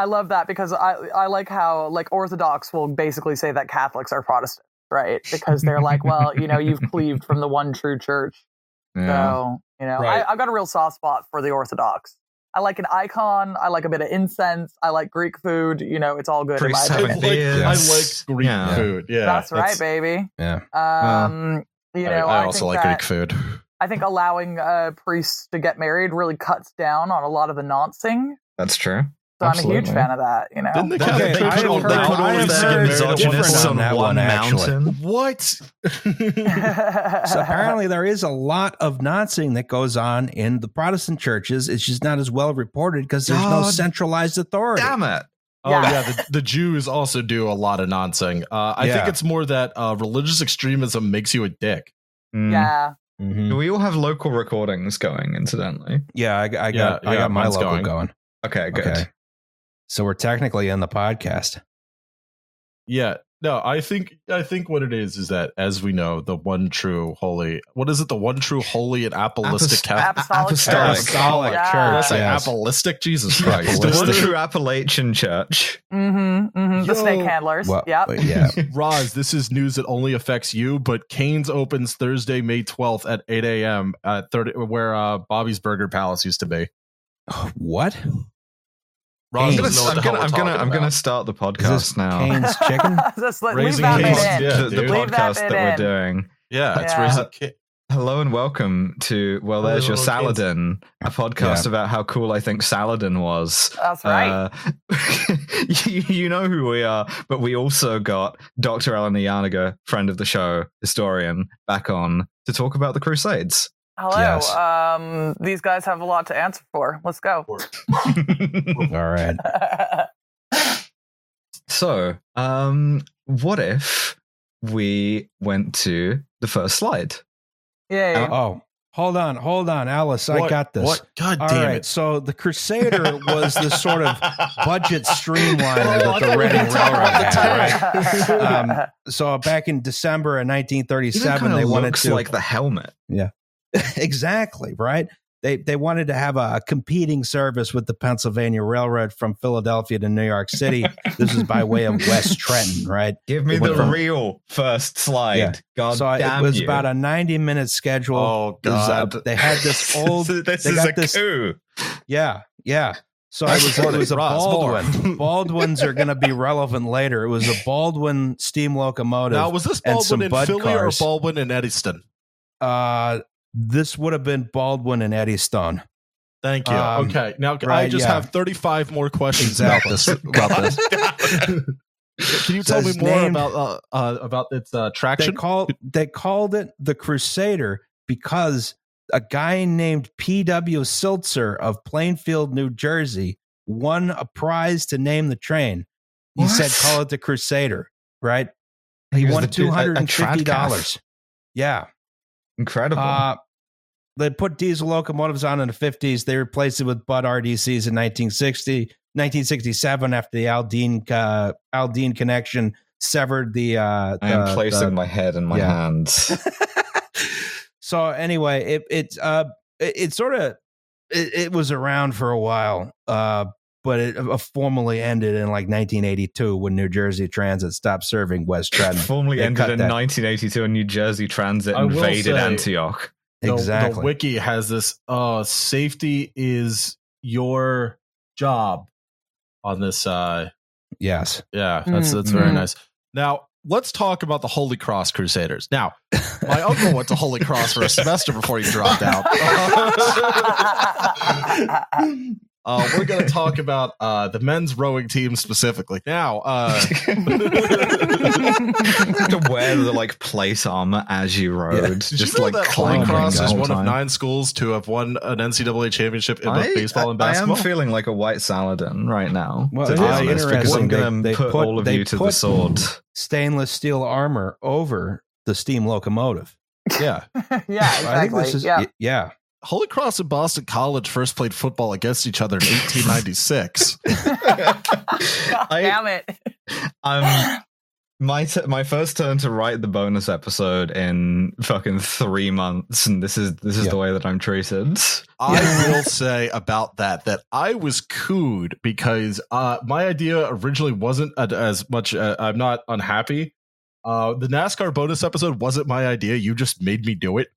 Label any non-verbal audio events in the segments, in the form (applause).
I love that because I I like how like Orthodox will basically say that Catholics are Protestant, right? Because they're like, well, you know, you've cleaved from the one true church. Yeah. So you know, Right. I, I've got a real soft spot for the Orthodox. I like an icon. I like a bit of incense. I like Greek food. You know, it's all good. In my I opinion. like, beards. I like Greek Yeah. food. Yeah, That's right, baby. Yeah. Um, you know, I, I, I also think like that, Greek food. I think allowing uh, priests to get married really cuts down on a lot of the noncing. That's true. So I'm a huge fan of that. You know, Didn't the Okay, Church I put have all- they heard- put all I have these misogynists on on that one one, actually. mountain. What? (laughs) So apparently there is a lot of noncing that goes on in the Protestant churches. It's just not as well reported because there's no centralized authority. Damn it. Oh Yeah. yeah, the, the Jews also do a lot of nonsense. Uh, I Yeah. think it's more that uh, religious extremism makes you a dick. Mm. yeah. Mhm. We all have local recordings going, incidentally? Yeah, I, I got Yeah, I yeah, got my mine's logo going. going. Okay, good. Okay. So we're technically in the podcast. Yeah, no, I think I think what it is is that as we know, the one true holy, what is it? The one true holy and apostolic Apost- Catholic. Apostolic Apostolic. Church. Apostolic Yeah. Did I church. say yes. apostolic? Jesus Christ! the one true Appalachian church. Mm-hmm. mm-hmm. The snake handlers. Well, yep. yeah. (laughs) Roz, this is news that only affects you, but Canes opens Thursday, May 12th at 8 a.m. at 30, where uh, Bobby's Burger Palace used to be. what? Roz I'm gonna, doesn't know what I'm the hell gonna, I'm gonna, I'm gonna start the Is podcast this now. Cane's chicken? (laughs) Just let, leave Raising that Cane's, yeah. the, the dude. Leave that podcast that we're doing. Yeah, it's Yeah. raising Ca- Hello and welcome to Well, Hello, there's your little kids. Saladin, a podcast about how cool I think Saladin was. That's right. Uh, you, (laughs) you know who we are, but we also got Dr. Alan Yaniga, friend of the show, historian, back on to talk about the Crusades. Hello. yes. Um, these guys have a lot to answer for. Let's go. (laughs) All right. so, um, what if we went to the first slide? yeah. Oh, hold on, hold on, Alice. I got this. What? God All damn right. it. So the Crusader was the sort of budget streamliner Oh, that thought the we were Reading gonna Railroad the had, right? Um, So back in December of 1937, they wanted looks to like the helmet. (laughs) exactly right. They they wanted to have a competing service with the Pennsylvania Railroad from Philadelphia to New York City. this is by way of West Trenton, right? (laughs) Give me the from- real first slide. Yeah. God so damn it was you. about a 90 minute schedule. Oh, It was, uh, God. they had this (laughs) old. this they is got a this- coup. Yeah, yeah. So I was, it was a Baldwin. Baldwins are going to be relevant later. It was a Baldwin steam locomotive. Now, was this Baldwin in Philly cars. or Baldwin in Eddystone? uh, this would have been Baldwin and Eddystone. Thank you. Um, okay, now I just yeah. have 35 more questions (laughs) Exactly. about this. (laughs) About this. (laughs) Can you So tell me more named- about uh, uh, about its uh, They traction? called they called it the Crusader because a guy named P.W. Siltzer of Plainfield, New Jersey, won a prize to name the train. He What? said, "Call it the Crusader." Right? He, He won the dude- a- two a hundred and fifty tradcath. dollars. Yeah. Incredible. Uh, they put diesel locomotives on in the 50s. They replaced it with Bud RDCs in 1960, 1967 after the Aldene uh, Aldene connection severed the. Uh, I am placing the- my head in my yeah. hands. (laughs) (laughs) so anyway, it it's uh it, it sort of it, it was around for a while, uh, but it uh, formally ended in like 1982 when New Jersey Transit stopped serving West (laughs) Trenton. Formally They ended in that. 1982 when New Jersey Transit I invaded say- Antioch. The- The, wiki has this. Uh, safety is your job on this. Uh, yes. yeah, that's that's very Mhm. nice. Now let's talk about the Holy Cross Crusaders. Now, my (laughs) uncle went to Holy Cross for a semester before he dropped out. (laughs) Uh, we're going (laughs) to talk about uh, the men's rowing team specifically. Now, uh, to wear the like plate armor as you rode, did just you know like that Holy climbing Cross is whole one of nine schools to have won an NCAA championship in both I, baseball and basketball? I am feeling like a white Saladin right now. Well, to it be honest, because interesting. I'm going They- to put, put- all of you to the sword. Stainless steel armor over the steam locomotive. yeah. (laughs) yeah, I think exactly. this is yeah. y- yeah. Holy Cross and Boston College first played football against each other in 1896. (laughs) God I- damn it. I'm my t- my first turn to write the bonus episode in fucking three months, and this is this is Yeah. the way that I'm treated. I (laughs) will say about that that I was cooed because uh, my idea originally wasn't as much. Uh, I'm not unhappy. Uh, the NASCAR bonus episode wasn't my idea. You just made me do it.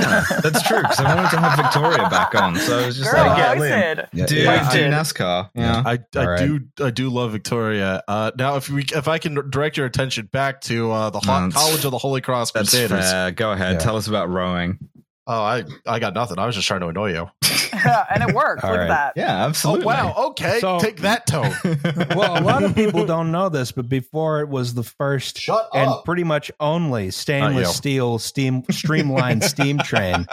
Yeah, that's true. Because I wanted to have Victoria back on, so I was just Girl like, yeah, voice Liam. Yeah, do yeah, do I- NASCAR. Yeah. I, I All right. do I do love Victoria. Uh, now, if we if I can direct your attention back to uh, the Ho- College of the Holy Cross That's Crusaders. fair. Go ahead. Yeah. Tell us about rowing. Oh, I I got nothing. I was just trying to annoy you. (laughs) (laughs) and it worked. All Look right. at that. Yeah, absolutely. Oh wow. Okay, So- take that tone. (laughs) well, a lot of people don't know this, but before it was the first Shut and up. pretty much only stainless steel steam streamlined steam train.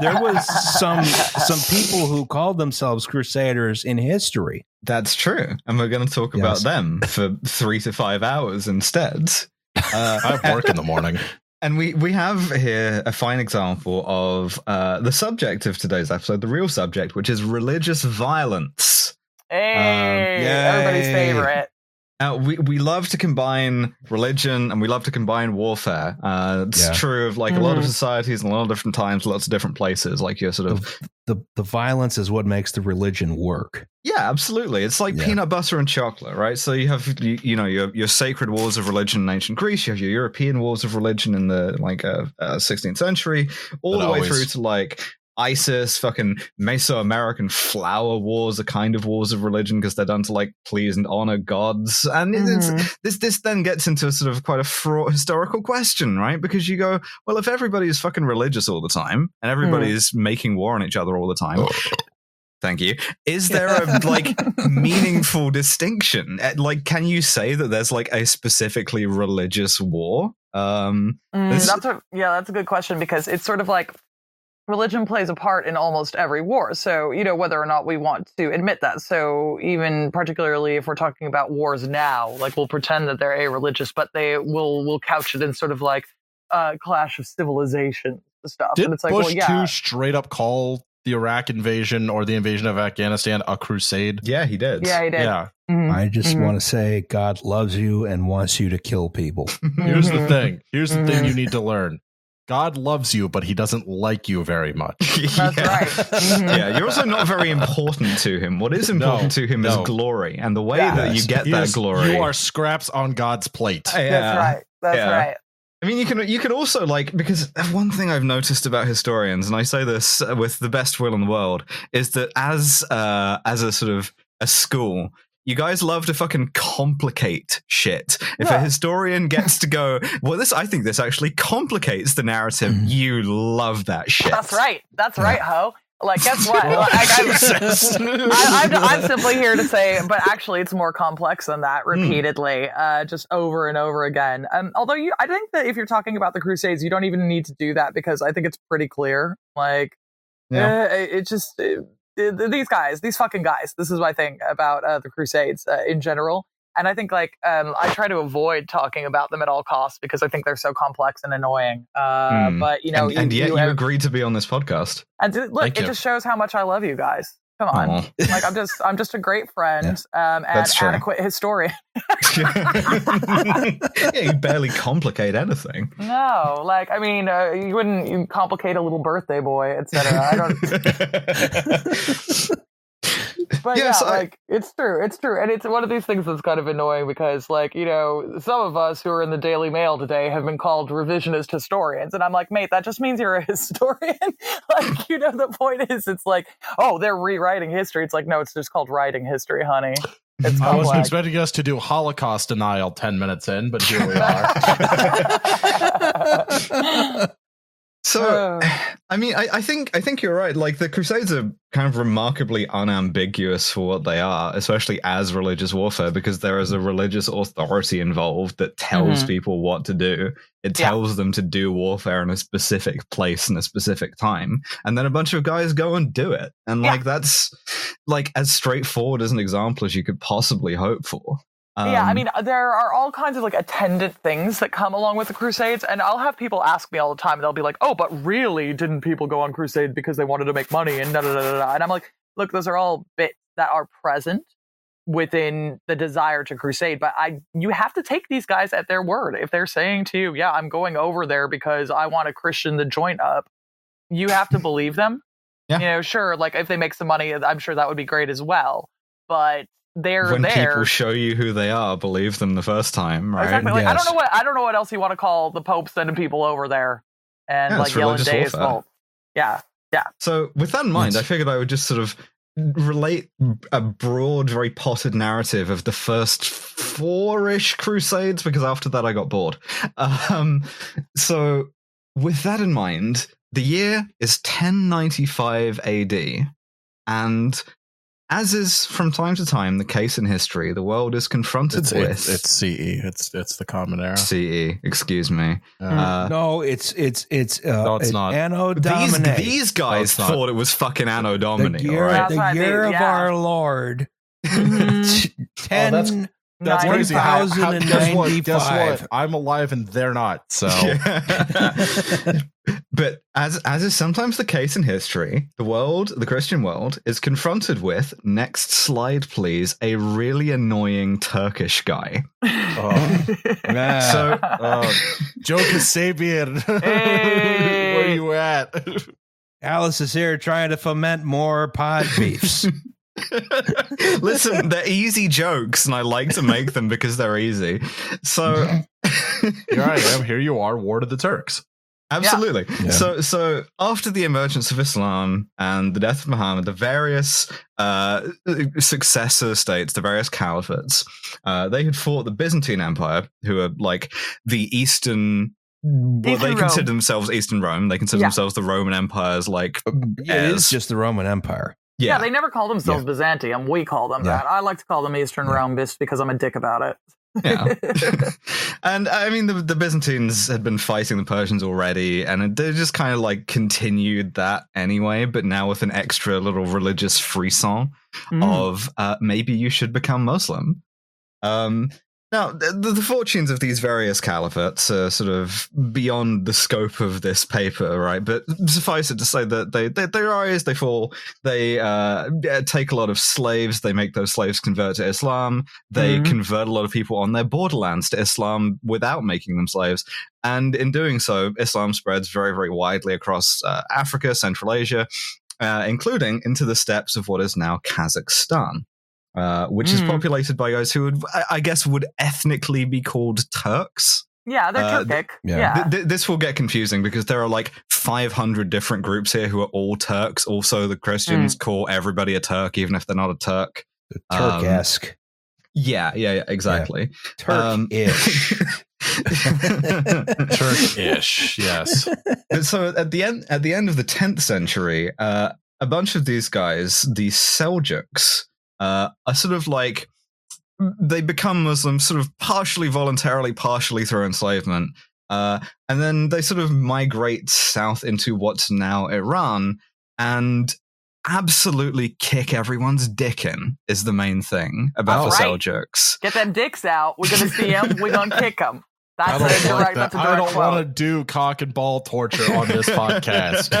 There was some some people who called themselves crusaders in history. That's true. And we're going to talk Yes. about them for three to five hours instead. Uh, I have work in the morning. And we, we have here a fine example of uh, the subject of today's episode, the real subject, which is religious violence. Hey, yay. everybody's favorite. Uh, we, we love to combine religion and we love to combine warfare. Uh, it's Yeah. true of like a lot of Mhm. societies and a lot of different times, lots of different places. Like you're sort of The the violence is what makes the religion work. Yeah, absolutely. It's like Yeah. peanut butter and chocolate, right? So you have you, you know your your sacred wars of religion in ancient Greece. You have your European wars of religion in the like uh, uh, 16th century, all But the way always- through to like ISIS, fucking Mesoamerican flower wars, are kind of wars of religion because they're done to like please and honor gods. And it's, Mhm. this this then gets into a sort of quite a fraught historical question, right? Because you go, well, if everybody is fucking religious all the time and everybody is making war on each other all the time. (sighs) Thank you. Is there a like (laughs) meaningful distinction? Uh, Like, can you say that there's like a specifically religious war? Um, Mm, that's a yeah, that's a good question because it's sort of like religion plays a part in almost every war. So you know whether or not we want to admit that. So even particularly if we're talking about wars now, like we'll pretend that they're a religious, but they will will couch it in sort of like a clash of civilization stuff. Did and it's like, Bush well, yeah, two straight up call the Iraq invasion or the invasion of Afghanistan a crusade? yeah, he did. yeah, he did. Yeah. Mhm. I just Mhm. want to say God loves you and wants you to kill people. (laughs) Here's the Mhm. thing. Here's the thing Mhm. you need to learn. God loves you, but he doesn't like you very much. (laughs) That's yeah. right. (laughs) Yeah, you're also not very important to him. What is important No, to him no. is glory, and the way Yeah. that you get He that is- glory. You are scraps on God's plate. Yeah. That's right. That's Yeah. right. I mean, you can you can also like because one thing I've noticed about historians, and I say this with the best will in the world, is that as uh, as a sort of a school, you guys love to fucking complicate shit. If a historian gets to go, well, this I think this actually complicates the narrative. Mhm. You love that shit. That's right. That's Yeah. right, ho. Like, guess what? Like, I, (laughs) I, I'm, I'm simply here to say, but actually, it's more complex than that. Hmm. Repeatedly, uh, just over and over again. Um, although you, I think that if you're talking about the Crusades, you don't even need to do that because I think it's pretty clear. Like, Yeah. uh, it, it just th- these guys, these fucking guys. This is my thing about uh, the Crusades uh, in general. And I think like um, I try to avoid talking about them at all costs because I think they're so complex and annoying. Uh, Hmm. But you know, and, and yet you, have- agreed to be on this podcast. and look, Thank it you. just shows how much I love you guys. Come on. Aw. like I'm just I'm just a great (laughs) friend um, and adequate historian. (laughs) (laughs) yeah, you barely complicate anything. No, like I mean, uh, you wouldn't you complicate a little birthday boy, etc. I don't. But yeah, I- like it's true, it's true, and it's one of these things that's kind of annoying because, like, you know, some of us who are in the Daily Mail today have been called revisionist historians, and I'm like, mate, that just means you're a (laughs) historian. (laughs) like, you know, the point is, it's like, oh, they're rewriting history. It's like, no, it's just called writing history, honey. It's I wasn't expecting us to do Holocaust denial 10 minutes in, but here we (laughs) are. So, Uh. (sighs) I mean, I, I think I think you're right. Like the Crusades are kind of remarkably unambiguous for what they are, especially as religious warfare, because there is a religious authority involved that tells Mhm. people what to do. It Yeah. tells them to do warfare in a specific place and a specific time, and then a bunch of guys go and do it. And Yeah. like that's like as straightforward as an example as you could possibly hope for. Yeah, I Um, mean, there are all kinds of like attendant things that come along with the Crusades, and I'll have people ask me all the time, they'll be like, "Oh, but really, didn't people go on crusade because they wanted to make money?" And da da da da. da. And I'm like, "Look, those are all bits that are present, within the desire to crusade. But I, you have to take these guys at their word. If they're saying to you, "Yeah, I'm going over there because I want a Christian to join up," you have to believe them. Yeah. You know, sure, like if they make some money, I'm sure that would be great as well. But they're when there. people show you who they are, believe them the first time, right? Exactly. Like, I don't know what I don't know what else you want to call the Pope sending people over there and Yeah, like it's yelling religious Deus warfare. Vult. Yeah. So, with that in mind, Yes. I figured I would just sort of relate a broad, very potted narrative of the first four-ish crusades because after that I got bored. Um, so, with that in mind, the year is 1095 AD, and as is from time to time the case in history, the world is confronted It's, with it's, it's CE. It's it's the common era. CE. Excuse me. Uh, Uh, no, it's it's it's uh, No, it's not. Anno these Domini. these guys it's thought it was fucking Anno Domini. the year, all right? The year of yeah. our Lord. Mhm. Ten. that's- That's Nine- crazy. How, how, guess what? Guess what? I'm alive and they're not. So Yeah. (laughs) (laughs) but as as is sometimes the case in history, the world, the Christian world, is confronted with next slide, please, a really annoying Turkish guy. Oh. (laughs) Yeah. So oh, Joe Kasabian, (laughs) Hey. where you at? Alice is here trying to foment more pod (laughs) beefs. Listen, they're easy jokes, and I like to make them because they're easy. So Here I am. Here you are. War to the Turks. Absolutely. Yeah. So, so after the emergence of Islam and the death of Muhammad, the various uh, successor states, the various caliphates, uh, they had fought the Byzantine Empire, who are like the Eastern. Well, Eastern they Rome. consider themselves Eastern Rome. They consider Yeah. themselves the Roman Empire's like Yeah, it heirs. is just the Roman Empire. Yeah, yeah, they never call themselves Byzantium. We call them Yeah. that. I like to call them Eastern Yeah. Rome just because I'm a dick about it. Yeah. (laughs) (laughs) and I mean, the, the Byzantines had been fighting the Persians already, and they just kind of like continued that anyway, but now with an extra little religious frisson Mm. of uh, maybe you should become Muslim. Um, now, the, the fortunes of these various caliphates are sort of beyond the scope of this paper, right? But suffice it to say that they, they, they rise, they fall, they uh, take a lot of slaves, they make those slaves convert to Islam, they Mhm. convert a lot of people on their borderlands to Islam without making them slaves. And in doing so, Islam spreads very, very widely across uh, Africa, Central Asia, uh, including into the steppes of what is now Kazakhstan. Uh, which is Mm. populated by guys who would, I- I guess, would ethnically be called Turks. yeah, they're Uh, Turkic. yeah. yeah. Th- th- this will get confusing because there are like 500 different groups here who are all Turks. Also, the Christians call everybody a Turk, even if they're not a Turk. Um, Turk-esque. Yeah, yeah, yeah exactly. Um, Turkish. (laughs) Turkish, yes. so at the end at the end of the 10th century uh, a bunch of these guys the seljuks uh, are sort of like they become muslims sort of partially voluntarily partially through enslavement uh, and then they sort of migrate south into what's now iran and absolutely kick everyone's dick in is the main thing about That's the right. seljuks Get them dicks out. We're gonna see them. We're gonna (laughs) kick them. I That's a don't like direct. that. That's a I direct don't want to do cock and ball torture on this (laughs) podcast.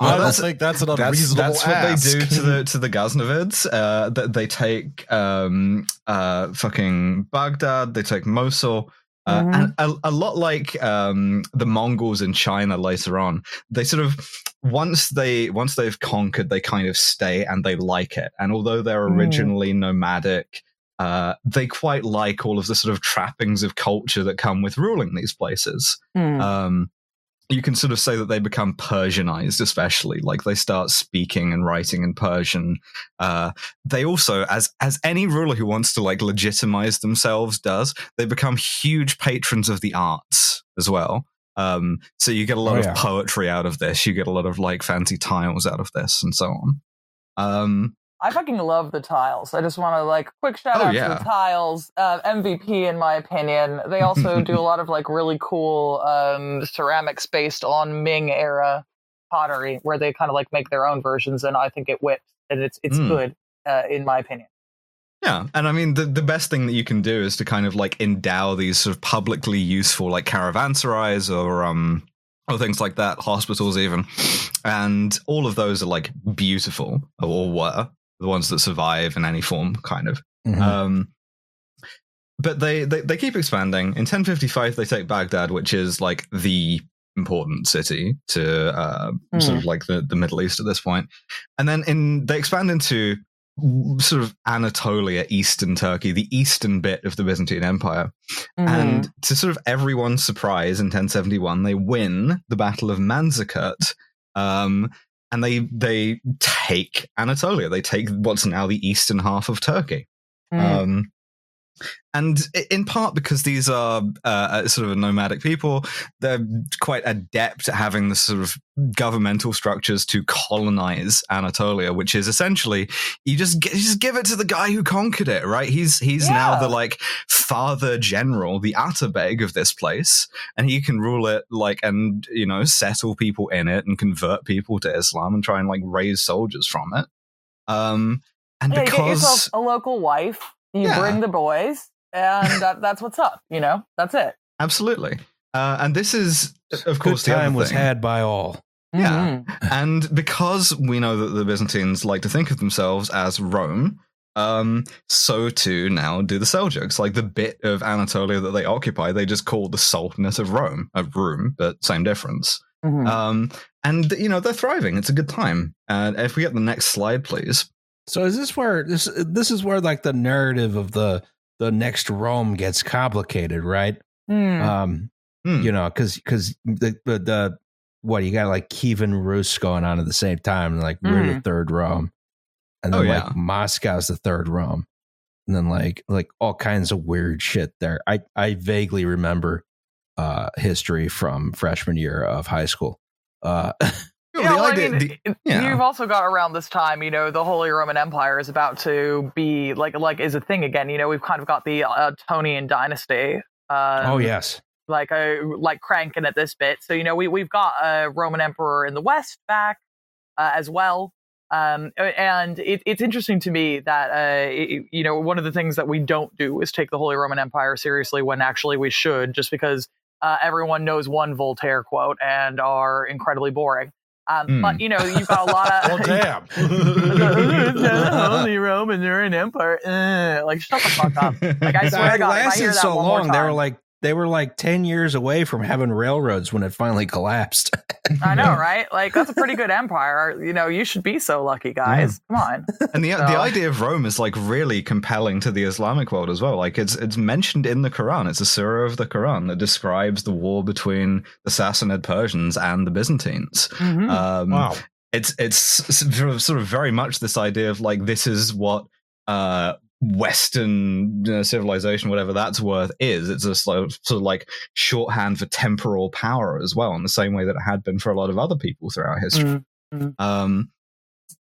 I don't think that's an that's, unreasonable that's what ask. they do to the to the Ghaznavids. Uh, that they take um, uh, fucking Baghdad, they take Mosul, uh, Mhm. and a, a lot like um, the Mongols in China later on. They sort of once they once they've conquered, they kind of stay and they like it. And although they're Mm. originally nomadic. Uh, they quite like all of the sort of trappings of culture that come with ruling these places Hmm. um, you can sort of say that they become Persianized, especially like they start speaking and writing in Persian. Uh, they also, as as any ruler who wants to like legitimize themselves does, they become huge patrons of the arts as well. Um, so you get a lot Oh, of poetry out of this. You get a lot of like fancy tiles out of this, and so on. Um, I fucking love the tiles. I just want to like quick shout Oh, out yeah. to the tiles. Uh, MVP in my opinion. They also (laughs) do a lot of like really cool um, ceramics based on Ming era pottery, where they kind of like make their own versions, and I think it whips and it's it's Mm. good uh, in my opinion. Yeah, and I mean the the best thing that you can do is to kind of like endow these sort of publicly useful like caravanserais or um or things like that, hospitals even, and all of those are like beautiful or were the ones that survive in any form, kind of. Mhm. Um, but they, they they keep expanding. In 1055, they take Baghdad, which is like the important city to uh, sort of like the, the Middle East at this point. And then in they expand into sort of Anatolia, eastern Turkey, the eastern bit of the Byzantine Empire. Mhm. And to sort of everyone's surprise, in 1071, they win the Battle of Manzikert. Um, and they they take Anatolia. They take what's now the eastern half of Turkey. Mhm. Um, and in part because these are uh, sort of nomadic people, they're quite adept at having the sort of governmental structures to colonize Anatolia, which is essentially you just you just give it to the guy who conquered it, right? He's he's now the like father general, the Atabeg of this place, and he can rule it like and you know settle people in it and convert people to Islam and try and like raise soldiers from it. Um, and yeah, you get because yourself a local wife. You Yeah. bring the boys, and that, that's what's up. You know, that's it. Absolutely. Uh, and this is, of course, Good the time was had by all. Yeah. Mhm. And because we know that the Byzantines like to think of themselves as Rome, um, so too now do the Seljuks. Like the bit of Anatolia that they occupy, they just call the Sultanate of Rome, of Rum, but same difference. Mhm. Um, and you know they're thriving. It's a good time. And if we get the next slide, please. So is this where this this is where like the narrative of the the next Rome gets complicated, right? Hmm. Um, Hmm. you know, because because the, the the what you got like Kievan Rus going on at the same time, and like we're the Mhm. third Rome, and Oh, then yeah. like Moscow's the third Rome, and then like like all kinds of weird shit there. I I vaguely remember uh history from freshman year of high school. Uh, (laughs) Yeah, well, I mean, the- it- yeah. you've also got around this time, you know, the Holy Roman Empire is about to be like like is a thing again. You know, we've kind of got the uh, Tonian dynasty. Um, oh yes, like uh, like cranking at this bit. So you know, we we've got a Roman emperor in the West back uh, as well. Um, and it, it's interesting to me that uh, it- you know one of the things that we don't do is take the Holy Roman Empire seriously when actually we should, just because uh, everyone knows one Voltaire quote and are incredibly boring. Um, Hmm. But you know, you've got a lot of (laughs) Well, It's the damn. (laughs) Holy Roman, they're an empire. Uh, like shut the fuck up. Like, I swear to God, if I lasted hear that so one more long. They were like they were like ten years away from having railroads when it finally collapsed. (laughs) I know, right? Like that's a pretty good empire. You know, you should be so lucky, guys. Come on. (laughs) and the So- the idea of Rome is like really compelling to the Islamic world as well. Like it's it's mentioned in the Quran. It's a surah of the Quran that describes the war between the Sassanid Persians and the Byzantines. Mhm. Um, Wow. It's it's sort of, sort of very much this idea of like this is what uh, Western you know, civilization, whatever that's worth, is. It's a sort of, sort of like shorthand for temporal power as well, in the same way that it had been for a lot of other people throughout history. Mm. Um,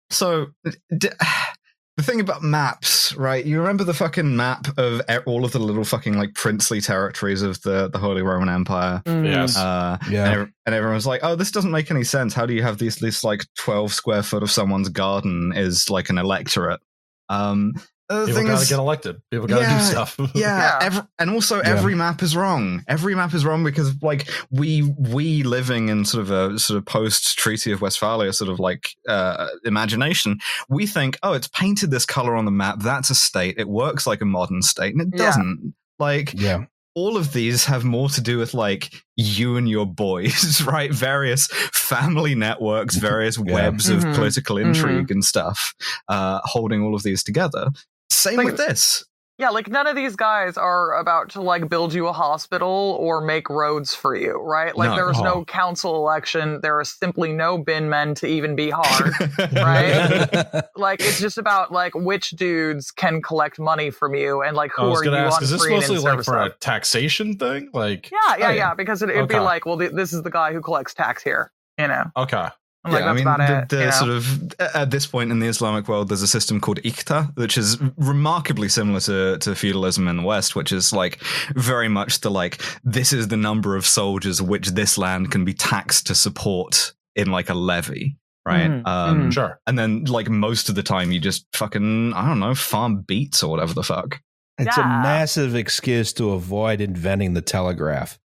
so d- (sighs) the thing about maps, right? You remember the fucking map of all of the little fucking like princely territories of the the Holy Roman Empire. Mhm. Yes. Uh, Yeah. and, ev- and everyone's like, "Oh, this doesn't make any sense. How do you have these this like twelve square foot of someone's garden is like an electorate?" Um, the People thing gotta is, get elected. People gotta Yeah, do stuff. (laughs) yeah, Yeah. Every, and also Yeah. every map is wrong. Every map is wrong because like we we living in sort of a sort of post Treaty of Westphalia sort of like uh, imagination, we think, oh, it's painted this color on the map. That's a state. It works like a modern state, and it doesn't. Like yeah. all of these have more to do with like you and your boys, (laughs) right? Various family networks, (laughs) various Yeah. webs of Mhm. political intrigue and stuff, uh, holding all of these together. Same Like- with this. Yeah, like none of these guys are about to like build you a hospital or make roads for you, right? Like No. there is Oh. no council election. There is simply no bin men to even be hard. (laughs) Right? like it's just about like which dudes can collect money from you and like I who was are you ask, on is this mostly like for a taxation thing? Like, Yeah, yeah, Oh, yeah, yeah. Because it, it'd be like, well, th- this is the guy who collects tax here. You know, okay, I'm like, yeah, I mean, the, the you know? sort of at this point in the Islamic world, there's a system called Iqta, which is remarkably similar to, to feudalism in the West, which is like very much the like this is the number of soldiers which this land can be taxed to support in like a levy, right? Mhm, Um, sure. And then like most of the time, you just fucking I don't know farm beets or whatever the fuck. It's a massive excuse to avoid inventing the telegraph.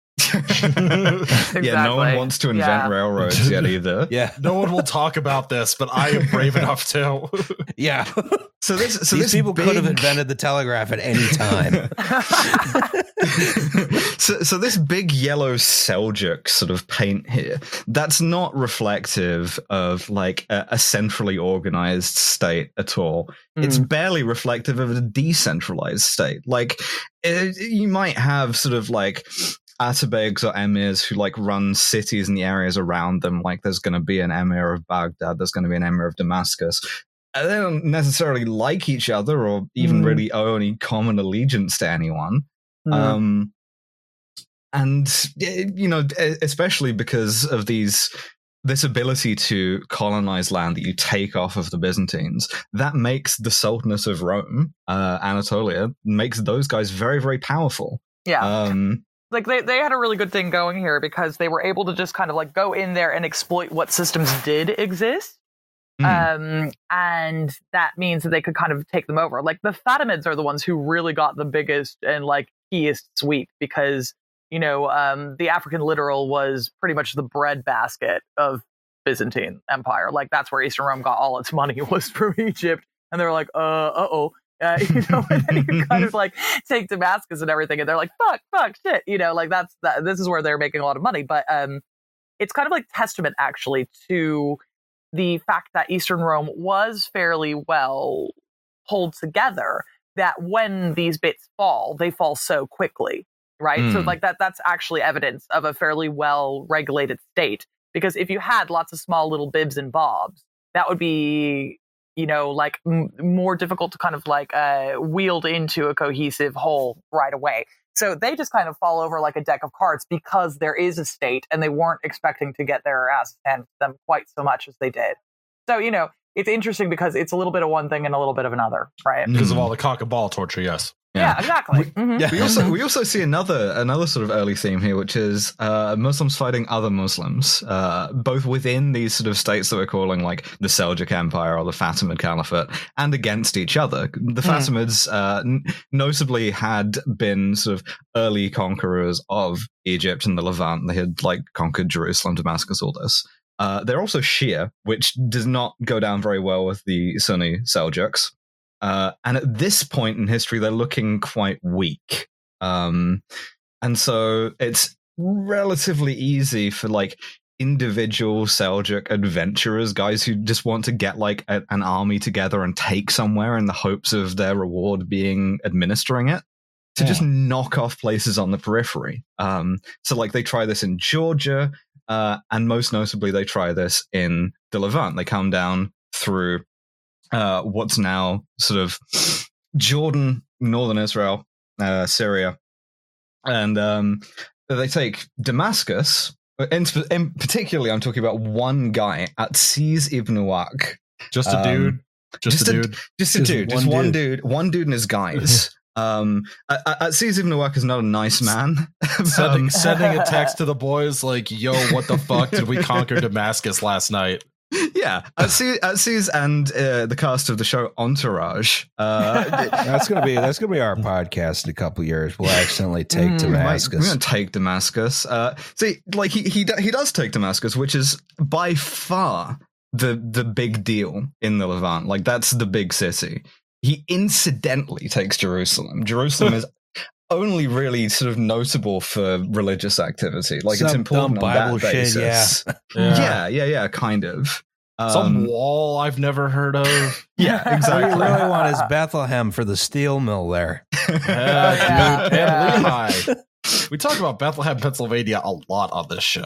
Yeah, no one wants to invent Yeah. railroads yet (laughs) either. Yeah, no one will talk about this, but I am brave enough to. yeah. (laughs) So this, so These this people could have invented the telegraph at any time. (laughs) so, so this big yellow Seljuk sort of paint here, that's not reflective of like a, a centrally organized state at all. It's Mm. barely reflective of a decentralized state. Like eh, you might have sort of like Atabegs or emirs who like run cities and the areas around them. Like there's going to be an emir of Baghdad, there's going to be an emir of Damascus. And they don't necessarily like each other or even Mm. really owe any common allegiance to anyone. Mm. Um, and you know, especially because of these this ability to colonize land that you take off of the Byzantines, that makes the Sultanate of Rome, uh, Anatolia, makes those guys very, very powerful. yeah. Um, like they, they had a really good thing going here because they were able to just kind of like go in there and exploit what systems did exist. hmm. Um, and that means that they could kind of take them over. Like the Fatimids are the ones who really got the biggest and like keyest sweep because, you know, um, the African littoral was pretty much the breadbasket of Byzantine Empire. Like that's where Eastern Rome got all its money (laughs) was from Egypt. And they're like, uh, uh-oh. Uh, (laughs) you know, and then you kind of (laughs) like take Damascus and everything, and they're like, "Fuck, fuck, shit," you know, like that's that. This is where they're making a lot of money, but um, it's kind of like testament actually to the fact that Eastern Rome was fairly well pulled together. That when these bits fall, they fall so quickly, right? So Hmm. like that, that's actually evidence of a fairly well regulated state. Because if you had lots of small little bibs and bobs, that would be you know like m- more difficult to kind of like uh, wield into a cohesive whole right away. So they just kind of fall over like a deck of cards because there is a state and they weren't expecting to get their ass handed to them quite so much as they did. So you know it's interesting because it's a little bit of one thing and a little bit of another right? Because of all the cock and ball torture, yes. Yeah, exactly Mhm. Yeah. we also we also see another another sort of early theme here, which is uh, Muslims fighting other Muslims, uh, both within these sort of states that we're calling like the Seljuk Empire or the Fatimid Caliphate, and against each other. The Hmm. Fatimids uh, n- notably had been sort of early conquerors of Egypt and the Levant. They had like conquered Jerusalem, Damascus, all this. Uh, they're also Shia, which does not go down very well with the Sunni Seljuks. Uh, and at this point in history, they're looking quite weak. Um, and so it's relatively easy for like individual Seljuk adventurers, guys who just want to get like a, an army together and take somewhere in the hopes of their reward being administering it. To just knock off places on the periphery. Um, so, like, they try this in Georgia, uh, and most notably, they try this in the Levant. They come down through uh, what's now sort of Jordan, northern Israel, uh, Syria, and um, they take Damascus. In, sp- in particularly, I'm talking about one guy Atsiz ibn Uvaq. Just a Um, dude. Just, just a dude. Just a Just dude, just one one dude. dude, one dude and his guys. (laughs) um, at, Seiz ibn Waq is not a nice man. (laughs) Sending, Um, sending a text to the boys like, "Yo, what the fuck did we (laughs) conquer Damascus last night?" Yeah, (laughs) Atsiz, and uh, the cast of the show Entourage. Uh, (laughs) That's gonna be that's gonna be our podcast in a couple years. We'll accidentally take Mm. Damascus. We're gonna take Damascus. Uh, see, like he he he does take Damascus, which is by far the the big deal in the Levant. Like that's the big city. He incidentally takes Jerusalem. Jerusalem (laughs) is only really sort of notable for religious activity. Like it's important dumb on Bible that shit, basis. (laughs) Yeah. yeah, yeah, yeah, kind of. Some Um, wall I've never heard of. (laughs) yeah, (laughs) All you exactly. really want is Bethlehem for the steel mill there. Yeah, yeah, dude, yeah. and We talk about Bethlehem, Pennsylvania a lot on this show.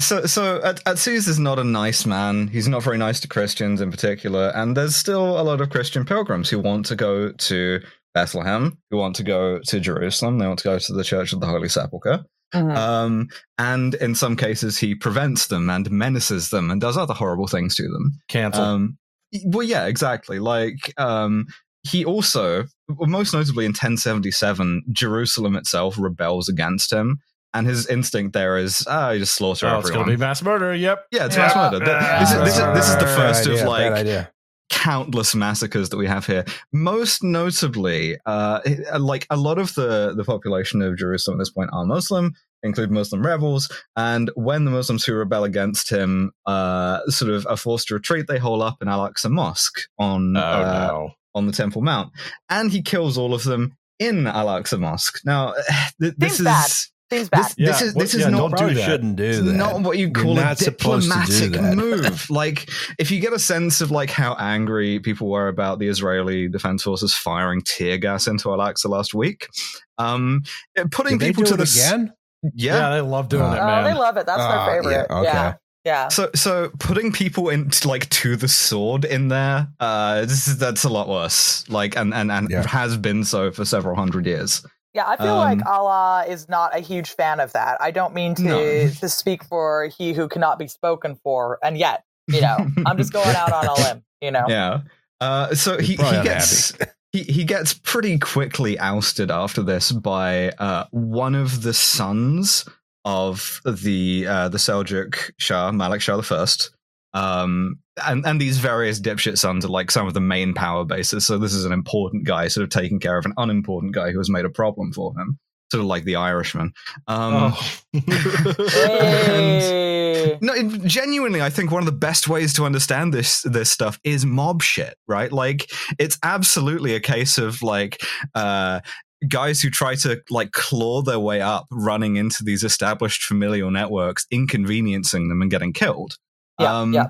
So, so at, Atsiz is not a nice man. He's not very nice to Christians in particular, and there's still a lot of Christian pilgrims who want to go to Bethlehem, who want to go to Jerusalem. They want to go to the Church of the Holy Sepulchre. Mhm. Um, and in some cases, he prevents them and menaces them and does other horrible things to them. Cancel. Um, well, yeah, exactly. Like, um, he also, most notably in 1077, Jerusalem itself rebels against him. And his instinct there is, ah, you just slaughter oh, it's going to be mass murder. Yep. Yeah, it's Yeah. mass murder. Th- This, is, this, is, this is the first idea, of bad like idea. Countless massacres that we have here. Most notably, uh, like a lot of the the population of Jerusalem at this point are Muslim, include Muslim rebels, and when the Muslims who rebel against him uh, sort of are forced to retreat, they hole up in Al Aqsa Mosque on Oh uh, no. on the Temple Mount, and he kills all of them in Al Aqsa Mosque. Now, (sighs) th- this Seems is bad. Seems bad. this, this is what- this is yeah, not don't do Probably that. shouldn't do it's that. not what you call a not supposed to do diplomatic move. like, if you get a sense of like how angry people were about the Israeli Defense Forces firing tear gas into Al-Aqsa last week, um, putting Did they people do to it the again? yeah. Yeah, they love doing Uh, it, oh, man. they love it. That's Ah, their favorite. yeah, okay. Yeah. Yeah. So, so putting people in like to the sword in there, uh, this is, that's a lot worse. Like, and and and Yeah. has been so for several hundred years. Yeah, I feel Um, like Allah is not a huge fan of that. I don't mean to No. (laughs) to speak for he who cannot be spoken for, and yet, you know, I'm just going out on a (laughs) limb. You know, Yeah. Uh, so he, he gets he, he gets pretty quickly ousted after this by uh, one of the sons of the uh, the Seljuk Shah, Malik Shah the First. Um, and and these various dipshit sons are like some of the main power bases. So this is an important guy, sort of taking care of an unimportant guy who has made a problem for him, sort of like the Irishman. Um, Oh. (laughs) Hey. no, it- genuinely, I think one of the best ways to understand this this stuff is mob shit, right? Like, it's absolutely a case of like uh, guys who try to like claw their way up, running into these established familial networks, inconveniencing them and getting killed. Yeah, yeah.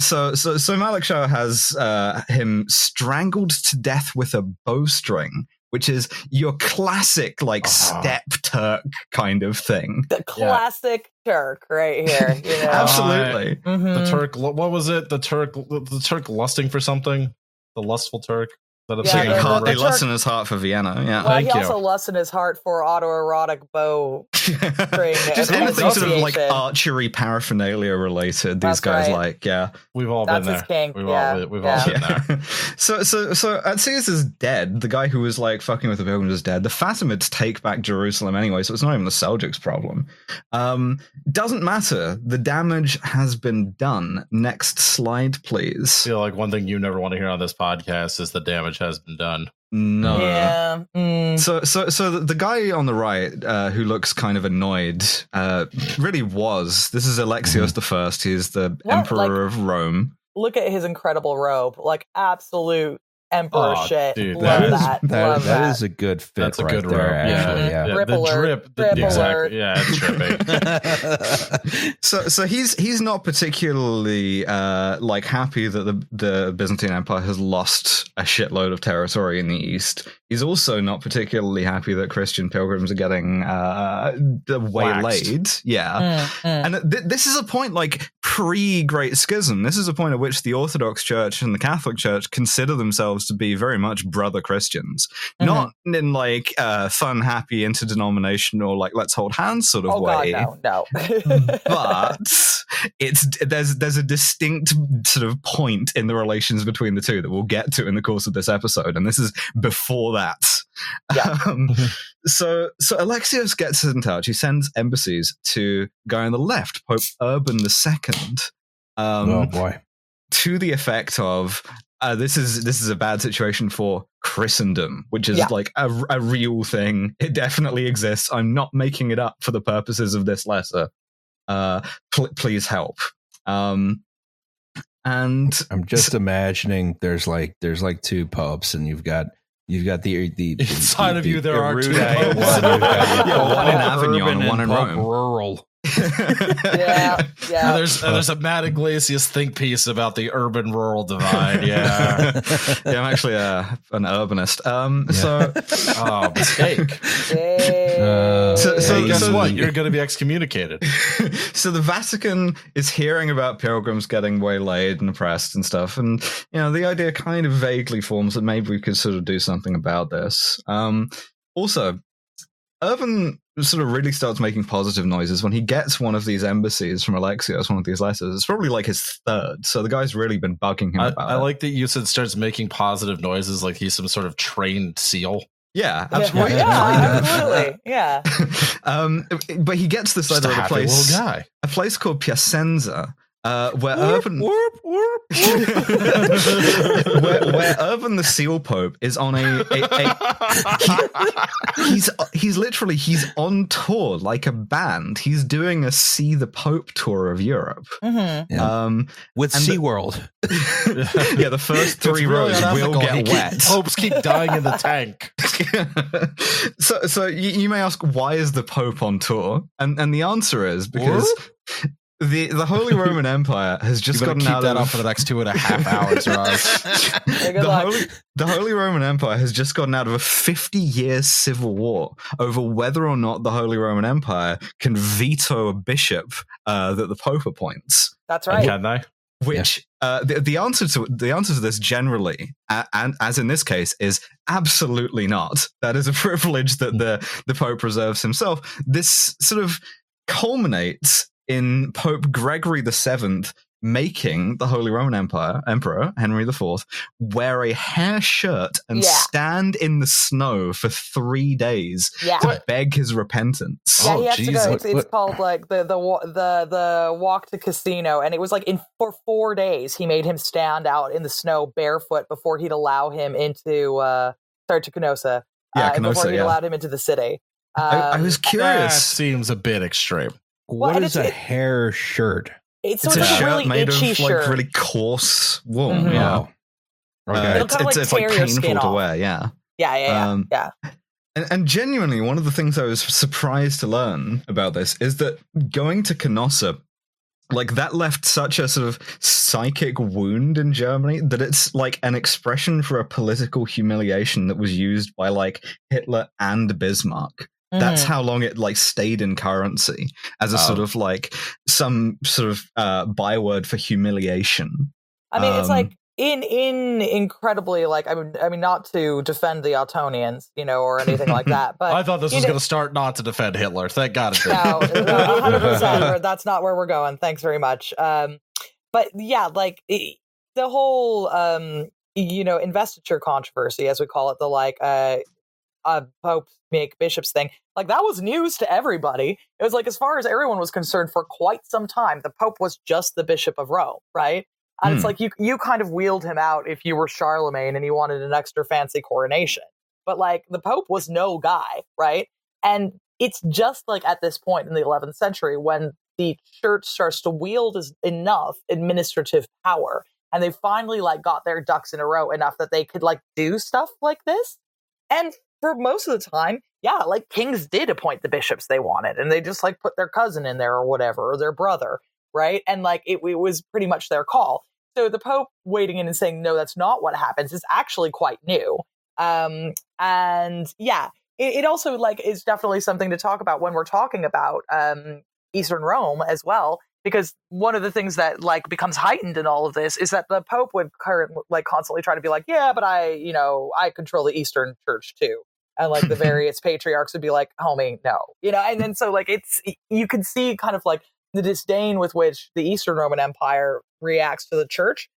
So, so, so Malik Shah has uh, him strangled to death with a bowstring, which is your classic like Ah. step Turk kind of thing. the classic Turk right here. You (laughs) know, Absolutely. Mhm. the Turk. What was it? The Turk. The Turk lusting for something. The lustful Turk. That Yeah, So the- he, the- heart, the he in his heart for Vienna. Yeah. Well, he you. also lusts in his heart for autoerotic bow. (laughs) Just anything sort of like association. archery paraphernalia related. These That's guys right. like, yeah, We've all That's been his there. kink. We've yeah. all been, we've yeah. all been there. yeah. (laughs) so, so, so Atsiz is dead. The guy who was like fucking with the pilgrims is dead. The Fatimids take back Jerusalem anyway, so it's not even the Seljuks' problem. Um, doesn't matter. The damage has been done. Next slide, I please. feel like one thing you never want to hear on this podcast is the damage has been done. No. Yeah. mm. So, so, so the- the guy on the right, uh, who looks kind of annoyed, uh, really was. This is Alexios the First. He's the What? emperor Like- of Rome. Look at his incredible robe. Like absolute emperor Oh, shit. dude, Love that that. is- That, Love that that. is a good fit. That's a right good there, robe. Actually, yeah. yeah. Drip the alert, drip. The, drip exactly. Yeah, it's dripping. (laughs) So, so he's he's not particularly uh, like happy that the the Byzantine Empire has lost a shitload of territory in the east. He's also not particularly happy that Christian pilgrims are getting uh, the waylaid. Yeah. Mm, mm. And th- this is a point like pre Great Schism. This is a point at which the Orthodox Church and the Catholic Church consider themselves to be very much brother Christians, Mhm. not in like uh, fun, happy, interdenominational, like let's hold hands sort of oh way. god, no, no. (laughs) But it's there's there's a distinct sort of point in the relations between the two that we'll get to in the course of this episode, and this is before that. Yeah. (laughs) Um, so so Alexios gets in touch. He sends embassies to guy on the left, Pope Urban II, um, oh boy. to the effect of. Uh, this is this is a bad situation for Christendom, which is Yeah. like a, a real thing. It definitely exists. I'm not making it up for the purposes of this letter. Uh, pl- please help. Um, and I'm just imagining there's like there's like two popes, and you've got you've got the the (laughs) Inside the- of you the there are two erudite one, (laughs) Yeah, one in Avignon urban and one in Rome. Rural. Yeah, And (laughs) yeah. there's and there's a Matt Yglesias think piece about the urban rural divide. Yeah. (laughs) yeah, I'm actually a, an urbanist. Um, Yeah. so (laughs) oh, mistake. Yay. Uh, So- so- Hey, guess so- what? You're going to be excommunicated. so the Vatican is hearing about pilgrims getting waylaid and oppressed and stuff, and you know the idea kind of vaguely forms that maybe we could sort of do something about this. Um, also, Irvin sort of really starts making positive noises when he gets one of these embassies from Alexios, one of these letters. It's probably like his third, so the guy's really been bugging him I, about I it. like that you said starts making positive noises like he's some sort of trained seal. yeah, yeah, absolutely. yeah, kind of. absolutely. Yeah. (laughs) um, but he gets this Just letter a at a place, guy. a place called Piacenza, uh, where Whoop, Urban whoop, whoop, whoop. (laughs) where, where Urban the Seal Pope is on a, a, a he's he's literally he's on tour like a band. He's doing a See the Pope tour of Europe. Mm-hmm. Yeah. Um, With And the- SeaWorld. (laughs) yeah, the first three really rows will get He keep- wet. Popes keep dying in the tank. (laughs) so, so you, you may ask, why is the Pope on tour? And and the answer is because the the Holy Roman (laughs) Empire has just gotten keep out that of up for the next two and a half (laughs) hours, Ross. Yeah, good the. Holy, the Holy Roman Empire has just gotten out of a 50 year civil war over whether or not the Holy Roman Empire can veto a bishop uh, that the Pope appoints. That's right. Can they? Which uh, the, the answer to the answer to this generally, a- and as in this case, is absolutely not. That is a (laughs) privilege that the the Pope reserves himself. This sort of culminates in Pope Gregory the Seventh making the Holy Roman Empire Emperor Henry IV wear a hair shirt and Yeah. stand in the snow for three days Yeah. to beg his repentance. Yeah, Oh, he has to go. It's, it's called like the the the the walk to casino, and it was like in for four days he made him stand out in the snow barefoot before he'd allow him into uh sorry to Canossa. Yeah, uh, before he yeah. allowed him into the city. I, I Um, was That curious. seems a bit extreme. Well, What and is a it- hair shirt? it's, so it's it's, a like shirt really made itchy of shirt. like really coarse wool. Mhm. Yeah. Wow. Uh, Okay. It'll it's, kinda, it's, like, it's like painful to off. wear, yeah. yeah, yeah, yeah, Um, yeah. And, and genuinely, one of the things I was surprised to learn about this is that going to Canossa, like that left such a sort of psychic wound in Germany that it's like an expression for a political humiliation that was used by like Hitler and Bismarck. That's Mhm. how long it like stayed in currency as a Oh. sort of like some sort of uh, byword for humiliation. I mean, it's um, like in in incredibly like I mean I mean not to defend the Ottonians, you know, or anything like that, (laughs) but I thought this was going to start not to defend Hitler. Thank God it did. no, no, 100%. (laughs) That's not where we're going. Thanks very much. Um, but yeah, like i- the whole, um, you know, investiture controversy, as we call it, the like, uh, uh, Pope make bishops thing, like that was news to everybody. It was like, as far as everyone was concerned, for quite some time, the Pope was just the Bishop of Rome, right? And it's Hmm. like you you kind of wheeled him out if you were Charlemagne and you wanted an extra fancy coronation. But like the Pope was no guy, right? And it's just like at this point in the 11th century when the church starts to wield as enough administrative power and they finally like got their ducks in a row enough that they could like do stuff like this. And for most of the time, yeah, like kings did appoint the bishops they wanted and they just like put their cousin in there or whatever or their brother, right? And like it, it was pretty much their call. So the Pope wading in and saying, no, that's not what happens is actually quite new. Um, and yeah, it, it also like is definitely something to talk about when we're talking about um, Eastern Rome as well, because one of the things that like becomes heightened in all of this is that the Pope would current like constantly try to be like, yeah, but I, you know, I control the Eastern Church too. And like the (laughs) various patriarchs would be like, homie, no, you know, and then so like it's you can see kind of like the disdain with which the Eastern Roman Empire reacts to the church.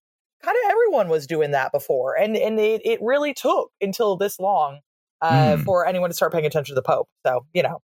Kind of everyone was doing that before, and and it, it really took until this long uh, Hmm. for anyone to start paying attention to the Pope. So you know,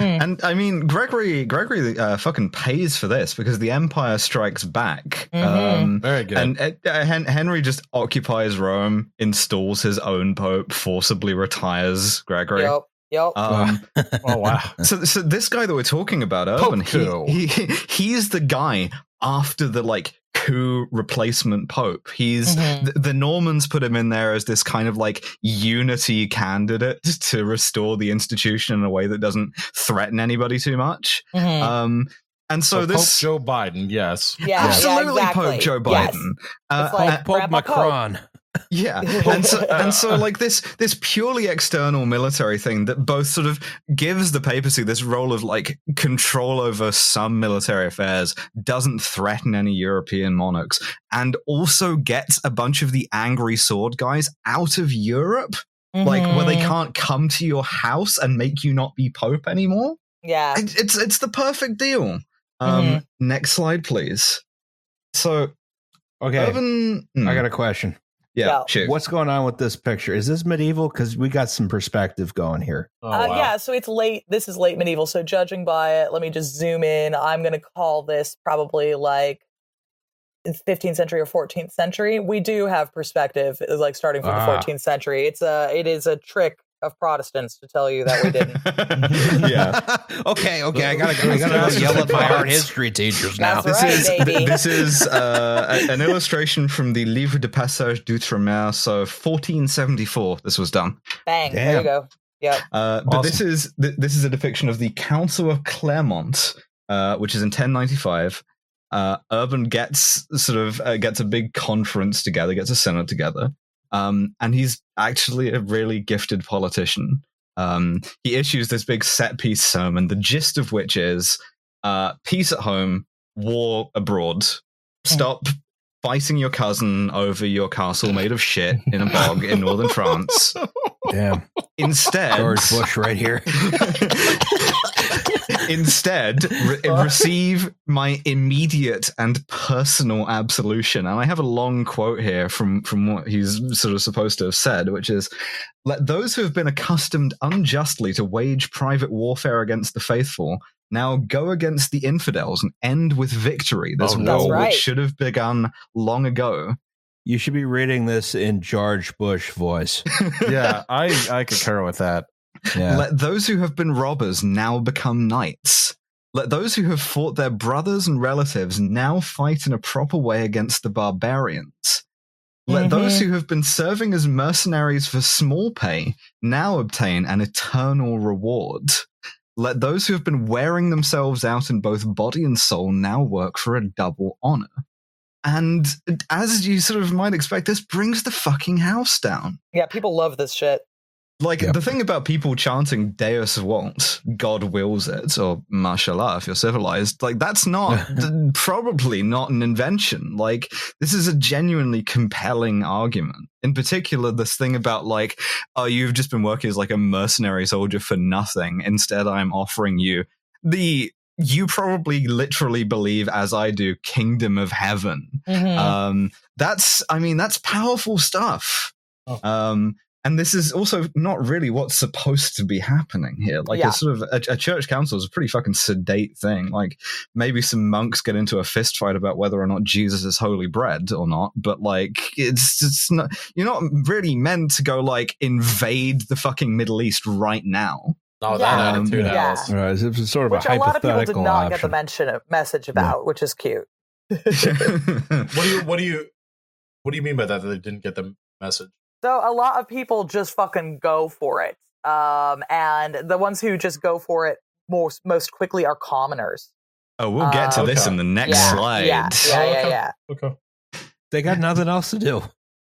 And I mean, Gregory, Gregory uh, fucking pays for this because the Empire strikes back. Mhm. Um, Very good. and uh, Henry just occupies Rome, installs his own pope, forcibly retires Gregory. yep, yep. Um, (laughs) oh wow. so, so this guy that we're talking about, Urban, he, he he's the guy after the like coup replacement pope. He's Mhm. the, the Normans put him in there as this kind of like unity candidate to restore the institution in a way that doesn't threaten anybody too much. Mhm. Um, and so, So this Pope Joe Biden, yes. yeah, yeah, absolutely exactly. Pope Joe Biden. It's Uh, like- uh, Pope Macron. Pope. Macron. (laughs) yeah, and so and so (laughs) like this this purely external military thing that both sort of gives the papacy this role of like control over some military affairs, doesn't threaten any European monarchs, and also gets a bunch of the angry sword guys out of Europe, like where they Mhm. can't come to your house and make you not be pope anymore. Yeah. It- it's it's the perfect deal. Um, Mhm. Next slide, please. So, Okay, Urban, hmm, I got a question. Yeah, Yeah. shoot. What's going on with this picture? Is this medieval? Because we got some perspective going here. Oh, uh, wow. Yeah, so it's late. This is late medieval. So judging by it, let me just zoom in. I'm going to call this probably like 15th century or 14th century. We do have perspective, like starting from Ah. the 14th century. It's a it is a trick of Protestants to tell you that we didn't. (laughs) yeah. (laughs) okay, okay. I gotta, I gotta yell at my art history teachers now. That's This right, is baby. this is (laughs) uh, a- an illustration from the Livre de Passage d'Outre-mer. So 1474, this was done. Bang. There you go. Yep. Uh, but this is th- this is a depiction of the Council of Clermont, uh, which is in 1095. Uh, Urban gets sort of uh, gets a big conference together, gets a synod together, um, and he's actually a really gifted politician. Um, he issues this big set piece sermon, the gist of which is uh, peace at home, war abroad. Stop fighting your cousin over your castle made of shit in a bog in northern France. Damn, Instead, George Bush right here. (laughs) Instead, re- (laughs) receive my immediate and personal absolution. And I have a long quote here from, from what he's sort of supposed to have said, which is Let those who have been accustomed unjustly to wage private warfare against the faithful now go against the infidels and end with victory. This Oh, war. That's right. which should have begun long ago. You should be reading this in George Bush voice. (laughs) yeah, I I concur with that. Yeah. Let those who have been robbers now become knights. Let those who have fought their brothers and relatives now fight in a proper way against the barbarians. Let Mhm. those who have been serving as mercenaries for small pay now obtain an eternal reward. Let those who have been wearing themselves out in both body and soul now work for a double honor. And as you sort of might expect, this brings the fucking house down. Yeah, people love this shit. Like Yep. the thing about people chanting Deus vult, God wills it, or mashallah if you're civilized, like that's not (laughs) th- probably not an invention. Like this is a genuinely compelling argument. In particular, this thing about like, oh, you've just been working as like a mercenary soldier for nothing. Instead, I'm offering you the you probably literally believe as I do, kingdom of heaven. Mhm. Um, that's, I mean, that's powerful stuff. Oh. Um, and this is also not really what's supposed to be happening here. Like Yeah. a sort of a, a church council is a pretty fucking sedate thing. Like maybe some monks get into a fist fight about whether or not Jesus is holy bread or not, but like it's it's not you're not really meant to go like invade the fucking Middle East right now. Oh, Yeah. that attitude, um, Yeah. Alice. Right, it's sort of which a a lot of people did hypothetical not get the option. mention message about, which is cute. (laughs) (laughs) What do you what do you what do you mean by that? That they didn't get the message? So a lot of people just fucking go for it. Um, and the ones who just go for it most most quickly are commoners. oh, we'll get to Uh, this okay. in the next yeah, slide. yeah, (laughs) yeah, Oh, yeah, okay. yeah. Okay. They got nothing else to do.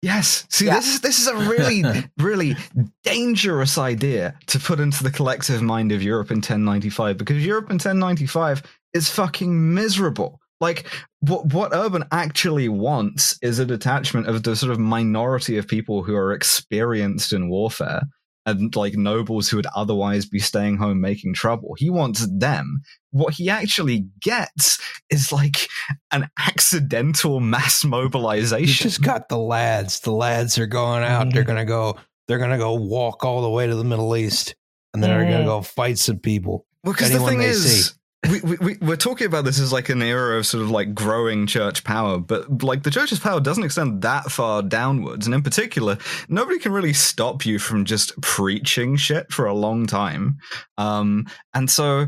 Yes. See, Yeah. this is this is a really, (laughs) really dangerous idea to put into the collective mind of Europe in 1095 because Europe in 1095 is fucking miserable. Like what what Urban actually wants is a detachment of the sort of minority of people who are experienced in warfare and like nobles who would otherwise be staying home making trouble. He wants them. What he actually gets is like an accidental mass You mobilization. just got the lads. The lads are going out. They're gonna go. They're gonna go walk all the way to the Middle East, and then they're gonna Mhm. go fight some people. Well, because the thing is, we, we, we, we're talking about this as like an era of sort of like growing church power, but like the church's power doesn't extend that far downwards. And in particular, nobody can really stop you from just preaching shit for a long time. Um, and so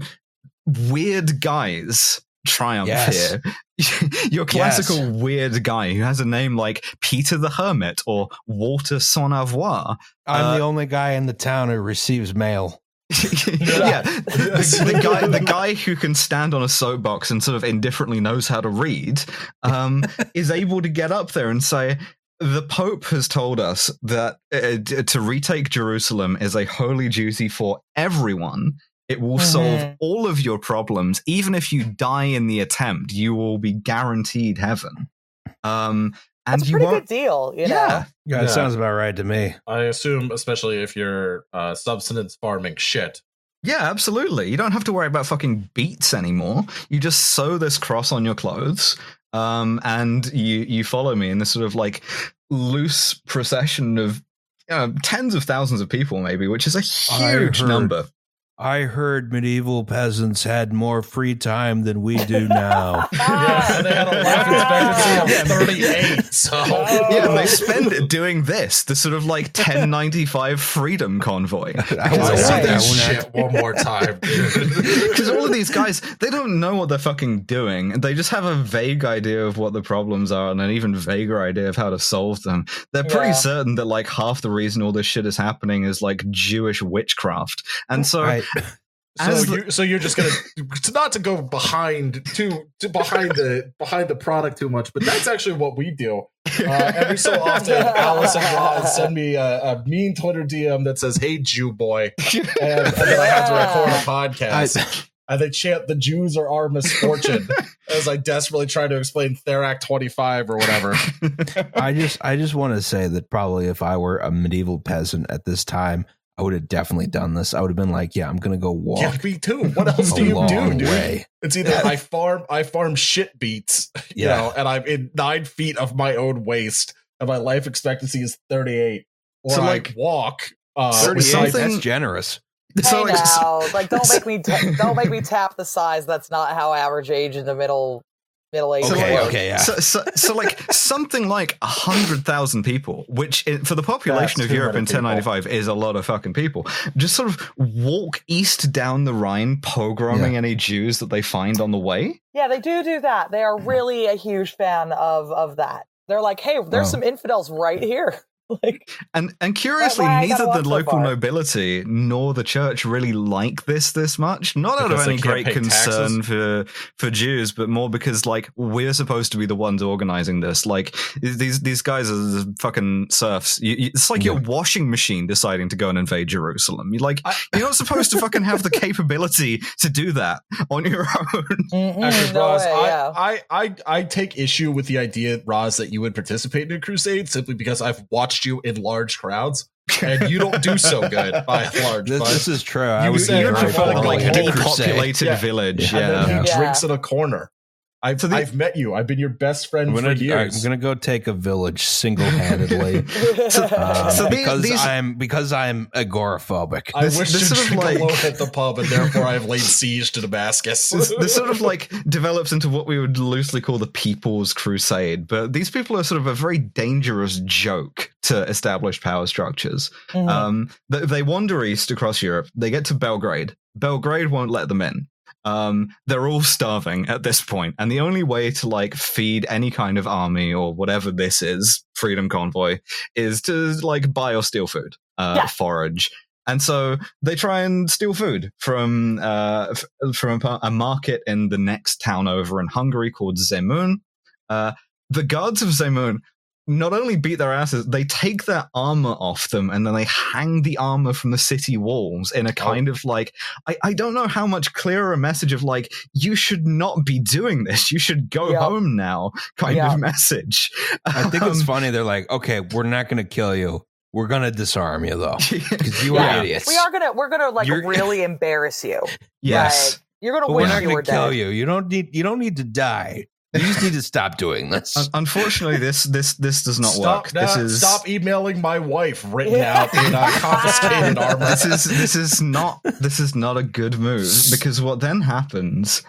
weird guys triumph Yes. here. (laughs) Your classical weird guy who has a name like Peter the Hermit or Walter Sans Avoir I'm Uh, the only guy in the town who receives mail. (laughs) yeah, the, the guy, the guy who can stand on a soapbox and sort of indifferently knows how to read, um, (laughs) is able to get up there and say, "The Pope has told us that uh, to retake Jerusalem is a holy duty for everyone. It will solve Mhm. all of your problems, even if you die in the attempt. You will be guaranteed heaven." Um, and That's a pretty won't. good deal, you yeah, know. Yeah, that Yeah. sounds about right to me. I assume, especially if you're uh, subsistence farming shit. Yeah, absolutely. You don't have to worry about fucking beats anymore. You just sew this cross on your clothes, um, and you you follow me in this sort of like loose procession of you know, tens of thousands of people, maybe, which is a huge heard- number. I heard medieval peasants had more free time than we do now. (laughs) yeah, and they had a life expectancy of 38. So (laughs) Yeah, and they spend it doing this, the sort of like 1095 freedom convoy. (laughs) I I was will like, say I this shit one more time. Because all of these guys, they don't know what they're fucking doing. They just have a vague idea of what the problems are and an even vaguer idea of how to solve them. They're pretty Yeah. certain that like half the reason all this shit is happening is like Jewish witchcraft. And so Right. (laughs) So you so you're just gonna to not to go behind too to behind the behind the product too much, but that's actually what we do. Uh, every so (laughs) often, Alice and Roz send me a, a mean Twitter DM that says "Hey Jew boy," (laughs) and, and then I have to record a podcast. and they chant "The Jews are our misfortune" as I desperately try to explain Therac twenty five or whatever. I just I just want to say that probably if I were a medieval peasant at this time, I would have definitely done this. I would have been like, yeah, I'm gonna go walk Yeah, me too. What else do you do, dude? way. It's either I farm I farm shit beats, (laughs) you Yeah. know, and I'm in nine feet of my own waste, and my life expectancy is 38. Or So, I like, walk. Uh, 38, something- that's generous. so, hey like, (laughs) now, like don't make me ta- don't make me tap the size. That's not how average age in the middle middle age. Okay, works. okay, yeah. So, so, so, like something like a hundred thousand people, which i for the population That's of Europe many in people. 1095 is a lot of fucking people, just sort of walk east down the Rhine, pogroming any Jews that they find on the way. Yeah, they do do that. They are really a huge fan of of that. They're like, hey, there's Oh. some infidels right here. (laughs) like, And and curiously, why I gotta neither the local far? nobility nor the church really like this this much. Not out of Because they any great pay concern for for Jews, but more because like we're supposed to be the ones organizing this. Like these these guys are fucking serfs. You, you- it's like your washing machine deciding to go and invade Jerusalem. You like I- (laughs) you're not supposed to fucking have the capability to do that on your (laughs) own. Actually, no Roz, way, I, yeah. I, I, I take issue with the idea, Roz, that you would participate in a crusade simply because I've watched you in large crowds, (laughs) and you don't do so good by and large. This, this is true. I You would said You I would wanna prefer like on a depopulated Yeah. village. and Yeah. then he Yeah. drinks in a corner. I've, So the- I've met you. I've been your best friend I'm for gonna, years. I'm gonna go take a village single handedly. (laughs) So- Um, So the- because these- I'm because I'm agoraphobic. I This- wish this to sort of drink like- alone at the pub, and therefore I have laid (laughs) siege to Damascus. this, this sort of like develops into what we would loosely call the People's Crusade. But these people are sort of a very dangerous joke to established power structures. Mhm. Um, they, they wander east across Europe. They get to Belgrade. Belgrade won't let them in. Um, they're all starving at this point, and the only way to like feed any kind of army or whatever this is, freedom convoy, is to like buy or steal food, uh, Yeah. forage. And so they try and steal food from uh, f- from a, a market in the next town over in Hungary called Zemun. Uh, the guards of Zemun not only beat their asses, they take their armor off them and then they hang the armor from the city walls in a kind of like, I, I don't know how much clearer a message of like, you should not be doing this. You should go Yeah. home now kind Yeah. of message. I think it's Um, funny. They're like, okay, we're not gonna kill you. We're gonna disarm you though, (laughs) because you Yeah. are idiots. we are gonna we're gonna like You're- (laughs) really embarrass you. yes. Like, you're gonna but we're not you gonna were kill dead. you. You don't need. You don't need to die. You just need to stop doing this. Unfortunately, this this this does not stop, work. now- This is stop emailing my wife written out in uh, confiscated (laughs) armor. this is this is not this is not a good move because what then happens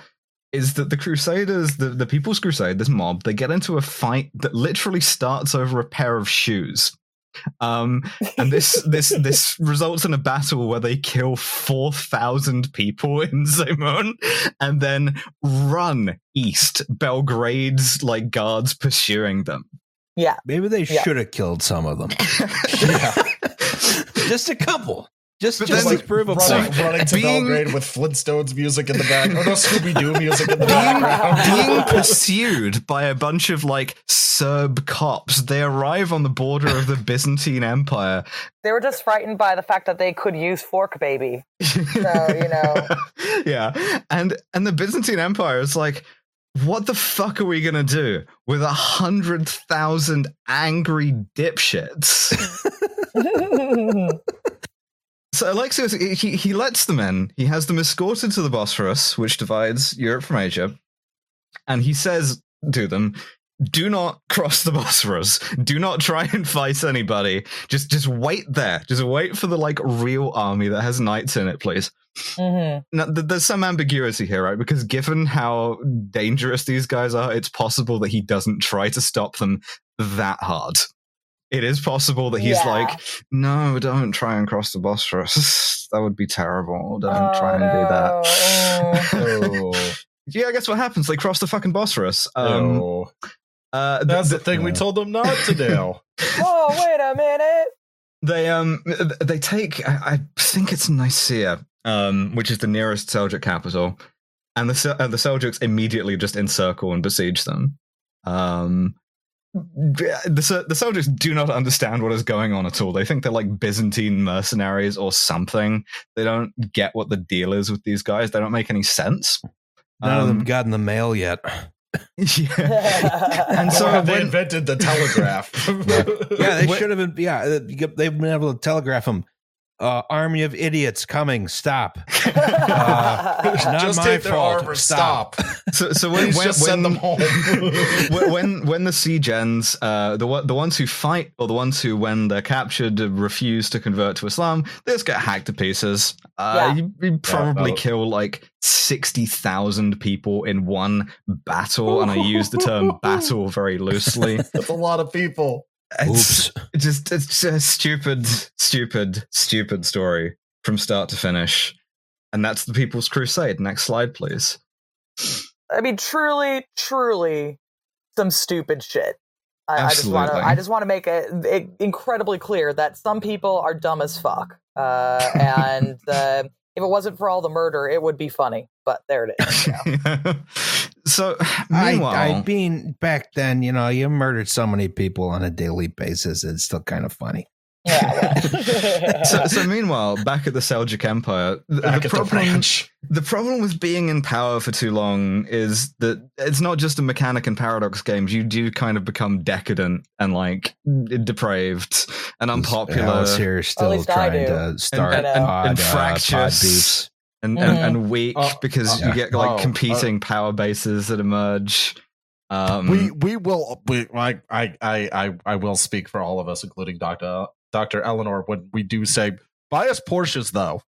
is that the crusaders the, the people's crusade this mob they get into a fight that literally starts over a pair of shoes um and this (laughs) this this results in a battle where they kill 4000 people (laughs) in Zemun and then run east belgrade's like guards pursuing them Yeah. Maybe they Yeah. should have killed some of them. (laughs) yeah. just a couple. Just But just then to prove a running, point. running to Being- Belgrade with Flintstones music in the back. Oh no, Scooby Doo (laughs) music in the being, background. being pursued by a bunch of like Serb cops. They arrive on the border of the Byzantine Empire. They were just frightened by the fact that they could use fork baby. So, you know. (laughs) yeah, and and the Byzantine Empire is like, what the fuck are we gonna do with a hundred thousand angry dipshits? (laughs) So Alexios, he, he lets them in. He has them escorted to the Bosphorus, which divides Europe from Asia. And he says to them, do not cross the Bosphorus. Do not try and fight anybody. Just just wait there. Just wait for the like real army that has knights in it, please. Mhm. Now, th- there's some ambiguity here, right? Because given how dangerous these guys are, it's possible that he doesn't try to stop them that hard. It is possible that he's Yeah. like, no, don't try and cross the Bosphorus. (laughs) that would be terrible. Don't Oh, try and do that. Oh, (laughs) yeah, I guess what happens? They cross the fucking Bosphorus. Um, no. uh, th- That's the th- thing we told them not to do. (laughs) Oh, wait a minute. They um they take I I think it's Nicaea, um, which is the nearest Seljuk capital, and the Se- uh, the Seljuks immediately just encircle and besiege them. Um, the Se- the Seljuks do not understand what is going on at all. They think they're like Byzantine mercenaries or something. They don't get what the deal is with these guys. They don't make any sense. None of them Um, got in the mail yet. (laughs) (laughs) yeah. And so Or have they invented the telegraph. (laughs) Yeah, they should have been. Yeah, they've been able to telegraph them. Uh, army of idiots coming! Stop! (laughs) Uh, it's not just my take their fault. armor. Stop. Stop. (laughs) So, so when, Please when, just send when- them home. (laughs) when, when when the siege ends, uh, the the ones who fight or the ones who, when they're captured, refuse to convert to Islam, they just get hacked to pieces. Uh, Yeah. you, you probably about- kill like sixty thousand people in one battle, and I use the term battle very loosely. That's a lot of people. It's Oops. (laughs) just it's a stupid, stupid, stupid story from start to finish, and that's the People's Crusade. Next slide, please. I mean, truly, truly, some stupid shit. I, I just want to. Absolutely. I just want to make it, it incredibly clear that some people are dumb as fuck, uh, (laughs) and uh, if it wasn't for all the murder, it would be funny. But there it is. Yeah. (laughs) so, I, meanwhile, I mean, back then, you know, you murdered so many people on a daily basis. It's still kind of funny. Yeah. well. (laughs) so, so meanwhile, back at the Seljuk Empire, the, the at the problem—the problem with being in power for too long is that it's not just a mechanic in paradox games. You do kind of become decadent and like depraved and unpopular Alice here is still trying to start and, and, pod, and uh, pod fractious beefs. and, and, Mhm. and weak Uh, because uh, you get like oh, competing power bases that emerge. Um, we we will we I, I I I I will speak for all of us, including Doctor Doctor Eleanor, when we do say buy us Porsches though.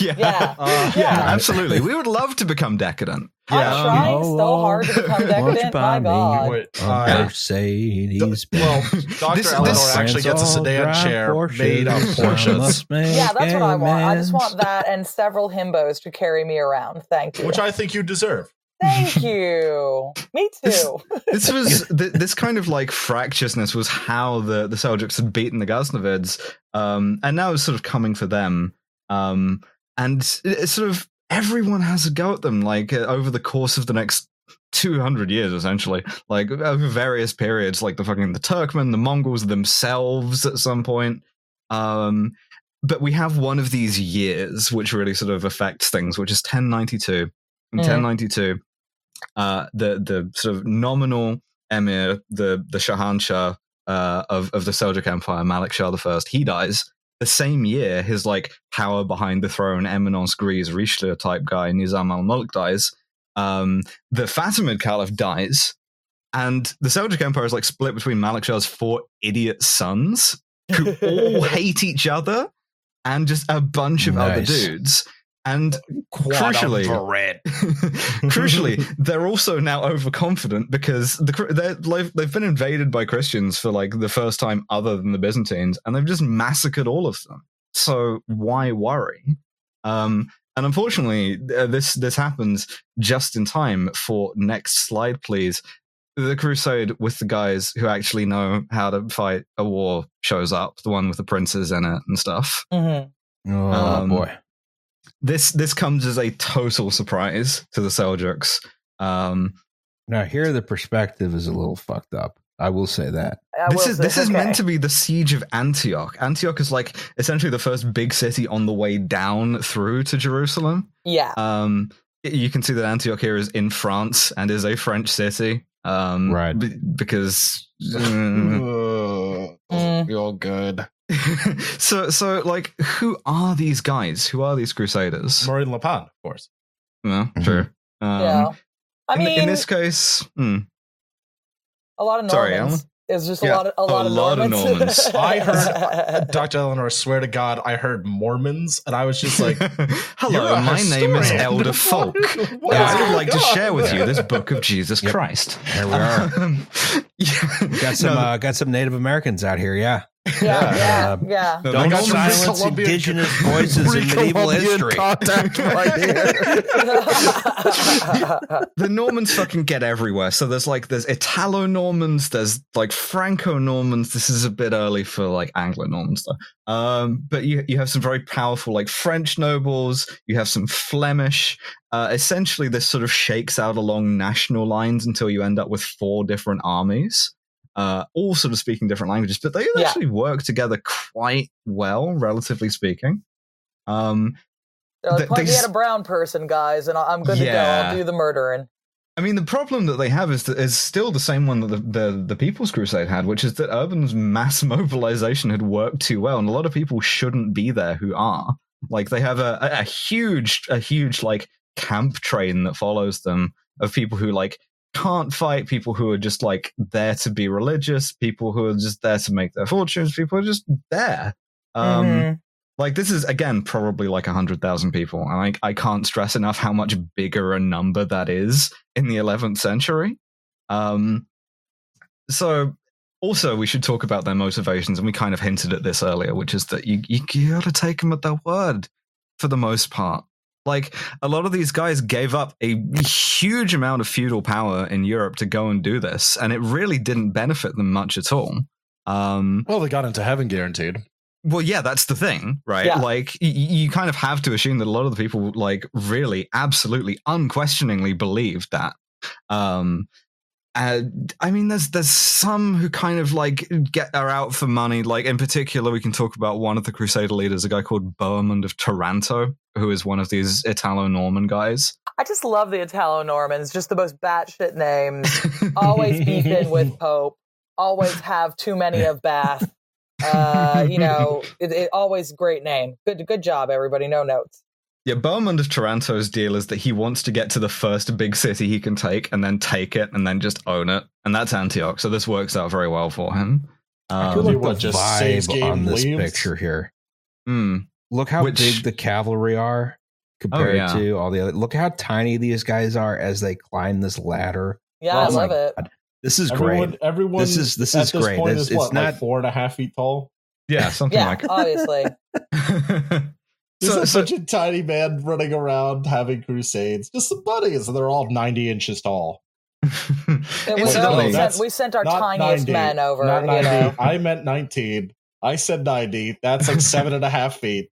yeah, Yeah. (laughs) Uh, yeah, Yeah. absolutely. We would love to become decadent. I'm Yeah. trying so hard to become Won't you decadent. buy My me God. Wait, a uh, Mercedes. well, Doctor This- Eleanor this- actually gets a sedan chair made of Porsches, Yeah, that's what I want. I just want that and several himbos to carry me around. Thank you. which I think you deserve. Thank (laughs) you. Me too. (laughs) this was th- this kind of like fractiousness was how the the Seljuks had beaten the Ghaznavids, um, and now it's sort of coming for them. Um, and it- it's sort of everyone has a go at them, like uh, over the course of the next. 200 years essentially like over various periods like the fucking the turkmen the mongols themselves at some point um but we have one of these years which really sort of affects things which is 1092 in Mm. 1092 uh the the sort of nominal emir the the shahanshah uh of of the seljuk empire malik shah the first he dies the same year his like power behind the throne eminence grise richelieu type guy nizam al-mulk dies. Um the fatimid caliph dies and the seljuk empire is like split between malik shah's four idiot sons who all (laughs) hate each other and just a bunch of other dudes and Quad Crucially- (laughs) Crucially, they're also now overconfident because the, they're, they've, they've been invaded by Christians for like the first time other than the Byzantines, and they've just massacred all of them. So why worry? Um, and unfortunately, uh, this this happens just in time for next slide, please. The crusade with the guys who actually know how to fight a war shows up. The one with the princes in it and stuff. Mhm. Oh Um, boy. This this comes as a total surprise to the Seljuks. Um, Now here the perspective is a little fucked up. I will say that. I this is say- this is meant to be the siege of Antioch. Antioch is like essentially the first big city on the way down through to Jerusalem. Yeah. Um, you can see that Antioch here is in France and is a French city. Um, Right. b- because (laughs) mm. Mm. You're good. (laughs) so so like who are these guys? Who are these crusaders? Marine Le Pen, of course. Well, Mhm. true. Um, yeah. I in, mean, in this case, hmm. A lot of Sorry, Normans. It's just a Yeah, lot of a lot, a of, lot of Normans. Normans. (laughs) I heard Dr. Eleanor, I swear to God, I heard Mormons, and I was just like, (laughs) Hello, You're a my name is. Elder What- Folk. what and is I would going like to share with you this book of Jesus Yep. Christ. There we are. Um, yeah. Got some No, uh, got some Native Americans out here. Yeah, yeah, yeah, Uh, yeah. don't the Normans- silence Columbian- indigenous (laughs) voices in medieval history. (laughs) the Normans fucking get everywhere. So there's like there's Italo Normans, there's like Franco Normans. This is a bit early for like Anglo Normans though. Um, but you you have some very powerful like French nobles. You have some Flemish. Uh, essentially, this sort of shakes out along national lines until you end up with four different armies. Uh, all sort of speaking different languages, but they Yeah. actually work together quite well, relatively speaking. Um, They're Th- Point me at a brown person, guys, and I'm good to go. Yeah. I'll do the murdering. I mean, the problem that they have is that is still the same one that the, the the People's Crusade had, which is that Urban's mass (laughs) mobilization had worked too well, and a lot of people shouldn't be there who are. Like they have a, a, a huge a huge like camp train that follows them of people who like can't fight, people who are just like there to be religious, people who are just there to make their fortunes, people are just there. Um, Mhm. like this is again probably like a hundred thousand people and I, I can't stress enough how much bigger a number that is in the 11th century um so also we should talk about their motivations and we kind of hinted at this earlier which is that you, you, you gotta take them at their word for the most part like a lot of these guys gave up a huge amount of feudal power in europe to go and do this and it really didn't benefit them much at all um Well, they got into heaven guaranteed. well, yeah, that's the thing, right? Yeah. Like, y- y- you kind of have to assume that a lot of the people, like, really, absolutely, unquestioningly believed that. Um, and I mean, there's there's some who kind of like get are out for money. Like, in particular, we can talk about one of the Crusader leaders, a guy called Bohemond of Taranto, who is one of these Italo-Norman guys. I just love the Italo Normans, just the most batshit names. Always beefing with (laughs) Pope. Always have too many of Bath. Uh, you know, it, it always great name. Good, good job, everybody. No notes. Yeah, Bohemond of Taranto's deal is that he wants to get to the first big city he can take and then take it and then just own it. And that's Antioch. So this works out very well for him. I Um, feel Tell you like the just saves vibe on this leaves. picture here. hmm. Look how Which- big the cavalry are oh, compared yeah. to all the other. Look how tiny these guys are as they climb this ladder. Yeah, Oh I my love it. This is everyone, great. everyone. This is- this at is this great. Point It's- is it's what, not- like four and a half feet tall. Yeah, (laughs) something Yeah, like that. obviously. (laughs) Just so, a so bunch of tiny man running around having crusades. Just some buddies, and they're all ninety inches tall. It was, no, no, we, sent, we sent our Not tiniest 90, men over. Not You ninety. know. I meant nineteen. I said ninety. That's like seven and a half feet.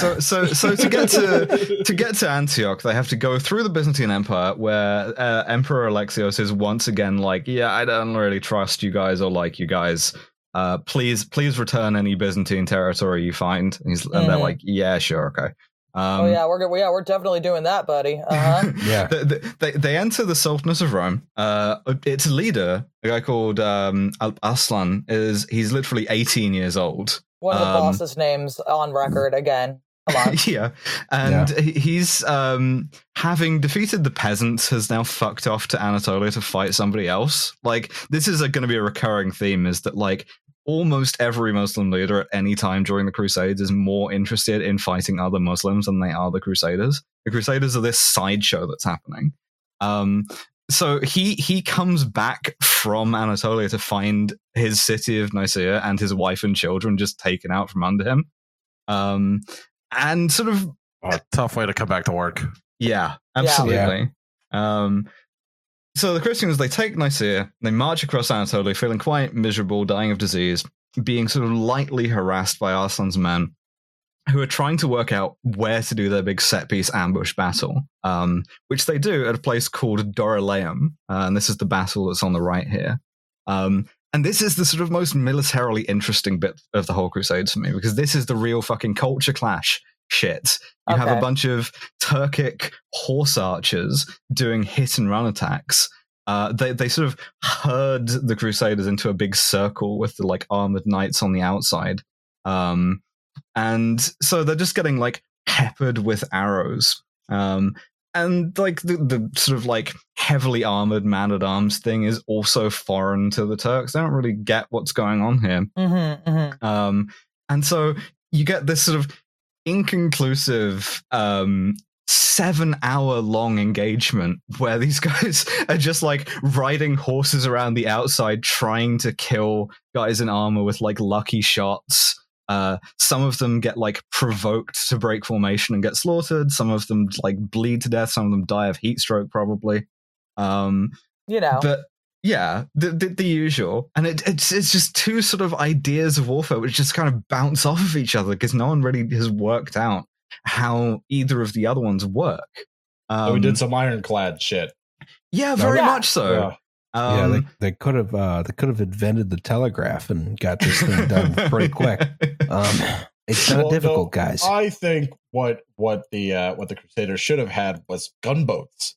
So so so to get to to get to Antioch, they have to go through the Byzantine Empire, where uh, Emperor Alexios is once again like, "Yeah, I don't really trust you guys or like you guys. Uh, please, please return any Byzantine territory you find." And, he's, and they're Mhm. like, "Yeah, sure, okay." Um, oh yeah, we're good. Yeah, we're definitely doing that, buddy. Uh huh. (laughs) Yeah. they, they- they, they enter the Sultanate of Rum. Uh, its leader, a guy called um, Al- Arslan, is he's literally 18 years old. One of the Um, boss's names on record again. Come on. (laughs) yeah, and he he's um, having defeated the peasants, has now fucked off to Anatolia to fight somebody else. Like this is going to be a recurring theme: is that like almost every Muslim leader at any time during the Crusades is more interested in fighting other Muslims than they are the Crusaders. The Crusaders are this sideshow that's happening. Um, so he he comes back from Anatolia to find his city of Nicaea and his wife and children just taken out from under him. Um, and sort of Oh, tough way to come back to work. yeah, absolutely. Um, so the Christians they take Nicaea, they march across Anatolia, feeling quite miserable, dying of disease, being sort of lightly harassed by Arslan's men, who are trying to work out where to do their big set piece ambush battle, um, which they do at a place called Dorylaeum, uh, and this is the battle that's on the right here. Um, and this is the sort of most militarily interesting bit of the whole Crusades for me because this is the real fucking culture clash shit. You have a bunch of Turkic horse archers doing hit and run attacks. Uh, they they sort of herd the Crusaders into a big circle with the like armored knights on the outside, um, and so they're just getting like peppered with arrows. Um, and like the, the sort of like heavily armored man at arms thing is also foreign to the Turks. They don't really get what's going on here. Mm-hmm, mm-hmm. Um, and so you get this sort of inconclusive um, seven hour long engagement where these (laughs) guys are just like riding horses around the outside trying to kill guys in armor with like lucky shots. Uh, some of them get like provoked to break formation and get slaughtered. Some of them like bleed to death. Some of them die of heat stroke, probably. Um, You know. but yeah, the, the, the usual, and it, it's it's just two sort of ideas of warfare which just kind of bounce off of each other because no one really has worked out how either of the other ones work. Um, So we did some ironclad shit. yeah, very Yeah. much so. Yeah. Yeah, Um, they, they could have uh, they could have invented the telegraph and got this thing done pretty quick. (laughs) Um, it's not Well, difficult, no, guys. I think what what the uh, what the Crusaders should have had was gunboats,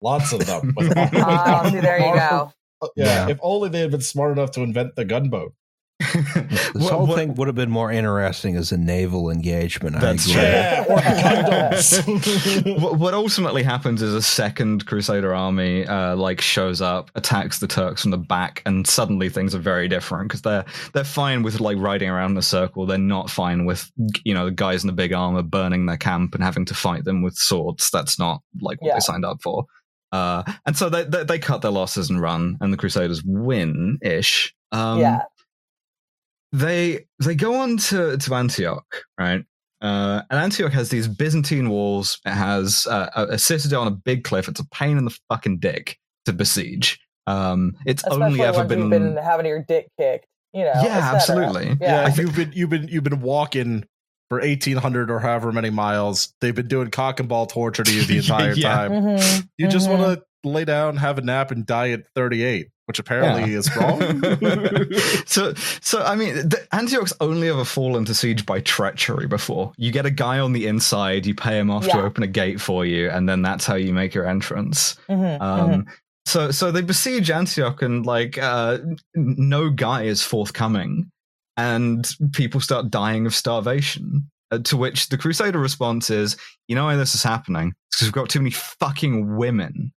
lots of them. with (laughs) Ah, see, there you go. Yeah, Yeah. if only they had been smart enough to invent the gunboat. (laughs) This What- whole what- thing would have been more interesting as a naval engagement. That's I agree. Yeah, (laughs) what, what ultimately happens is a second Crusader army uh, like shows up, attacks the Turks from the back, and suddenly things are very different because they're they're fine with like riding around in a circle. They're not fine with you know the guys in the big armor burning their camp and having to fight them with swords. That's not like what Yeah. they signed up for. Uh, and so they, they they cut their losses and run, and the Crusaders win ish. Um, yeah. They they go on to to Antioch, right? Uh, and Antioch has these Byzantine walls. It has uh, a, a citadel on a big cliff. It's a pain in the fucking dick to besiege. Um, it's Especially only ever been, you've been having your dick kicked. You know. yeah, absolutely. Yeah. yeah, I you've been you've been you've been walking for eighteen hundred or however many miles. They've been doing cock and ball torture to you the (laughs) entire Yeah. time. Mhm, You just mhm. want to lay down, have a nap, and die at thirty eight, which apparently is wrong. (laughs) so, so I mean, the, Antioch's only ever fallen to siege by treachery before. You get a guy on the inside, you pay him off to open a gate for you, and then that's how you make your entrance. Mhm, Um, mhm. So, so they besiege Antioch, and like uh, no guy is forthcoming, and people start dying of starvation. Uh, to which the Crusader response is, "You know why this is happening? Because we've got too many fucking women."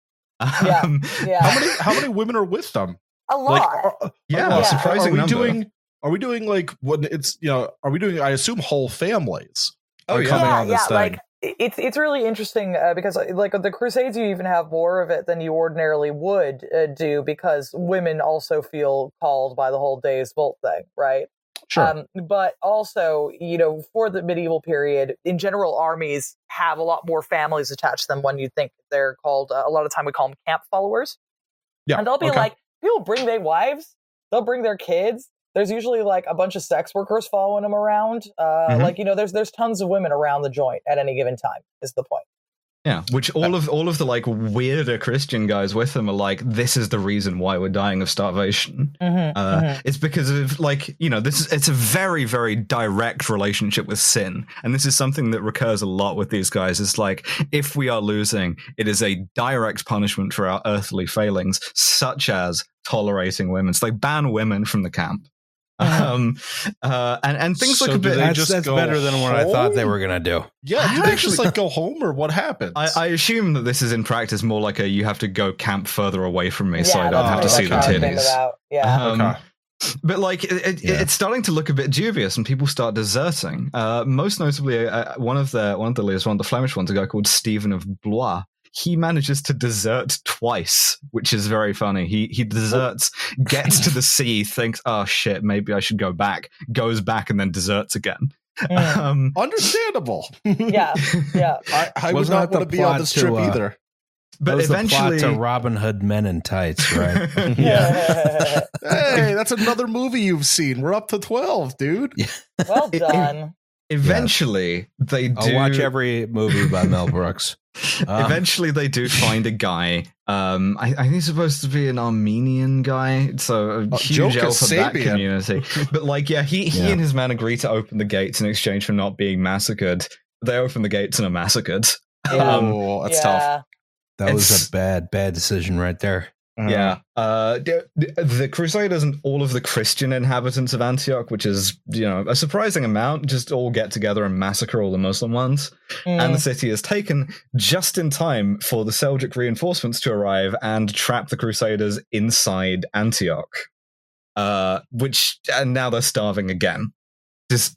Yeah. (laughs) Um, Yeah. how many how many women are with them? A lot. Like, are, yeah, Yeah. a surprising are we number. doing? Are we doing like when it's you know? Are we doing? I assume whole families. Oh, are yeah. coming yeah, on this yeah, thing. like it's it's really interesting uh, because uh, like the Crusades, you even have more of it than you ordinarily would uh, do because women also feel called by the whole Deus vult thing, right? Sure. Um, but also, you know, for the medieval period, in general, armies have a lot more families attached to them when you think they're called. Uh, a lot of time we call them camp followers. Yeah, and they'll be okay. like, people bring their wives, they'll bring their kids. There's usually like a bunch of sex workers following them around. Uh, Mhm. Like you know, there's there's tons of women around the joint at any given time. Is the point? Yeah, which all of all of the like weirder Christian guys with them are like, this is the reason why we're dying of starvation. Mm-hmm, Uh, It's because of like you know this is it's a very very direct relationship with sin, and this is something that recurs a lot with these guys. It's like if we are losing, it is a direct punishment for our earthly failings, such as tolerating women. So they ban women from the camp, um, uh, and and things So look a bit. That's, just that's go better than what I thought they were gonna do. yeah, I do they actually- just like go home or what happens? I, I assume that this is in practice more like a you have to go camp further away from me, so I don't have to see the I came came titties. Yeah. Um, Okay. But like, it, it, Yeah. it's starting to look a bit dubious, and people start deserting. Uh, most notably, uh, one of the one of the leaders, one of the Flemish ones, a guy called Stephen of Blois. He manages to desert twice, which is very funny. He he deserts, gets to the (laughs) sea, thinks, "Oh shit, maybe I should go back." Goes back and then deserts again. Mm. Um, Understandable. (laughs) yeah. Yeah. (laughs) I, I would Wasn't not want to be on plot this to, trip uh, either. but that was eventually, the plot to Robin Hood Men in Tights, right? Yeah. hey, that's another movie you've seen. We're up to twelve, dude. well It- it- done. Eventually they do. I'll watch every movie by Mel Brooks. (laughs) Um, Eventually, they do find a guy. Um, I, I think he's supposed to be an Armenian guy, so a Uh, huge Joe elf of that community. But like, yeah, he he Yeah. and his man agree to open the gates in exchange for not being massacred. They open the gates and are massacred. Yeah. Um, oh, that's yeah. tough. that was a bad, bad decision right there. Yeah. Uh, the, the Crusaders and all of the Christian inhabitants of Antioch, which is, you know, a surprising amount, just all get together and massacre all the Muslim ones. And the city is taken just in time for the Seljuk reinforcements to arrive and trap the Crusaders inside Antioch. Uh, which, and now they're starving again. Just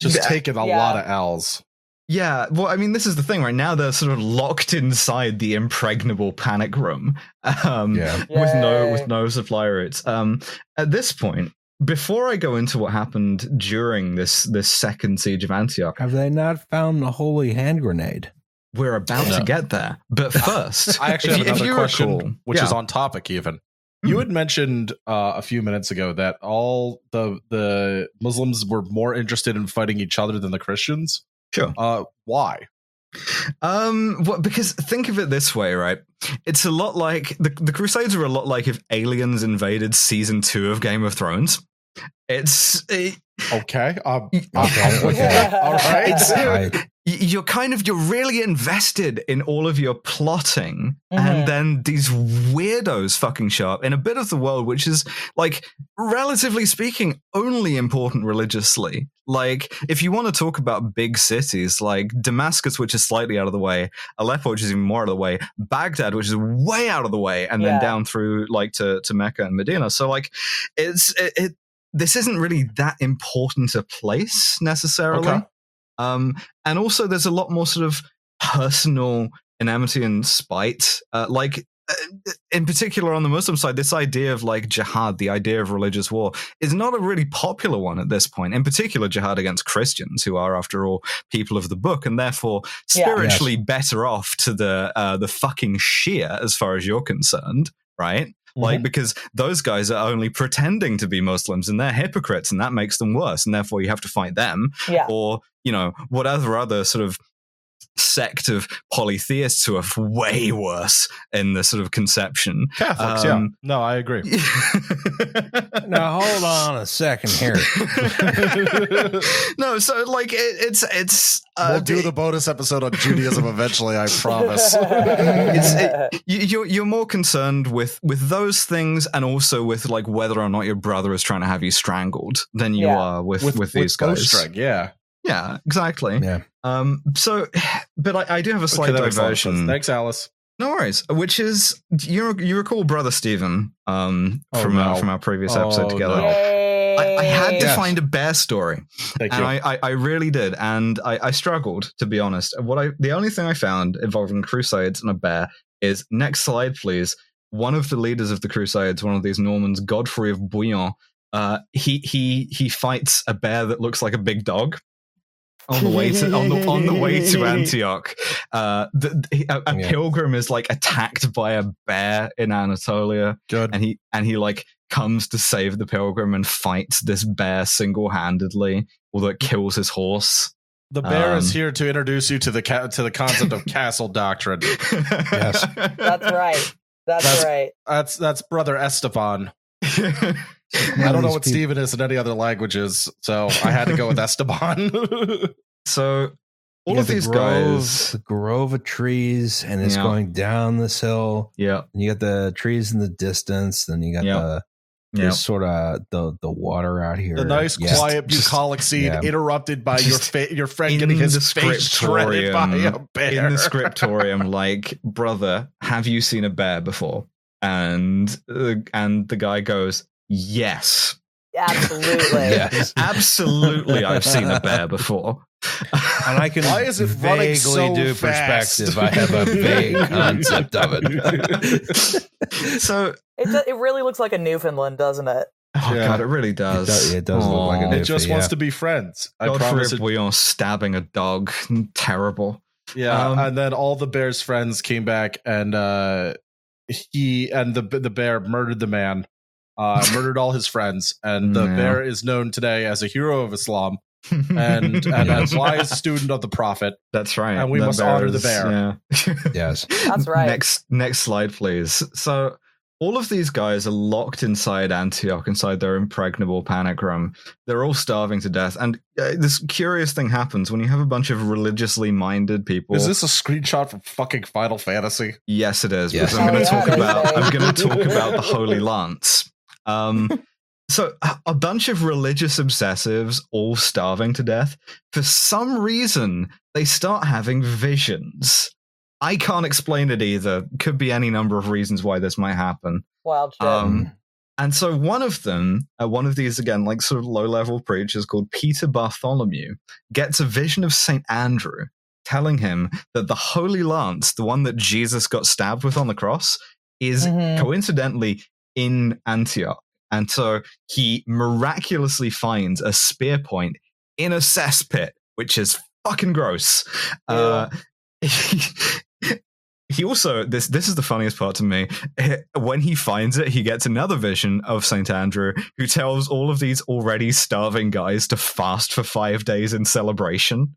Just Yeah. taking a Yeah. lot of L's. Yeah, well, I mean, this is the thing, right? Now they're sort of locked inside the impregnable panic room, um, Yeah. with no with no supply routes. Um, at this point, before I go into what happened during this this second siege of Antioch, Have they not found the holy hand grenade? we're about No. to get there. But (laughs) first, I actually have if another you question, recall- which yeah. is on topic. Even you Hmm. had mentioned uh, a few minutes ago that all the the Muslims were more interested in fighting each other than the Christians. Sure. Uh, why? Um, what, because think of it this way, right? It's a lot like the the Crusades are a lot like if aliens invaded season two of Game of Thrones. It's it, Okay. Um, Okay, (laughs) okay. All right. It's- I, y- you're kind of you're really invested in all of your plotting Mhm. and then these weirdos fucking show up in a bit of the world which is like relatively speaking only important religiously like if you want to talk about big cities like damascus which is slightly out of the way aleppo which is even more out of the way baghdad which is way out of the way and then down through like to, to mecca and medina so like it's it, it this isn't really that important a place necessarily Okay. um, and also, there's a lot more sort of personal enmity and spite. Uh, like, uh, in particular, on the Muslim side, this idea of like jihad, the idea of religious war, is not a really popular one at this point. In particular, jihad against Christians, who are, after all, people of the book, and therefore Yeah. spiritually better off to the uh, the fucking Shia, as far as you're concerned, right? Like, mm-hmm. because those guys are only pretending to be Muslims and they're hypocrites, and that makes them worse, and therefore you have to fight them Yeah. or you know whatever other sort of sect of polytheists who are way worse in the sort of conception. Catholics. Um, yeah. No, I agree. (laughs) now hold on a second here. (laughs) no, so like it, it's it's uh, we'll do the bonus episode on Judaism eventually. I promise. (laughs) It's- it- you- you're you're more concerned with with those things and also with like whether or not your brother is trying to have you strangled than you Yeah. are with with, these guys. bowstring, yeah. Yeah, exactly. Yeah. Um. So, (sighs) but I, I do have a slight Okay, that makes a lot of sense. diversion. Thanks, Alice. No worries. Which is you you recall brother Stephen um Oh, from no. our, from our previous Oh, episode together. no. I, I had to Yes. find a bear story, Thank and you. I, I, I really did, and I, I struggled to be honest. What I the only thing I found involving crusades and a bear is next slide, please. One of the leaders of the crusades, one of these Normans, Godfrey of Bouillon, uh, he he he fights a bear that looks like a big dog. On the way to on the on the way to (laughs) Antioch, uh, the, a, a Yeah. pilgrim is like attacked by a bear in Anatolia, Good. and he and he like comes to save the pilgrim and fights this bear single handedly, although it kills his horse. The bear is Um, here to introduce you to the ca- to the concept of (laughs) castle doctrine. Yes. (laughs) That's right. That's, That's- right. That's that's brother Esteban. I don't know what people- Steven is in any other languages, so I had to go with (laughs) Esteban. (laughs) so all of the these grove, guys, the grove of trees, and it's Yeah. going down this hill. yeah, And you got the trees in the distance, then you got Yeah. the yeah. sort of the the water out here. the nice, Yeah. quiet, Just- bucolic scene yeah. interrupted by your fa- your friend in getting his face shredded by a bear. in the (laughs) scriptorium, like, brother, have you seen a bear before? And uh, and the guy goes, yes, Absolutely. (laughs) Yes. absolutely, I've seen a bear before. And I can (laughs) Why is it vaguely so do fast? perspective. I have a vague (laughs) concept of it. so, It, do, it really looks like a Newfoundland, doesn't it? oh Yeah. god, it really does. does- it does look like a Aw. it Newfie, just wants yeah. to be friends. I Godfrey promise. of It, Bouillon stabbing a dog. Terrible. yeah, Um, and then all the bear's friends came back, and uh, he and the the bear murdered the man, uh, (laughs) murdered all his friends, and the Yeah. bear is known today as a hero of Islam (laughs) and and a wise student of the Prophet. That's right. and we The must honor the bear. Yeah. (laughs) Yes. That's right. Next next slide, please. So all of these guys are locked inside Antioch, inside their impregnable panic room. They're all starving to death. And uh, this curious thing happens when you have a bunch of religiously minded people. Is this a screenshot from fucking Final Fantasy? Yes, it is. Yes. Because I'm Oh, going to yeah, talk about. I'm going to talk about the Holy Lance. Um, (laughs) so a- a bunch of religious obsessives, all starving to death. For some reason, they start having visions. I can't explain it either. Could be any number of reasons why this might happen. Wild shit. Um, and so one of them, uh, one of these again, like sort of low level preachers called Peter Bartholomew, gets a vision of St. Andrew telling him that the Holy Lance, the one that Jesus got stabbed with on the cross, is Mhm. coincidentally in Antioch. And so he miraculously finds a spear point in a cesspit, which is fucking gross. Uh, (laughs) he also this this is the funniest part to me. (laughs) When he finds it, he gets another vision of Saint Andrew, who tells all of these already starving guys to fast for five days in celebration.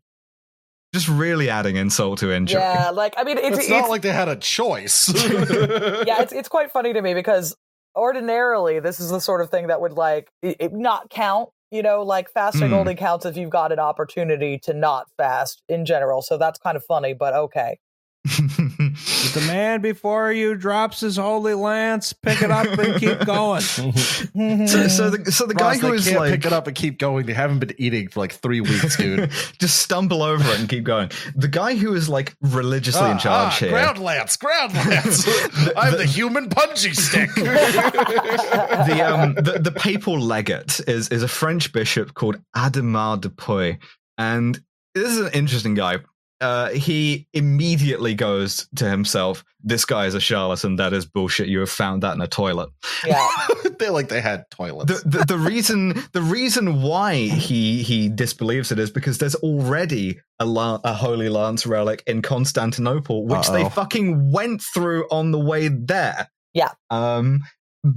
Just really adding insult to injury. yeah, like I mean, it's, It's, it's, not like they had a choice. (laughs) yeah, it's it's quite funny to me because ordinarily this is the sort of thing that would like it, not count. You know, like fasting Hmm. only counts if you've got an opportunity to not fast in general. So that's kind of funny, but okay. (laughs) But the man before you drops his holy lance, pick it up and keep going. (laughs) so, so the so the guy who can't like pick it up and keep going. They haven't been eating for like three weeks, dude. (laughs) just stumble over it and keep going. The guy who is like religiously in Ah, charge ah, here. Ground lance, ground lance. (laughs) I'm the human bungee stick. the um the, the papal legate is is a French bishop called Ademar de Puy, and this is an interesting guy. Uh, he immediately goes to himself, "This guy is a charlatan. That is bullshit. You have found that in a toilet." yeah, (laughs) they like they had toilets. The, the, the reason the reason why he he disbelieves it is because there's already a, la- a holy lance relic in Constantinople, which they Uh-oh. fucking went through on the way there. Yeah. Um.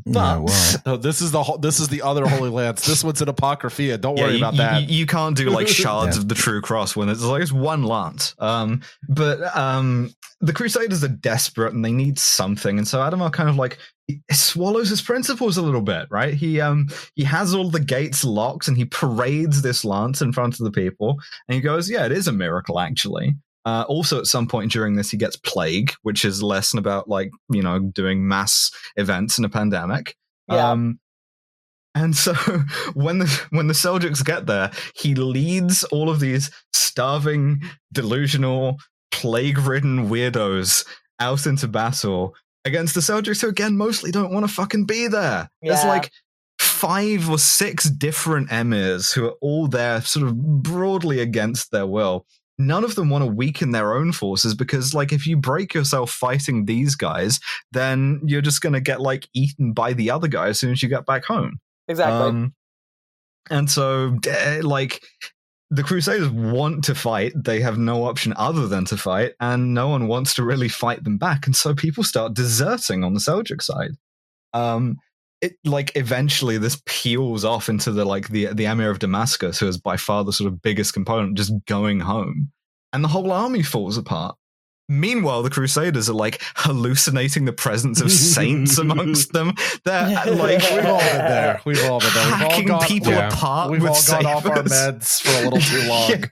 But Yeah, well. no, this is the this is the other holy lance. This one's an apocrypha. Don't Yeah, worry you, about that. You, can't do like (laughs) shards Yeah. of the true cross when it's like it's one lance. Um, but um, the Crusaders are desperate and they need something, and so Adamar kind of like swallows his principles a little bit, right? He um he has all the gates locked and he parades this lance in front of the people, and he goes, "Yeah, it is a miracle, actually." Uh, also, at some point during this, he gets plague, which is a lesson about like you know doing mass events in a pandemic. Yeah. Um, and so (laughs) when the when the Seljuks get there, he leads all of these starving, delusional, plague-ridden weirdos out into battle against the Seljuks, who again mostly don't want to fucking be there. There's like five or six different emirs who are all there, sort of broadly against their will. None of them want to weaken their own forces because, like, if you break yourself fighting these guys, then you're just going to get like eaten by the other guy as soon as you get back home. exactly. Um, and so, eh, like, the Crusaders want to fight. They have no option other than to fight, and no one wants to really fight them back. And so people start deserting on the Seljuk side. Um, it like eventually this peels off into the like the the emir of Damascus, who is by far the sort of biggest component, just going home, and the whole army falls apart. Meanwhile, the Crusaders are like hallucinating the presence of saints (laughs) amongst them. They're (laughs) like We've all been there. We've all been there. We've all hacking gone, people yeah. apart. We've all gone off our meds for a little too (laughs) long.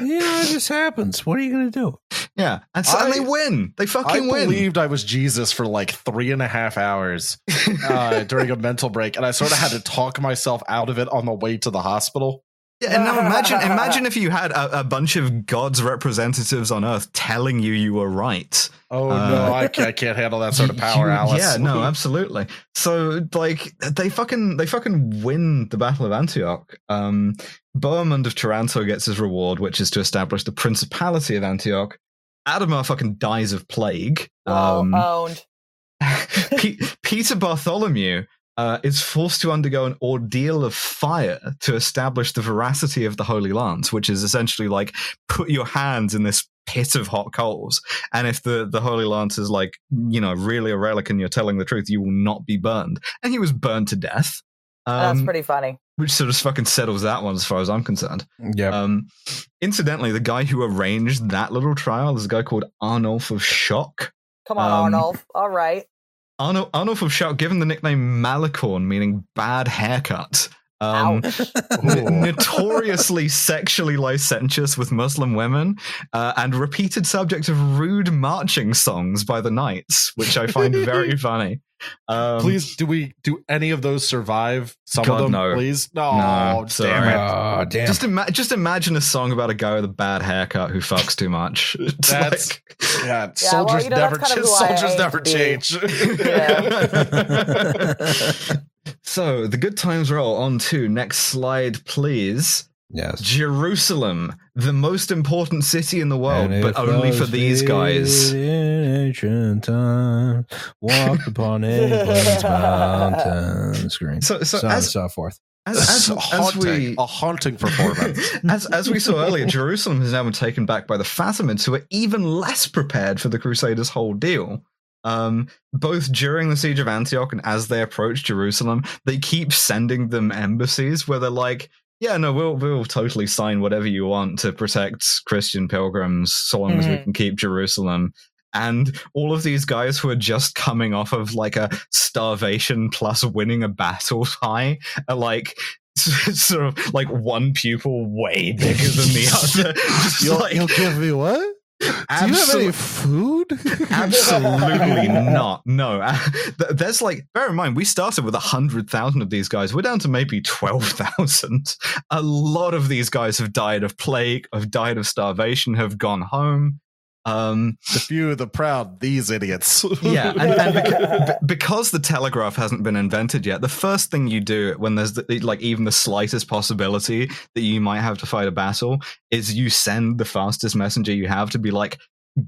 Yeah, it just happens. What are you going to do? yeah. and so and I- they win. They I fucking win. I believed I was Jesus for like three and a half hours (laughs) uh, during a mental break, and I sort of had to talk myself out of it on the way to the hospital. Yeah, and now imagine, (laughs) imagine if you had a, a bunch of God's representatives on Earth telling you you were right. Oh Uh, no, I can't, I can't handle that sort of (laughs) power, You- Alice. Yeah, no, absolutely. So, like, they fucking, they fucking win the Battle of Antioch. Um, Bohemond of Taranto gets his reward, which is to establish the Principality of Antioch. Adamar fucking dies of plague. well Um, owned. (laughs) Pe- Peter Bartholomew uh, is forced to undergo an ordeal of fire to establish the veracity of the Holy Lance, which is essentially like put your hands in this pit of hot coals, and if the the Holy Lance is like you know really a relic and you're telling the truth, you will not be burned. And he was burned to death. That's Um, pretty funny. which sort of fucking settles that one as far as I'm concerned. Yeah. Um, incidentally, the guy who arranged that little trial is a guy called Arnulf of Chocques. Come on, um, Arnold. All right. Arnulf, Arnulf of Chocques, given the nickname Malecorne, meaning bad haircut. Um, (laughs) n- notoriously sexually licentious with Muslim women, uh, and repeated subject of rude marching songs by the knights, which I find very (laughs) funny. Um, please, do we do any of those survive? Some God, of them, no. please. No, No, damn sorry. it. Oh, damn. Just, ima- just imagine a song about a guy with a bad haircut who fucks too much. (laughs) It's That's like- yeah. Yeah, well, soldiers you know, never, that's kind of soldiers never to be. change. (laughs) (laughs) so the good times roll on to next slide, please. Yes. Jerusalem, the most important city in the world, but only for these guys. faded in ancient times walked upon (laughs) England's mountain screen. So, so, So, on and as, so forth. as, as, a as we a haunting performance. (laughs) as, as we saw earlier, Jerusalem has now been taken back by the Fatimids, who are even less prepared for the Crusaders' whole deal. Um, both during the siege of Antioch and as they approach Jerusalem, they keep sending them embassies where they're like, "Yeah, no, we'll we'll totally sign whatever you want to protect Christian pilgrims, so long as we Mhm. can keep Jerusalem." And all of these guys who are just coming off of like a starvation plus winning a battle high are like (laughs) sort of like one pupil way bigger than the (laughs) other. (laughs) You'll, like, you'll give me what? Do you have any food? (laughs) Absolutely not. No. (laughs) Th- There's like, bear in mind, we started with 100,000 of these guys. We're down to maybe 12,000. A lot of these guys have died of plague, have died of starvation, have gone home. Um, the few, the proud, these idiots. yeah, and, and (laughs) beca- because the telegraph hasn't been invented yet, the first thing you do when there's the, like even the slightest possibility that you might have to fight a battle is you send the fastest messenger you have to be like,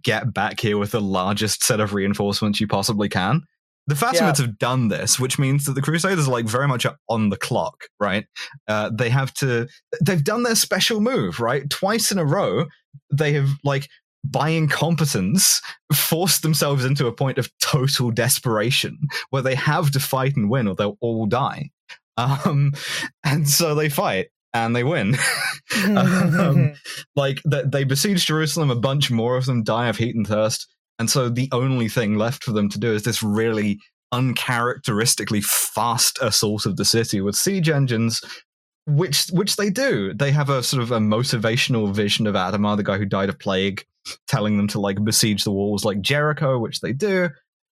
get back here with the largest set of reinforcements you possibly can. The Fatimids have done this, which means that the Crusaders are like very much on the clock, right? Uh, they have to, they've done their special move, right? Twice in a row, they have like by incompetence forced themselves into a point of total desperation where they have to fight and win or they'll all die. Um, and so they fight and they win. (laughs) um, (laughs) like th- they besiege Jerusalem, a bunch more of them die of heat and thirst. And so the only thing left for them to do is this really uncharacteristically fast assault of the city with siege engines which which they do. They have a sort of a motivational vision of Adamar, the guy who died of plague, telling them to like besiege the walls like Jericho, which they do.